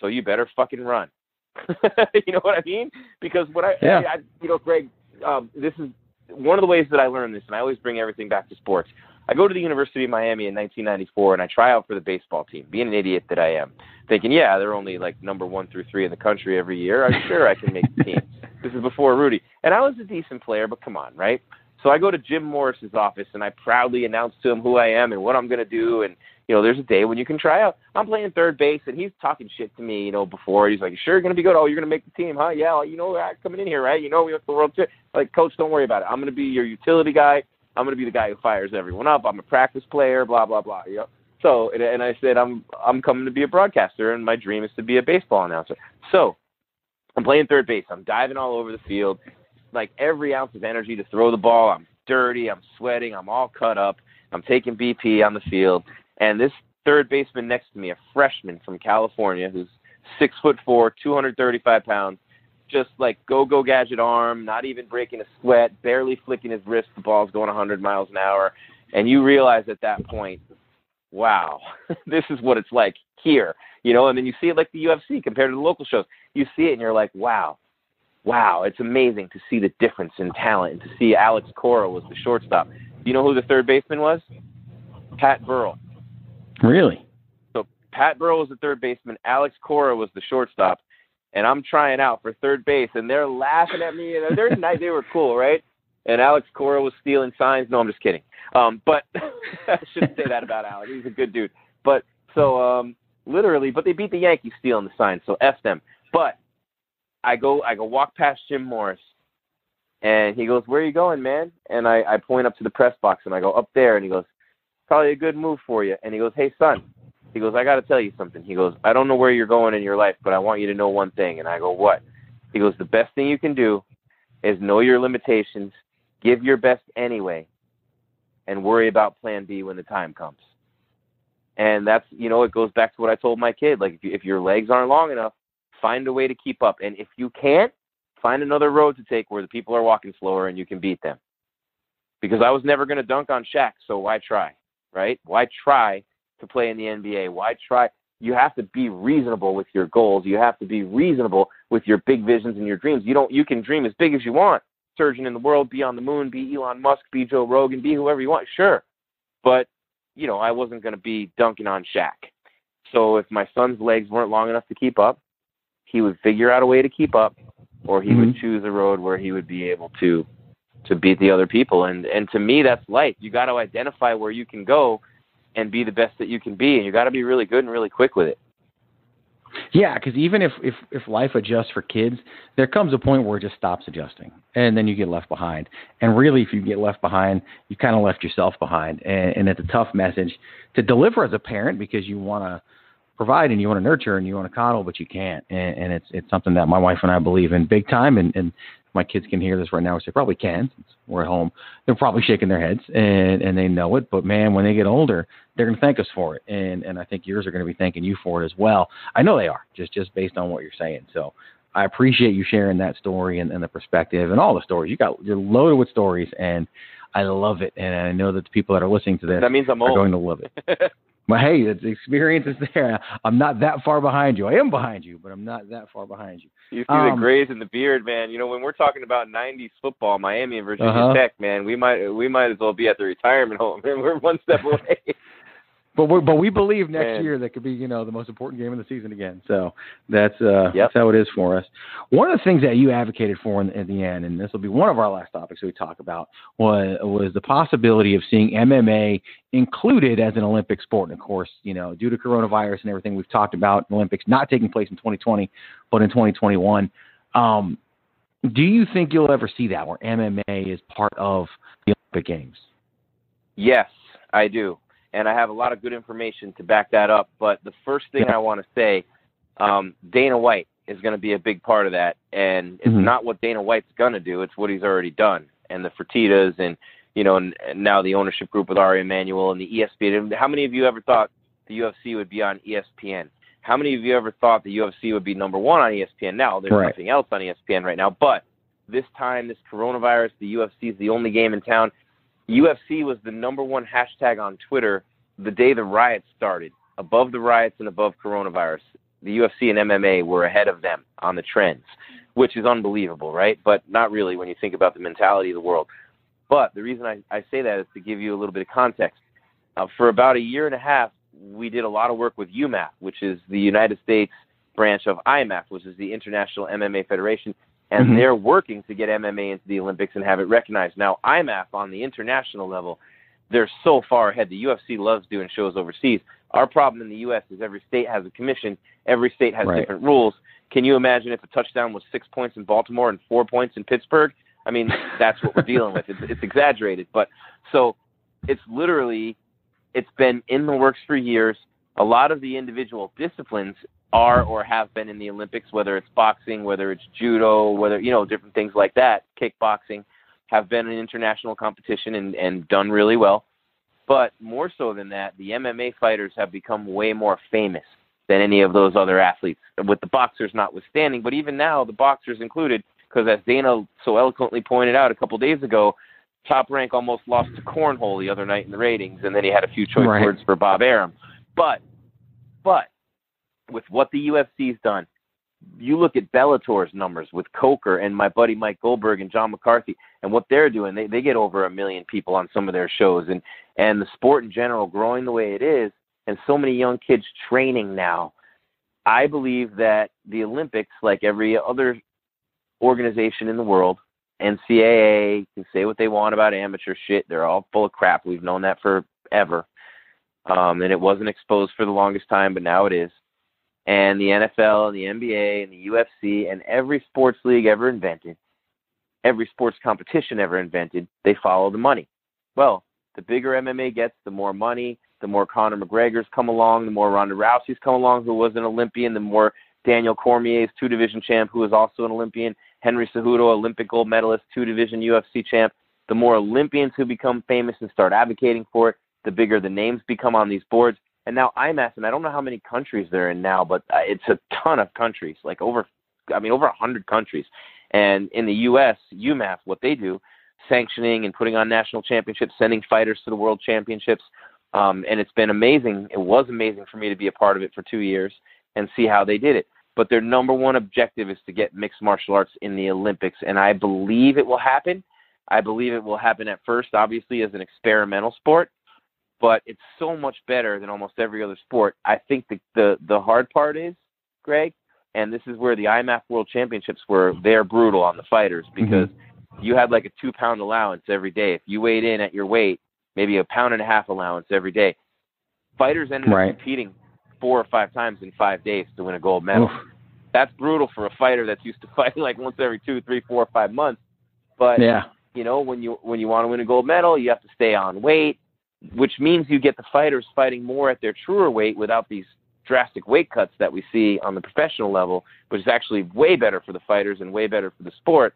so you better fucking run. you know what I mean? Because what I, Yeah. I you know, Greg, um, this is one of the ways that I learned this, and I always bring everything back to sports. I go to the University of Miami in 1994, and I try out for the baseball team, being an idiot that I am, thinking, yeah, they're only like number one through three in the country every year. I'm sure I can make the team. This is before Rudy, and I was a decent player, but come on, right? So I go to Jim Morris's office, and I proudly announce to him who I am and what I'm going to do, and you know, there's a day when you can try out. I'm playing third base, and he's talking shit to me, you know, before. He's like, "Sure, you're gonna be good. Oh, you're gonna make the team, huh? Yeah, well, you know, I'm coming in here, right? You know, we have the world too. Like, coach, don't worry about it. I'm gonna be your utility guy. I'm gonna be the guy who fires everyone up. I'm a practice player. Blah blah blah. You know. So, and, and I said, I'm I'm coming to be a broadcaster, and my dream is to be a baseball announcer. So, I'm playing third base. I'm diving all over the field, like every ounce of energy to throw the ball. I'm dirty. I'm sweating. I'm all cut up. I'm taking BP on the field, and this third baseman next to me, a freshman from California, who's six foot four, 235 pounds, just like go go gadget arm, not even breaking a sweat, barely flicking his wrist. The ball's going 100 miles an hour, and you realize at that point, wow, this is what it's like here, you know. And then you see it like the UFC compared to the local shows. You see it, and you're like, wow, wow, it's amazing to see the difference in talent and to see Alex Cora was the shortstop. You know who the third baseman was? Pat Burrell. Really? So Pat Burrell was the third baseman. Alex Cora was the shortstop, and I'm trying out for third base, and they're laughing at me. And they're. They were cool, right? And Alex Cora was stealing signs. No, I'm just kidding. Um, but I shouldn't say that about Alex. He's a good dude. But so um, literally, but they beat the Yankees stealing the signs. So f them. But I go, I go walk past Jim Morris, and he goes, "Where are you going, man?" And I, I point up to the press box, and I go up there, and he goes, "Probably a good move for you." And he goes, "Hey, son." He goes, I got to tell you something. He goes, I don't know where you're going in your life, but I want you to know one thing. And I go, What? He goes, The best thing you can do is know your limitations, give your best anyway, and worry about plan B when the time comes. And that's, you know, it goes back to what I told my kid. Like, if, you, if your legs aren't long enough, find a way to keep up. And if you can't, find another road to take where the people are walking slower and you can beat them. Because I was never going to dunk on Shaq, so why try, right? Why try to play in the NBA? Why try? You have to be reasonable with your goals. You have to be reasonable with your big visions and your dreams. You don't. You can dream as big as you want. Surgeon in the world, be on the moon, be Elon Musk, be Joe Rogan, be whoever you want. Sure, but you know I wasn't going to be dunking on Shaq. So if my son's legs weren't long enough to keep up, he would figure out a way to keep up, or he mm-hmm. would choose a road where he would be able to to beat the other people. And and to me, that's life. You got to identify where you can go and be the best that you can be. And you got to be really good and really quick with it. Yeah, because even if, if if life adjusts for kids, there comes a point where it just stops adjusting, and then you get left behind. And really, if you get left behind, you kind of left yourself behind, and, and it's a tough message to deliver as a parent because you want to provide and you want to nurture and you want to coddle, but you can't. And, and it's it's something that my wife and I believe in big time, and, and my kids can hear this right now, which they probably can since we're at home. They're probably shaking their heads and, and they know it. But man, when they get older, they're going to thank us for it. And, and I think yours are going to be thanking you for it as well. I know they are just, just based on what you're saying. So I appreciate you sharing that story and, and the perspective and all the stories. You got, you're loaded with stories and I love it. And I know that the people that are listening to this that means I'm are old. going to love it. But hey, the experience is there. I'm not that far behind you. I am behind you, but I'm not that far behind you. You see Um, the grays in the beard, man. You know when we're talking about '90s football, Miami and Virginia Uh-huh. Tech, man, we might we might as well be at the retirement home. Man, we're one step away. But we but we believe next Man. year that could be you know the most important game of the season again. So that's uh that's how it is for us. One of the things that you advocated for in, at the end, and this will be one of our last topics we talk about, was was the possibility of seeing MMA included as an Olympic sport. And of course, you know, due to coronavirus and everything we've talked about, Olympics not taking place in 2020, but in 2021. Um, do you think you'll ever see that where MMA is part of the Olympic Games? Yes, I do. And I have a lot of good information to back that up. But the first thing I want to say, um, Dana White is going to be a big part of that. And it's Mhm. not what Dana White's going to do, it's what he's already done. And the Fertitas and, you know, and, and now the ownership group with Ari Emanuel and the ESPN. How many of you ever thought the UFC would be on ESPN? How many of you ever thought the UFC would be number one on ESPN? Now there's Right. nothing else on ESPN right now. But this time, this coronavirus, the UFC is the only game in town. UFC was the number one hashtag on Twitter the day the riots started. Above the riots and above coronavirus, the UFC and MMA were ahead of them on the trends, which is unbelievable, right? But not really when you think about the mentality of the world. But the reason I, I say that is to give you a little bit of context. Uh, for about a year and a half, we did a lot of work with UMAF, which is the United States branch of IMAF, which is the International MMA Federation, and Mhm. they're working to get MMA into the Olympics and have it recognized. Now, IMAF on the international level, they're so far ahead. The UFC loves doing shows overseas. Our problem in the U.S. is every state has a commission. Every state has Right. different rules. Can you imagine if a touchdown was six points in Baltimore and four points in Pittsburgh? I mean, that's what we're dealing with. It's, it's exaggerated, but so it's literally it's been in the works for years. A lot of the individual disciplines are or have been in the Olympics, whether it's boxing, whether it's judo, whether you know different things like that, kickboxing, have been in international competition and, and done really well. But more so than that, the MMA fighters have become way more famous than any of those other athletes, with the boxers notwithstanding. But even now, the boxers included, because as Dana so eloquently pointed out a couple days ago, Top Rank almost lost to Cornhole the other night in the ratings, and then he had a few choice Right. words for Bob Arum. But, but with what the UFC's done, you look at Bellator's numbers with Coker and my buddy Mike Goldberg and John McCarthy and what they're doing. They they get over a million people on some of their shows and and the sport in general growing the way it is and so many young kids training now. I believe that the Olympics, like every other organization in the world, NCAA can say what they want about amateur shit. They're all full of crap. We've known that forever. Um, and it wasn't exposed for the longest time, but now it is and the NFL and the NBA and the UFC and every sports league ever invented, every sports competition ever invented, they follow the money. Well, the bigger MMA gets, the more money, the more Conor McGregor's come along, the more Ronda Rousey's come along, who was an Olympian, the more Daniel Cormier's two division champ, who is also an Olympian, Henry Cejudo, Olympic gold medalist, two division UFC champ. The more Olympians who become famous and start advocating for it, the bigger the names become on these boards. And now IMMAF, and I don't know how many countries they're in now, but uh, it's a ton of countries, like over, I mean, over a hundred countries. And in the U.S., UMAF, what they do, sanctioning and putting on national championships, sending fighters to the world championships, um, and it's been amazing. It was amazing for me to be a part of it for two years and see how they did it. But their number one objective is to get mixed martial arts in the Olympics, and I believe it will happen. I believe it will happen at first, obviously, as an experimental sport but it's so much better than almost every other sport. I think the the, the hard part is, Greg, and this is where the IMMAF World Championships were they're brutal on the fighters mm-hmm. because you had like a two pound allowance every day. If you weighed in at your weight, maybe a pound and a half allowance every day. Fighters ended Right. up competing four or five times in five days to win a gold medal. That's brutal for a fighter that's used to fighting like once every two, three, four, five months. But Yeah. you know, when you when you want to win a gold medal, you have to stay on weight, which means you get the fighters fighting more at their truer weight without these drastic weight cuts that we see on the professional level, which is actually way better for the fighters and way better for the sport.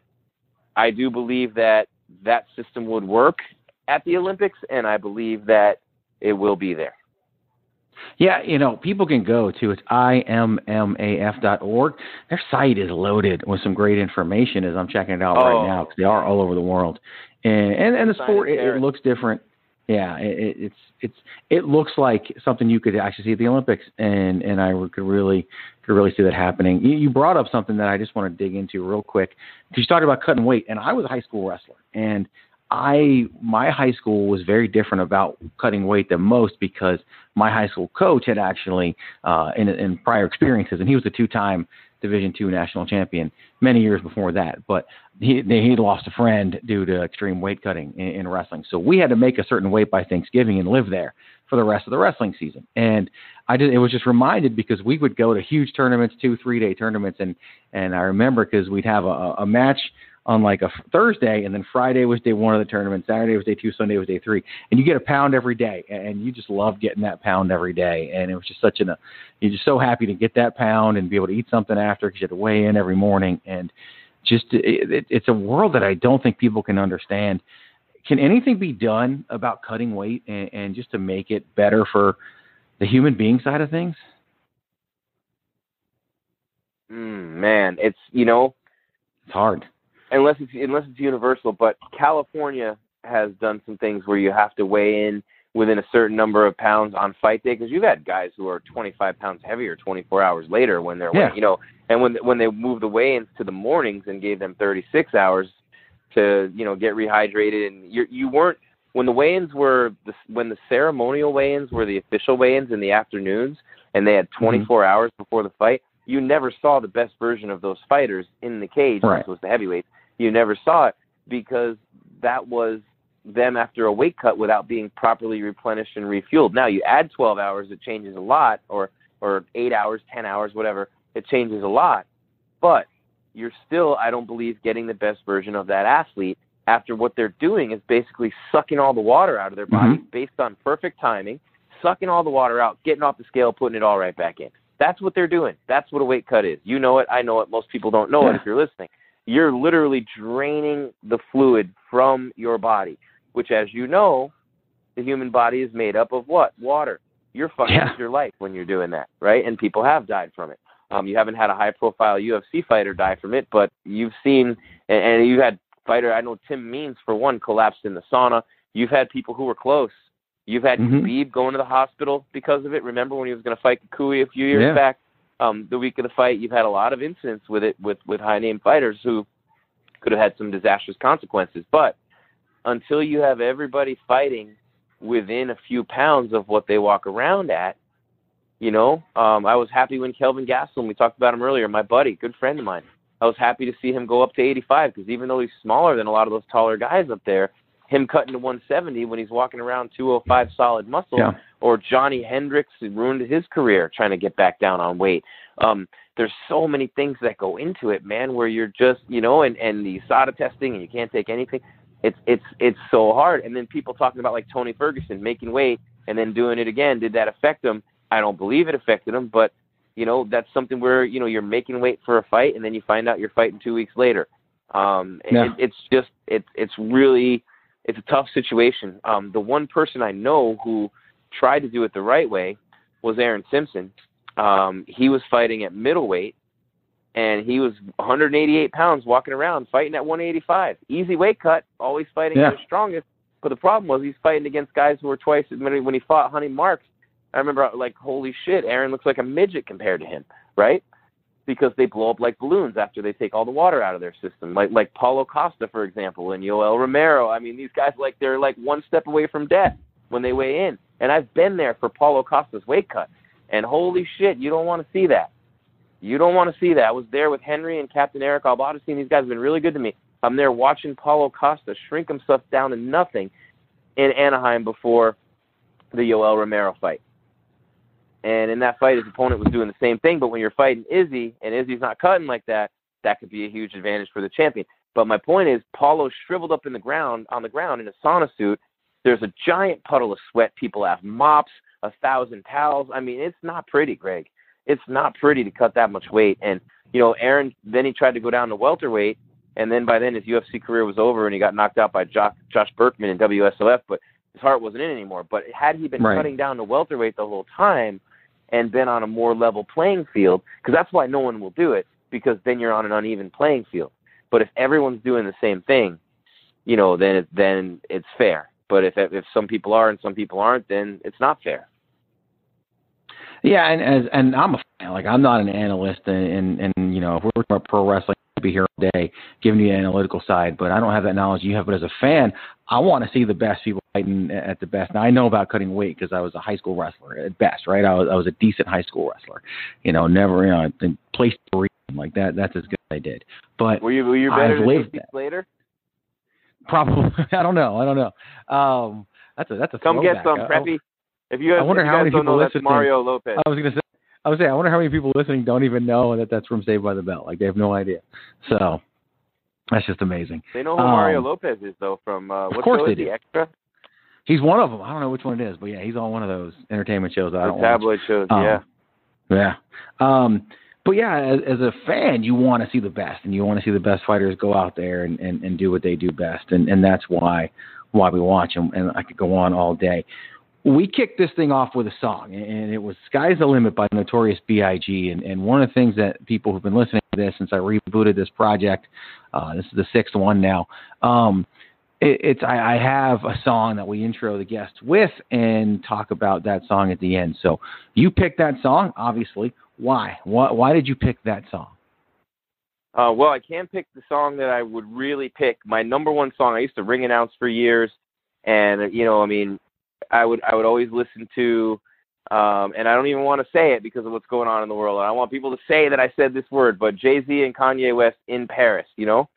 I do believe that that system would work at the Olympics, and I believe that it will be there. Yeah, you know, people can go to it's immaf.org. Their site is loaded with some great information as I'm checking it out Oh. right now because they are all over the world. And and, and the sport it, it looks different. Yeah, it, it, it's it's it looks like something you could actually see at the Olympics, and and I could really could really see that happening. You, you brought up something that I just want to dig into real quick because you talked about cutting weight, and I was a high school wrestler, and I my high school was very different about cutting weight than most because my high school coach had actually uh, in in prior experiences, and he was a two time Division two national champion many years before that. But he he lost a friend due to extreme weight cutting in, in wrestling, so we had to make a certain weight by Thanksgiving and live there for the rest of the wrestling season. And I did it was just reminded because we would go to huge tournaments, two three day tournaments, and and I remember because we'd have a, a match on like a Thursday, and then Friday was day one of the tournament, Saturday was day two, Sunday was day three, and you get a pound every day, and you just love getting that pound every day, and it was just such an, a, you're just so happy to get that pound and be able to eat something after because you had to weigh in every morning, and just it, it, it's a world that I don't think people can understand. Can anything be done about cutting weight and, and just to make it better for the human being side of things? Mm, man, it's you know It's hard. Unless it's unless it's universal. But California has done some things where you have to weigh in within a certain number of pounds on fight day because you've had guys who are 25 pounds heavier 24 hours later when they're Yeah. you know and when when they moved the weigh-ins to the mornings and gave them 36 hours to you know get rehydrated and you you weren't when the weigh-ins were the, when the ceremonial weigh-ins were the official weigh-ins in the afternoons and they had mm-hmm. 24 hours before the fight you never saw the best version of those fighters in the cage Right. which was the heavyweights you never saw it because that was them after a weight cut without being properly replenished and refueled. Now you add 12 hours, it changes a lot, or or eight hours, 10 hours, whatever. It changes a lot, but you're still, I don't believe, getting the best version of that athlete after what they're doing is basically sucking all the water out of their mm-hmm. body based on perfect timing, sucking all the water out, getting off the scale, putting it all right back in. That's what they're doing. That's what a weight cut is. You know it. I know it. Most people don't know it if you're listening. You're literally draining the fluid from your body, which, as you know, the human body is made up of what? Water. You're fucking Yeah. with your life when you're doing that, right? And people have died from it. Um, you haven't had a high-profile UFC fighter die from it, but you've seen, and, and you had fighter. I know Tim Means for one collapsed in the sauna. You've had people who were close. You've had Mhm. Khabib going to the hospital because of it. Remember when he was going to fight Cucuy a few years Yeah. back? Um, the week of the fight, you've had a lot of incidents with it with with high name fighters who could have had some disastrous consequences. But until you have everybody fighting within a few pounds of what they walk around at, you know, um, I was happy when Kelvin Gastelum, we talked about him earlier, my buddy, good friend of mine. I was happy to see him go up to 85 because even though he's smaller than a lot of those taller guys up there, him cutting to 170 when he's walking around 205 solid muscle, Yeah. or Johnny Hendricks who ruined his career trying to get back down on weight. Um, there's so many things that go into it, man, where you're just, you know, and, and the USADA testing and you can't take anything. It's it's it's so hard. And then people talking about like Tony Ferguson making weight and then doing it again. Did that affect him? I don't believe it affected him, but you know, that's something where, you know, you're making weight for a fight and then you find out you're fighting two weeks later. Um Yeah. it, it's just it's it's really it's a tough situation. Um the one person I know who tried to do it the right way was Aaron Simpson. Um he was fighting at middleweight and he was 188 pounds walking around fighting at 185. Easy weight cut, always fighting Yeah. at his strongest. But the problem was he's fighting against guys who were twice as many when he fought Ronny Markes. I remember like, holy shit, Aaron looks like a midget compared to him, right? Because they blow up like balloons after they take all the water out of their system. Like like Paulo Costa, for example, and Yoel Romero. I mean, these guys like they're like one step away from death when they weigh in. And I've been there for Paulo Costa's weight cut. And holy shit, you don't want to see that. You don't want to see that. I was there with Henry and Captain Eric Albarracin, and these guys have been really good to me. I'm there watching Paulo Costa shrink himself down to nothing in Anaheim before the Yoel Romero fight. And in that fight, his opponent was doing the same thing. But when you're fighting Izzy, and Izzy's not cutting like that, that could be a huge advantage for the champion. But my point is, Paulo shriveled up in the ground on the ground in a sauna suit. There's a giant puddle of sweat. People have mops, a thousand towels. I mean, it's not pretty, Greg. It's not pretty to cut that much weight. And you know, Aaron then he tried to go down to welterweight, and then by then his UFC career was over, and he got knocked out by Josh, Josh Burkman in WSOF. But his heart wasn't in anymore. But had he been Right. cutting down to welterweight the whole time and been on a more level playing field, because that's why no one will do it, because then you're on an uneven playing field. But if everyone's doing the same thing, you know, then it, then it's fair. But if if some people are and some people aren't, then it's not fair. Yeah, and as and I'm a fan. Like I'm not an analyst, and and, and you know, if we're talking about pro wrestling, be here all day giving you the analytical side. But I don't have that knowledge you have. But as a fan, I want to see the best people fighting at the best. Now I know about cutting weight because I was a high school wrestler at best, right? I was I was a decent high school wrestler. You know, never you know, in place three like that. That's as good as I did. But Were you were you better I've than lived Slater? Probably. I don't know. I don't know. Um, that's a that's a Come get some, Preppy. If you guys, I wonder how many people that's Mario Lopez. I was gonna say, I was saying, I wonder how many people listening don't even know that that's from Saved by the Bell. Like they have no idea. So that's just amazing. They know who Um, Mario Lopez is though. From uh, what course show they do. Extra. He's one of them. I don't know which one it is, but yeah, he's on one of those entertainment shows I don't tabloid watch. shows. Um, yeah. Yeah. Um, but yeah, as, as a fan, you want to see the best, and you want to see the best fighters go out there and, and, and do what they do best, and, and that's why why we watch them. And I could go on all day. We kicked this thing off with a song, and it was "Sky's the Limit" by Notorious B.I.G. And, and one of the things that people who've been listening to this since I rebooted this project, uh, this is the sixth one now. Um, it, it's I, I have a song that we intro the guests with and talk about that song at the end. So you picked that song, obviously. Why? Why, why did you pick that song? Uh, well, I can pick the song that I would really pick. My number one song. I used to ring announce for years, and you know, I mean, I would I would always listen to, um, and I don't even want to say it because of what's going on in the world. I want people to say that I said this word, but Jay Z and Kanye West in Paris. You know,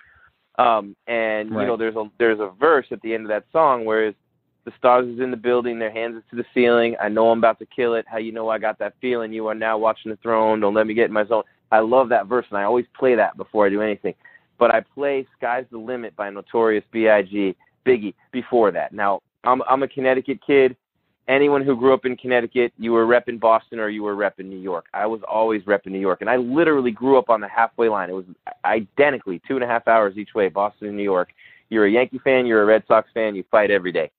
Um, and you know, there's a there's a verse at the end of that song where it's, the stars is in the building, their hands is to the ceiling. I know I'm about to kill it. How you know I got that feeling? You are now watching the throne. Don't let me get in my zone. I love that verse, and I always play that before I do anything. But I play "Sky's the Limit" by Notorious B.I.G. Biggie before that. Now I'm I'm a Connecticut kid. Anyone who grew up in Connecticut, you were repping Boston or you were repping New York. I was always repping New York, and I literally grew up on the halfway line. It was identically two and a half hours each way, Boston and New York. You're a Yankee fan, you're a Red Sox fan, you fight every day.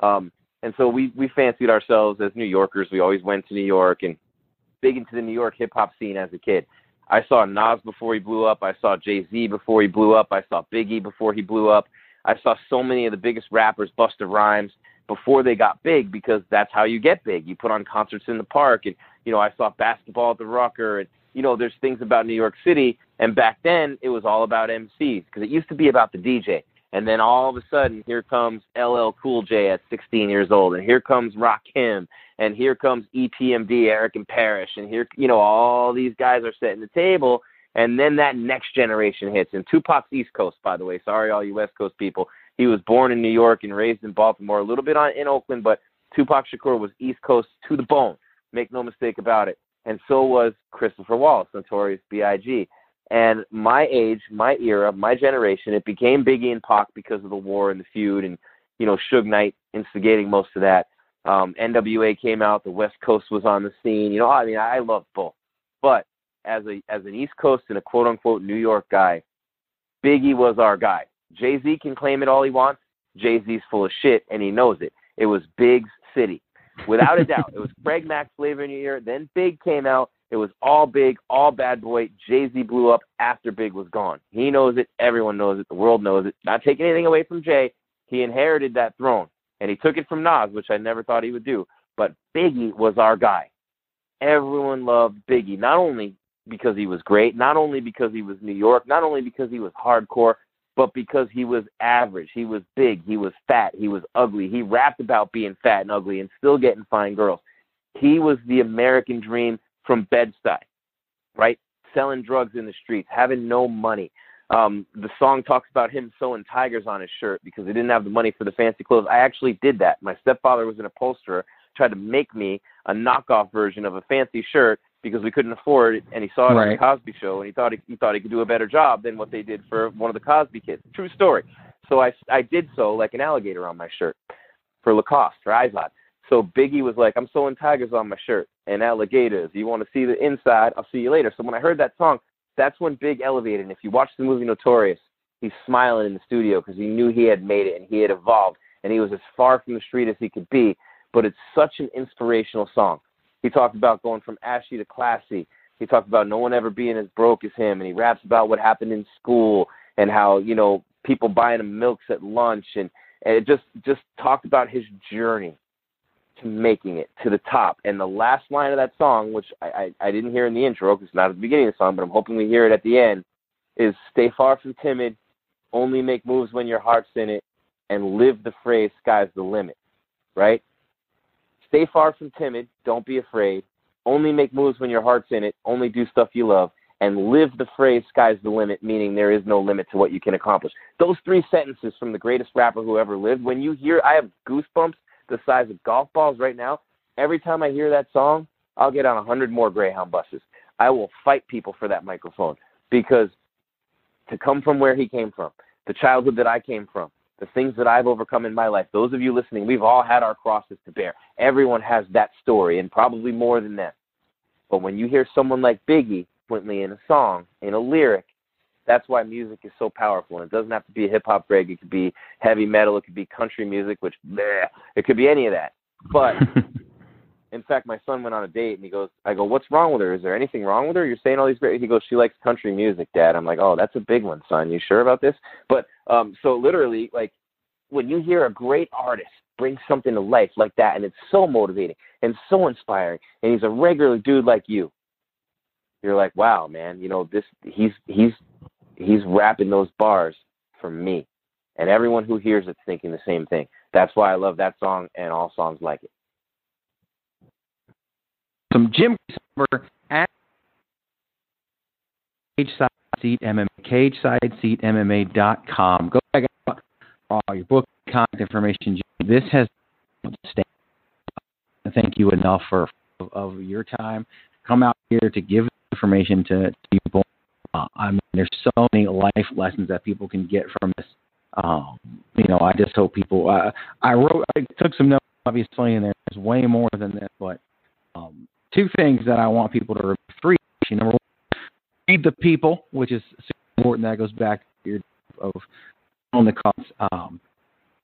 Um, and so we we fancied ourselves as New Yorkers. We always went to New York and big into the New York hip hop scene as a kid. I saw Nas before he blew up. I saw Jay Z before he blew up. I saw Biggie before he blew up. I saw so many of the biggest rappers, Busta Rhymes, before they got big because that's how you get big. You put on concerts in the park, and you know I saw basketball at the Rucker, and you know there's things about New York City. And back then it was all about MCs because it used to be about the DJ. And then all of a sudden, here comes LL Cool J at 16 years old, and here comes Rakim, and here comes EPMD, Eric and Parrish, and here, you know, all these guys are setting the table, and then that next generation hits. And Tupac's East Coast, by the way. Sorry, all you West Coast people. He was born in New York and raised in Baltimore, a little bit on in Oakland, but Tupac Shakur was East Coast to the bone. Make no mistake about it. And so was Christopher Wallace, Notorious B.I.G. And my age, my era, my generation, it became Biggie and Pac because of the war and the feud, and you know Suge Knight instigating most of that. Um, NWA came out, the West Coast was on the scene. You know, I mean, I love both, but as a as an East Coast and a quote unquote New York guy, Biggie was our guy. Jay Z can claim it all he wants. Jay Z's full of shit, and he knows it. It was Big's city, without a doubt. It was Craig Mack, Flavor in Your Ear. Then Big came out. It was all Big, all Bad Boy. Jay Z blew up after Big was gone. He knows it. Everyone knows it. The world knows it. Not taking anything away from Jay. He inherited that throne, and he took it from Nas, which I never thought he would do. But Biggie was our guy. Everyone loved Biggie, not only because he was great, not only because he was New York, not only because he was hardcore, but because he was average. He was big. He was fat. He was ugly. He rapped about being fat and ugly and still getting fine girls. He was the American dream from Bed-Stuy, right? Selling drugs in the streets, having no money. Um, the song talks about him sewing tigers on his shirt because he didn't have the money for the fancy clothes. I actually did that. My stepfather was an upholsterer, tried to make me a knockoff version of a fancy shirt because we couldn't afford it, and he saw it on the Cosby Show, and he thought he, he thought he could do a better job than what they did for one of the Cosby kids. True story. So I I did so like an alligator on my shirt for Lacoste for Izod. So Biggie was like, I'm sewing tigers on my shirt and alligators. You want to see the inside? I'll see you later. So when I heard that song, that's when Big elevated. And if you watch the movie Notorious, he's smiling in the studio because he knew he had made it and he had evolved and he was as far from the street as he could be. But it's such an inspirational song. He talked about going from ashy to classy. He talked about no one ever being as broke as him, and he raps about what happened in school and how you know people buying him milks at lunch, and and it just just talked about his journey to making it to the top. And the last line of that song, which I I, I didn't hear in the intro because it's not at the beginning of the song, but I'm hoping we hear it at the end, is "Stay far from timid, only make moves when your heart's in it, and live the phrase sky's the limit." Right? Stay far from timid. Don't be afraid. Only make moves when your heart's in it. Only do stuff you love. And live the phrase sky's the limit, meaning there is no limit to what you can accomplish. Those three sentences from the greatest rapper who ever lived, when you hear, I have goosebumps the size of golf balls right now. Every time I hear that song, I'll get on a hundred more Greyhound buses. I will fight people for that microphone because to come from where he came from, the childhood that I came from, the things that I've overcome in my life. Those of you listening, we've all had our crosses to bear. Everyone has that story, and probably more than that. But when you hear someone like Biggie, Quintley, in a song, in a lyric, that's why music is so powerful. And it doesn't have to be a hip hop Greg. It could be heavy metal. It could be country music, which bleh, it could be any of that. But in fact, my son went on a date and he goes, I go, what's wrong with her? Is there anything wrong with her? You're saying all these great. He goes, she likes country music, Dad. I'm like, oh, that's a big one, son. You sure about this? But um, so literally, like when you hear a great artist bring something to life like that, and it's so motivating and so inspiring, and he's a regular dude like you, you're like, wow, man, you know this. He's he's he's rapping those bars for me, and everyone who hears it's thinking the same thing. That's why I love that song and all songs like it. Jim Silver at age side Seat MMA Cage side, seatmma.com. Go check out all your book contact information. This has. Thank you enough for of, of your time. Come out here to give information to, to people. Uh, I mean, there's so many life lessons that people can get from this. Um, you know, I just hope people. Uh, I wrote, I took some notes, obviously, and there's way more than this. But um, two things that I want people to. Three. Number one, feed the people, which is important. That goes back to your of on the costs. Um,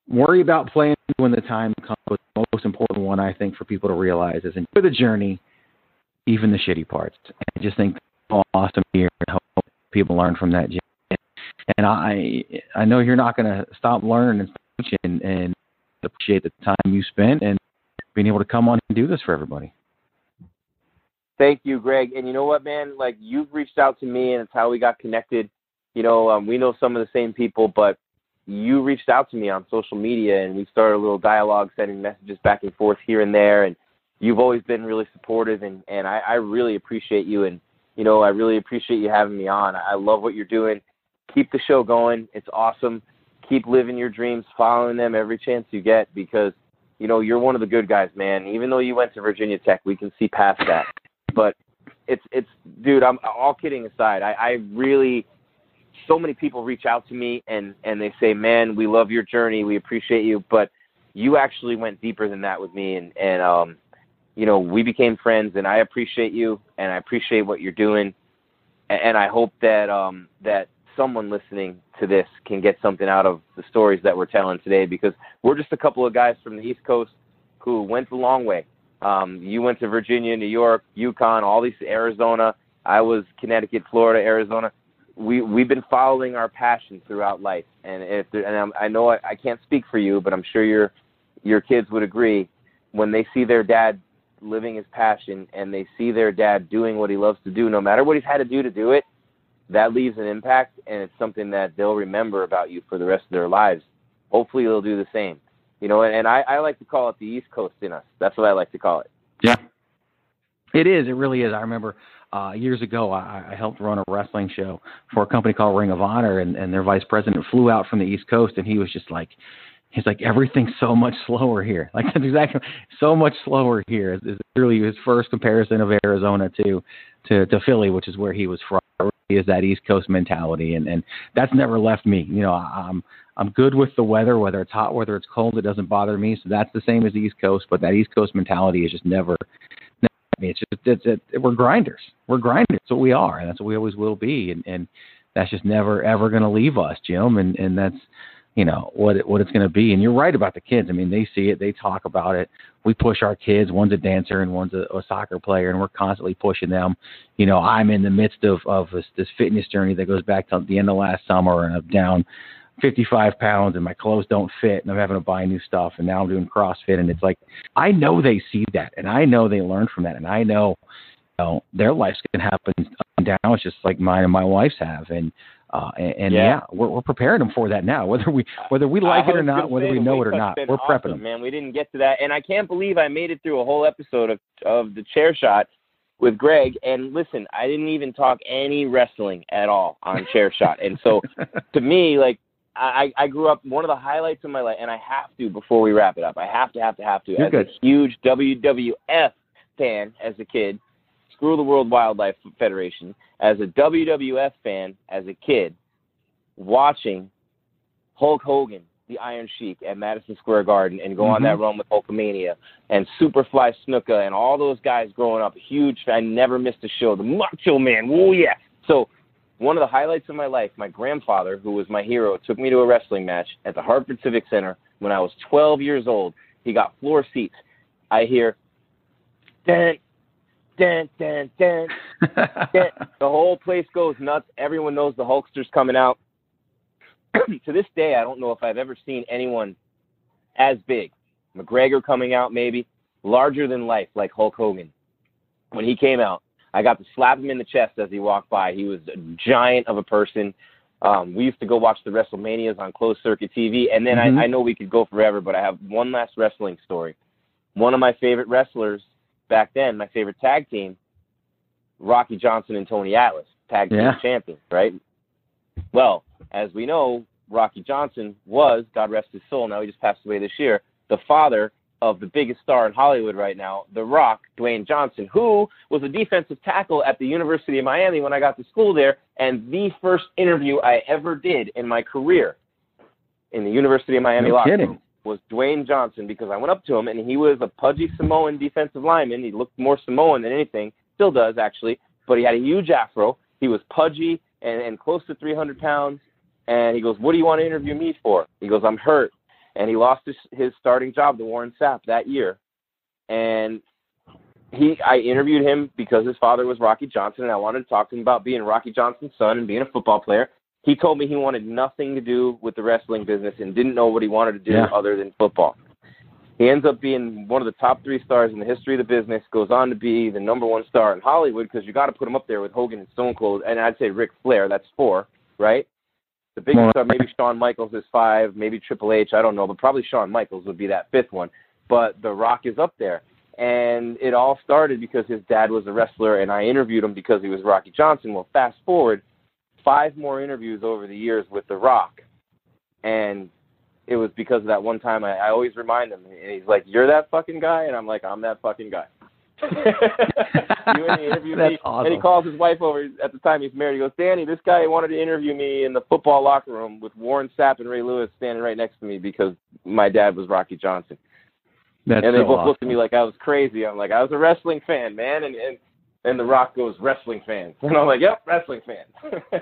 worry about playing when the time comes. The most important one, I think, for people to realize is enjoy the journey, even the shitty parts. I just think awesome here. I hope people learn from that. And I, I know you're not going to stop learning and, and appreciate the time you spent and being able to come on and do this for everybody. Thank you, Greg. And you know what, man? Like you've reached out to me, and it's how we got connected. You know, um, we know some of the same people, but you reached out to me on social media, and we started a little dialogue, sending messages back and forth here and there. And you've always been really supportive, and and I, I really appreciate you. And you know, I really appreciate you having me on. I love what you're doing. Keep the show going. It's awesome. Keep living your dreams, following them every chance you get, because you know you're one of the good guys, man. Even though you went to Virginia Tech, we can see past that. But it's it's dude. I'm all kidding aside. I, I really so many people reach out to me and and they say, "Man, we love your journey. We appreciate you." But you actually went deeper than that with me, and and um, you know, we became friends, and I appreciate you, and I appreciate what you're doing, and, and I hope that um that someone listening to this can get something out of the stories that we're telling today because we're just a couple of guys from the East Coast who went the long way. Um, you went to Virginia, New York, UConn, all these Arizona. I was Connecticut, Florida, Arizona we we've been following our passion throughout life, and if there, and I'm, I know I, I can't speak for you, but I'm sure your your kids would agree when they see their dad living his passion and they see their dad doing what he loves to do, no matter what he's had to do to do it, that leaves an impact, and it's something that they'll remember about you for the rest of their lives. Hopefully, they'll do the same. You know, and, and I, I like to call it the East Coast in us. That's what I like to call it. Yeah, it is. It really is. I remember uh, years ago, I, I helped run a wrestling show for a company called Ring of Honor, and, and their vice president flew out from the East Coast, and he was just like, he's like, everything's so much slower here. Like that's exactly so much slower here. Is really his first comparison of Arizona to to to Philly, which is where he was from. Is that East Coast mentality, and and that's never left me. You know, I'm I'm good with the weather, whether it's hot, whether it's cold, it doesn't bother me. So that's the same as the East Coast, but that East Coast mentality is just never I mean, it's just it's, it, we're grinders. We're grinders. That's what we are, and that's what we always will be. And and that's just never ever going to leave us, Jim. And and that's you know what it, what it's going to be. And you're right about the kids. I mean, they see it, they talk about it. We push our kids. One's a dancer and one's a, a soccer player, and we're constantly pushing them. You know, I'm in the midst of of this, this fitness journey that goes back to the end of last summer, and I'm down 55 pounds and my clothes don't fit and I'm having to buy new stuff and now I'm doing CrossFit and it's like I know they see that and I know they learn from that and I know, you know their lives can happen up and down it's just like mine and my wife's have and uh and, and yeah, Yeah. we're we're preparing them for that now whether we whether we like it or not whether we know it or not we're prepping them Man, we didn't get to that, and I can't believe I made it through a whole episode of of the Chair Shot with Greg. And listen, I didn't even talk any wrestling at all on Chair Shot, and so to me, like. I, I grew up one of the highlights of my life, and I have to before we wrap it up. I have to, have to, have to. You're as good. a huge WWF fan as a kid, screw the World Wildlife Federation. As a WWF fan as a kid, watching Hulk Hogan, the Iron Sheik, at Madison Square Garden and go on Mhm. that run with Hulkamania and Superfly Snuka and all those guys growing up. Huge fan. I never missed a show. The Macho Man. Oh yeah. So one of the highlights of my life, my grandfather, who was my hero, took me to a wrestling match at the Hartford Civic Center when I was 12 years old. He got floor seats. I hear, dun, dun, dun, dun, dun. The whole place goes nuts. Everyone knows the Hulkster's coming out. to this day, I don't know if I've ever seen anyone as big. McGregor coming out, maybe larger than life, like Hulk Hogan. When he came out, I got to slap him in the chest as he walked by. He was a giant of a person. Um, we used to go watch the WrestleManias on closed circuit TV, and then Mhm. I, I know we could go forever, but I have one last wrestling story. One of my favorite wrestlers back then, my favorite tag team, Rocky Johnson and Tony Atlas, tag team Yeah. champions, right? Well, as we know, Rocky Johnson was, God rest his soul, now he just passed away this year, the father of the biggest star in Hollywood right now, The Rock, Dwayne Johnson, who was a defensive tackle at the University of Miami when I got to school there, and the first interview I ever did in my career in the University of Miami No locker kidding. room was Dwayne Johnson because I went up to him and he was a pudgy Samoan defensive lineman. He looked more Samoan than anything, still does actually, but he had a huge afro. He was pudgy and, and close to 300 pounds. And he goes, "What do you want to interview me for?" He goes, "I'm hurt." And he lost his, his starting job to Warren Sapp that year. And he, I interviewed him because his father was Rocky Johnson, and I wanted to talk to him about being Rocky Johnson's son and being a football player. He told me he wanted nothing to do with the wrestling business and didn't know what he wanted to do Yeah. other than football. He ends up being one of the top three stars in the history of the business. Goes on to be the number one star in Hollywood because you got to put him up there with Hogan and Stone Cold, and I'd say Ric Flair. That's four, right? The big More star, maybe Shawn Michaels is five, maybe Triple H. I don't know, but probably Shawn Michaels would be that fifth one. But The Rock is up there, and it all started because his dad was a wrestler, and I interviewed him because he was Rocky Johnson. Well, fast forward five more interviews over the years with The Rock, and it was because of that one time. I, I always remind him, and he's like, "You're that fucking guy," and I'm like, "I'm that fucking guy." You and he interviewed That's me, awesome. and he calls his wife over. At the time, he's married. He goes, "Dany, this guy wanted to interview me in the football locker room with Warren Sapp and Ray Lewis standing right next to me because my dad was Rocky Johnson." That's and they so both awesome. looked at me like I was crazy. I'm like, I was a wrestling fan, man, and and and the Rock goes, wrestling fans, and I'm like, yep, wrestling fan.